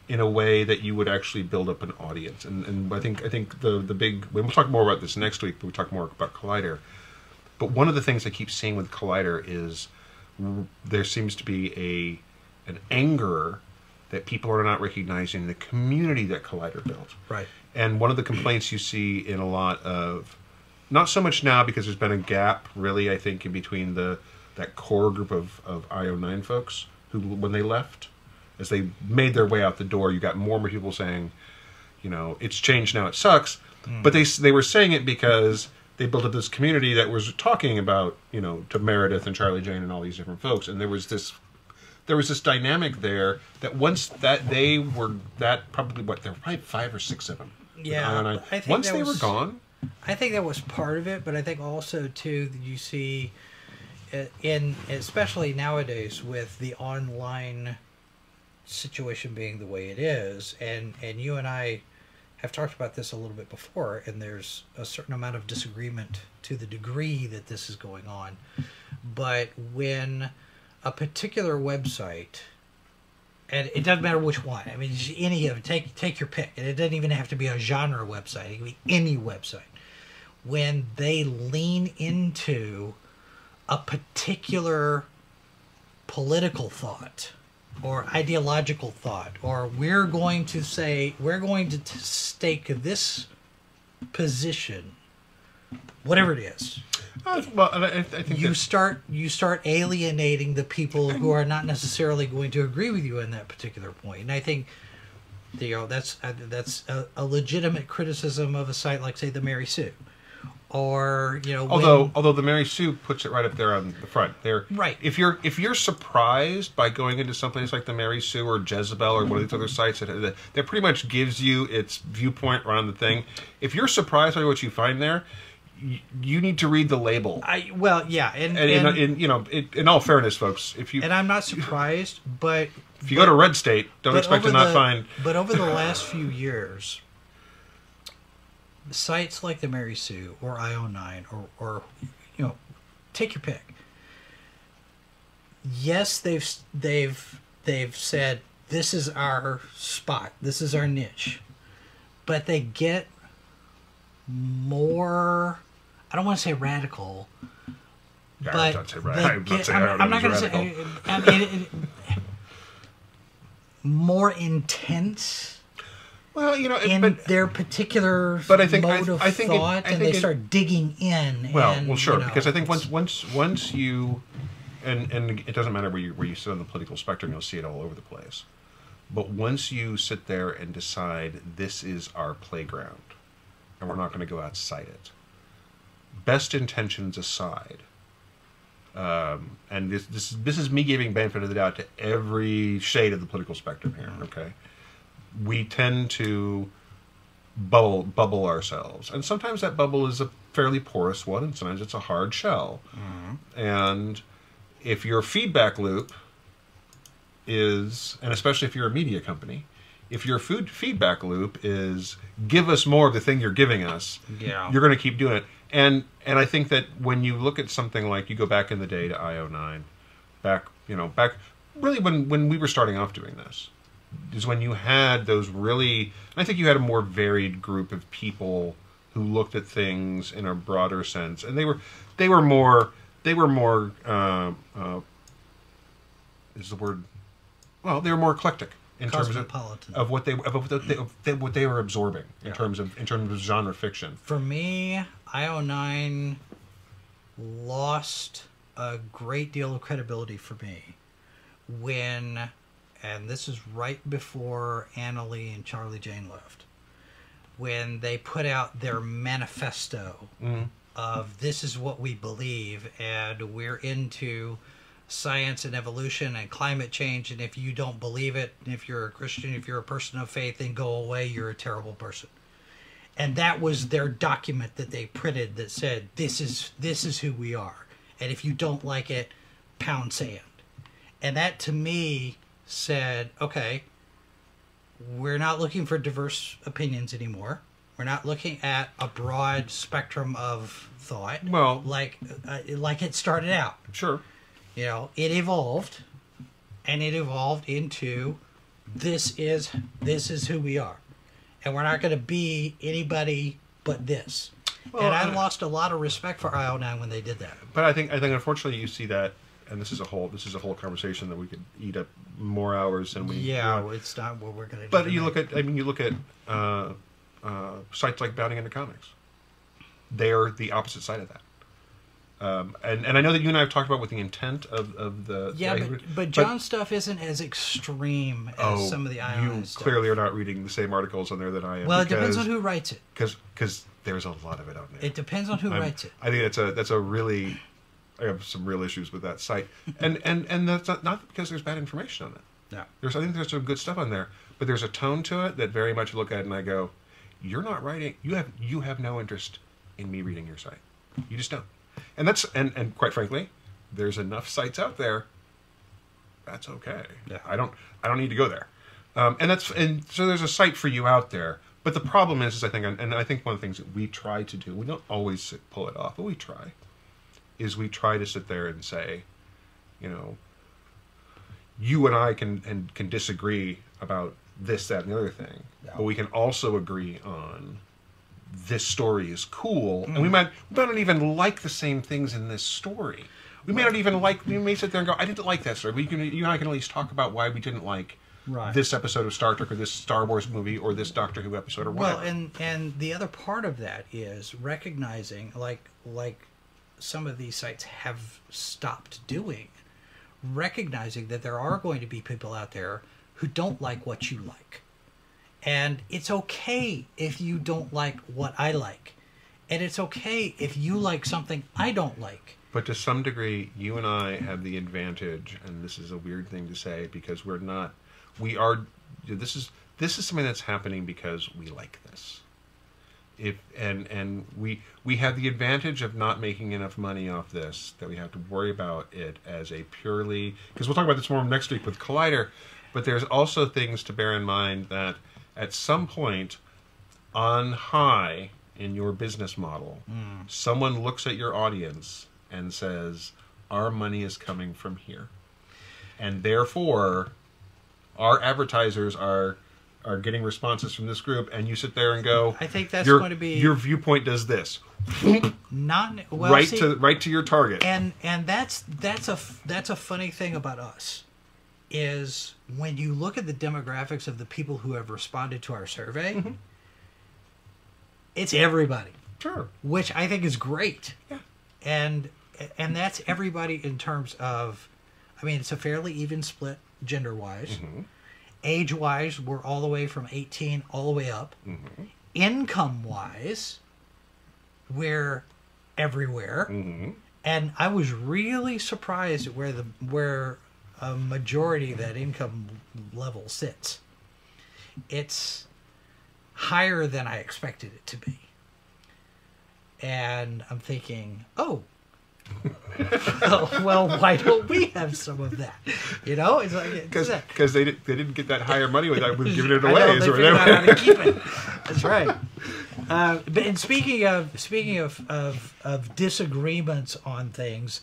in a way that you would actually build up an audience. And and I think I think the the big we'll talk more about this next week, but we talk more about Collider But one of the things I keep seeing with Collider is there seems to be a an anger that people are not recognizing the community that Collider built. Right. And one of the complaints you see in a lot of, not so much now because there's been a gap, really, I think, in between the that core group of, of IO9 folks who, when they left, as they made their way out the door, you got more and more people saying, you know, it's changed now, it sucks. Hmm. But they they were saying it because they built up this community that was talking about, you know, to Meredith and Charlie Jane and all these different folks, and there was this there was this dynamic there that once that they were that probably what there were probably five or six of them. Yeah, And I think once they was- were gone, I think that was part of it, but I think also too that you see uh, in especially nowadays with the online situation being the way it is, and and you and I have talked about this a little bit before, and there's a certain amount of disagreement to the degree that this is going on, but when a particular website and it doesn't matter which one. I mean, any of it. Take take your pick, and it doesn't even have to be a genre website. It can be any website. When they lean into a particular political thought or ideological thought, or we're going to say we're going to stake this position, whatever it is, uh, well, I, I think you start you start alienating the people who are not necessarily going to agree with you in that particular point. And I think you know that's uh, that's a, a legitimate criticism of a site like say the Mary Sue, or you know when- Although, although the Mary Sue puts it right up there on the front. There, Right. If you're if you're surprised by going into someplace like the Mary Sue or Jezebel or one of these other sites that that, that pretty much gives you its viewpoint around the thing, if you're surprised by what you find there, you, need to read the label. I well yeah and And, and, in, in you know, in, in all fairness, folks, if you and I'm not surprised, but if you go to Red State, don't expect to not the- find. But over the last few years, sites like the Mary Sue or IO9 or, or you know, take your pick. Yes, they've they've they've said this is our spot, this is our niche, but they get more. I don't want to say radical, Yeah, but don't say ra- I'm not get- saying I'm, I'm not going to say. radical. I mean, it, it, more intense Well, you know, in but their particular But I think- I- mode of I think it- thought, I and think they it- start digging in. Well, and, well, sure, you know, because I think once once once you, and and it doesn't matter where you where you sit on the political spectrum, you'll see it all over the place. But once you sit there and decide this is our playground, and we're not going to go outside it, best intentions aside, um, and this this this is me giving benefit of the doubt to every shade of the political spectrum here. Okay, we tend to bubble bubble ourselves and sometimes that bubble is a fairly porous one and sometimes it's a hard shell and if your feedback loop is and especially if you're a media company if your food feedback loop is give us more of the thing you're giving us Yeah. you're going to keep doing it and and i think that when you look at something like you go back in the day to io9 back you know back really when when we were starting off doing this is when you had those really i think you had a more varied group of people who looked at things in a broader sense. And they were they were more they were more uh, uh, is the word well they were more eclectic in terms of, of what they of what they, of what they were absorbing in Yeah. terms of in terms of genre fiction. For me, IO9 lost a great deal of credibility for me when, and this is right before Annalee and Charlie Jane left, when they put out their manifesto mm-hmm. of this is what we believe and we're into science and evolution and climate change and if you don't believe it if you're a christian if you're a person of faith then go away you're a terrible person and that was their document that they printed that said this is this is who we are. And if you don't like it pound sand. And that to me said okay we're not looking for diverse opinions anymore. We're not looking at a broad spectrum of thought. Well- like uh, like it started out. sure. You know it evolved and it evolved into this is this is who we are and we're not going to be anybody but this and I uh, lost a lot of respect for IO9 when they did that. But I think I think unfortunately you see that, and this is a whole this is a whole conversation that we could eat up more hours than we. Yeah, it's not what we're going to do. But you tonight. look at I mean you look at uh, uh, sites like Bounding into Comics. They're the opposite side of that. Um, and, and I know that you and I have talked about what the intent of, of the Yeah, the- but, but John's stuff isn't as extreme as oh, some of the you stuff. clearly are not reading the same articles on there that I am. well, it depends on who writes it. because because there's a lot of it on there. It depends on who I'm- writes it. I think that's a that's a really I have some real issues with that site, and and and that's not, not because there's bad information on it. Yeah, There's I think there's some good stuff on there, but there's a tone to it that very much look at and I go, you're not writing. You have you have no interest in me reading your site. You just don't. And that's and and quite frankly, there's enough sites out there. That's okay. Yeah. I don't I don't need to go there. Um, and that's and so there's a site for you out there. But the problem is, is I think, and I think one of the things that we try to do, we don't always sit- pull it off, but we try, is we try to sit there and say, you know, you and I can and can disagree about this, that, and the other thing, Yeah. but we can also agree on this story is cool, and we mm-hmm. might we might not even like the same things in this story. We may not even like. We may sit there and go, "I didn't like that story." But you can, you and I can at least talk about why we didn't like Right. this episode of Star Trek or this Star Wars movie or this Doctor Who episode or whatever. Well, and and the other part of that is recognizing, like like some of these sites have stopped doing, recognizing that there are going to be people out there who don't like what you like, and it's okay if you don't like what I like, and it's okay if you like something I don't like. But to some degree, you and I have the advantage, and this is a weird thing to say because we're not. We are. This is this is something that's happening because we like this. If and and we we have the advantage of not making enough money off this that we have to worry about it as a purely because we'll talk about this more next week with Collider. But there's also things to bear in mind that at some point on high in your business model, hmm. someone looks at your audience and says, Our money is coming from here. And therefore, our advertisers are are getting responses from this group, and you sit there and go, I think that's going to be- your viewpoint does this, Not well, right see, to right to your target. and and that's that's a that's a funny thing about us is when you look at the demographics of the people who have responded to our survey Mm-hmm. it's everybody sure, which i think is great Yeah. and and that's everybody in terms of i mean it's a fairly even split gender wise Mm-hmm. age wise we're all the way from 18 all the way up Mm-hmm. income wise we're everywhere hmm and I was really surprised at where the where a majority of that income level sits. It's higher than I expected it to be, and I'm thinking, oh. well, why don't we have some of that? You know, it's like because they, did, they didn't get that higher money without with giving it I away. know, they figured they- out how to keep it. That's right. Uh, but and speaking of speaking of of, of disagreements on things,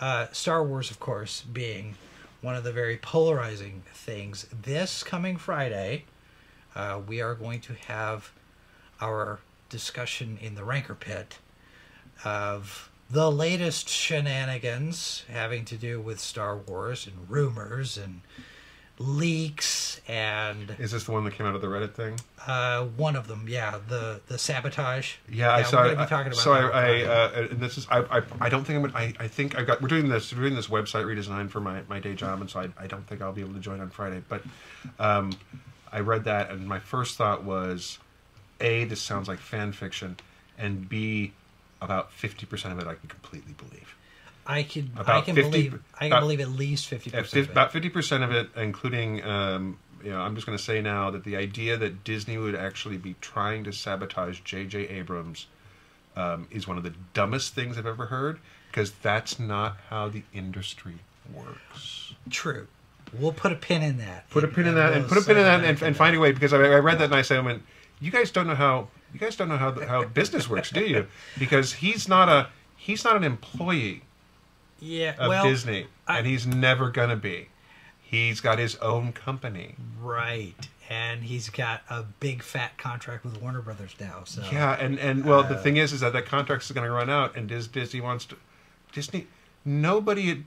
uh, Star Wars, of course, being one of the very polarizing things. This coming Friday, uh, we are going to have our discussion in the Rancor Pit of the latest shenanigans having to do with Star Wars and rumors and leaks and Is this the one that came out of the Reddit thing? uh, one of them, yeah, the the sabotage. Yeah, I we're saw. gonna be talking about so I, I uh, and this is I, I I don't think I'm. gonna- I I think I've got. We're doing this. We're doing this website redesign for my my day job, and so I, I don't think I'll be able to join on Friday. But um, I read that, and my first thought was, a this sounds like fan fiction, and b about fifty percent of it I can completely believe. I can I about can 50 believe I can about- believe at least fifty percent. about fifty percent of it, including, um, you know, I'm just going to say now that the idea that Disney would actually be trying to sabotage J.J. Abrams um, is one of the dumbest things I've ever heard, because that's not how the industry works. True. We'll put a pin in that. Put a pin in that, and put a pin in that, and, and find a way. Because I, I read that and I said, I went, you guys don't know how you guys don't know how how business works, do you? Because he's not a he's not an employee Yeah. of well, Disney, I- and he's never gonna be. He's got his own company. right. and he's got a big fat contract with Warner Brothers now. So Yeah, and and well, Uh, the thing is, is that that contract is going to run out, and Disney wants to. Disney, nobody.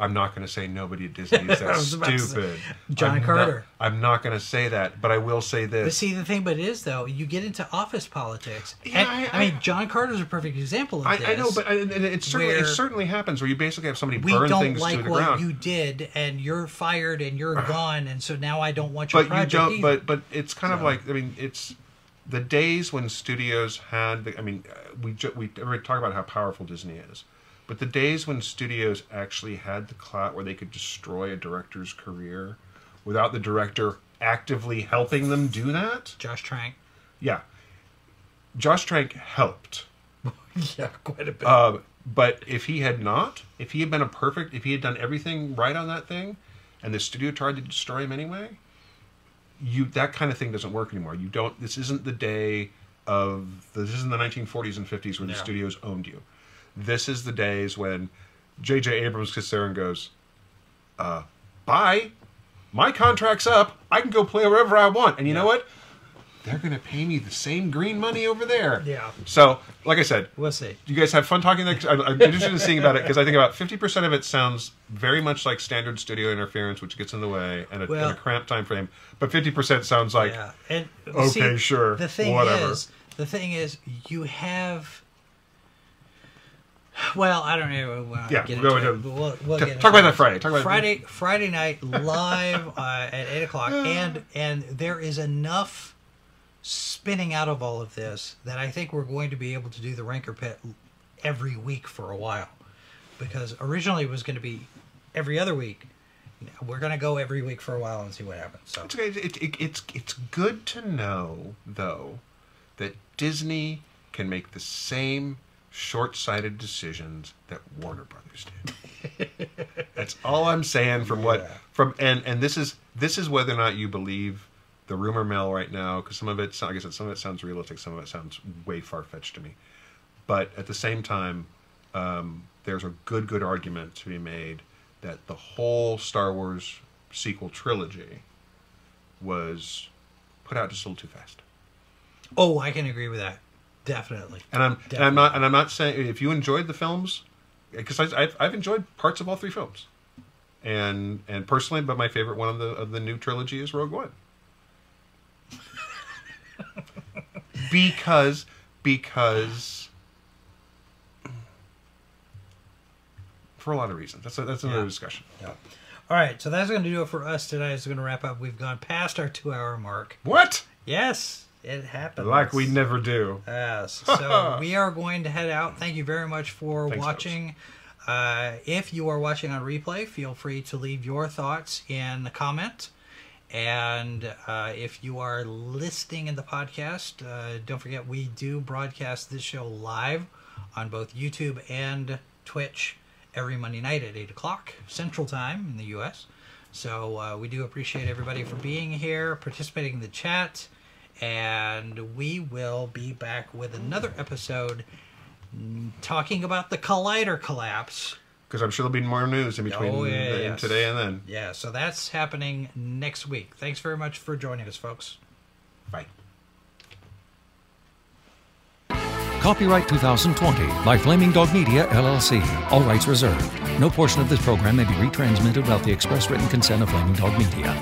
I'm not going to say nobody at Disney is that was about to say, stupid. John I'm Carter. Not, I'm not going to say that, but I will say But this. see, the thing but it is, though, you get into office politics. Yeah, and, I- I, mean, I- John Carter's a perfect example of I, this. I know, but I, and it certainly it certainly happens where you basically have somebody we burn don't things like to the what you did, and you're fired, and you're gone, and so now I don't want your but you project don't. either. But but it's kind of like I mean, it's the days when studios had. The, I mean, uh, we we talk about how powerful Disney is, but the days when studios actually had the clout where they could destroy a director's career without the director actively helping them do that. Josh Trank. Yeah, Josh Trank helped. yeah, quite a bit. Um, but if he had not, if he had been a perfect, if he had done everything right on that thing, and the studio tried to destroy him anyway, you that kind of thing doesn't work anymore. You don't. This isn't the day of this isn't the 1940s and 50s where the studios owned you. This is the days when J.J. Abrams sits there and goes, uh, "Bye, my contract's up. I can go play wherever I want." And you know what? They're going to pay me the same green money over there. Yeah. So, like I said, we'll see. you guys have fun talking next I'm, I'm interested in seeing about it because i think about 50% of it sounds very much like standard studio interference which gets in the way and a, Well- and a cramped time frame but 50% sounds like yeah, and okay, see, sure, The thing whatever. is, the thing is, you have. Well, I don't know. We'll Yeah, get we'll into go into- but we'll, we'll talk about it. that Friday. Talk about- Friday. Friday night live uh, at eight o'clock, and and there is enough spinning out of all of this that I think we're going to be able to do the Rancor Pit every week for a while, because originally it was going to be every other week. We're going to go every week for a while and see what happens. So it's, okay, it, it, it's it's good to know though that disney can make the same short-sighted decisions that warner brothers did that's all i'm saying from what Yeah. from and and this is this is whether or not you believe the rumor mill right now because some of it like i said some of it sounds realistic some of it sounds way far-fetched to me but at the same time um, there's a good good argument to be made that the whole star wars sequel trilogy was put out just a little too fast Oh, I can agree with that. Definitely. and I'm and I'm not and I'm not saying if you enjoyed the films because I've I've enjoyed parts of all three films, and and personally, but my favorite one of the of the new trilogy is Rogue One, because because for a lot of reasons. That's a, that's another Yeah. discussion. All right, so that's going to do it for us today. It's going to wrap up. We've gone past our two-hour mark. What? Yes, it happens. Like we never do. Yes. So we are going to head out. Thank you very much for Thanks, watching. Uh, if you are watching on replay, feel free to leave your thoughts in the comment. And uh, if you are listening in the podcast, uh, don't forget we do broadcast this show live on both YouTube and Twitch every Monday night at 8 o'clock Central Time in the U.S. So uh, we do appreciate everybody for being here, participating in the chat, and we will be back with another episode talking about the Collider collapse. Because I'm sure there'll be more news in between Oh, yeah, the- yes. today and then. Yeah, so that's happening next week. Thanks very much for joining us, folks. Bye. Copyright 2020 by Flaming Dog Media, LLC. All rights reserved. No portion of this program may be retransmitted without the express written consent of Flaming Dog Media.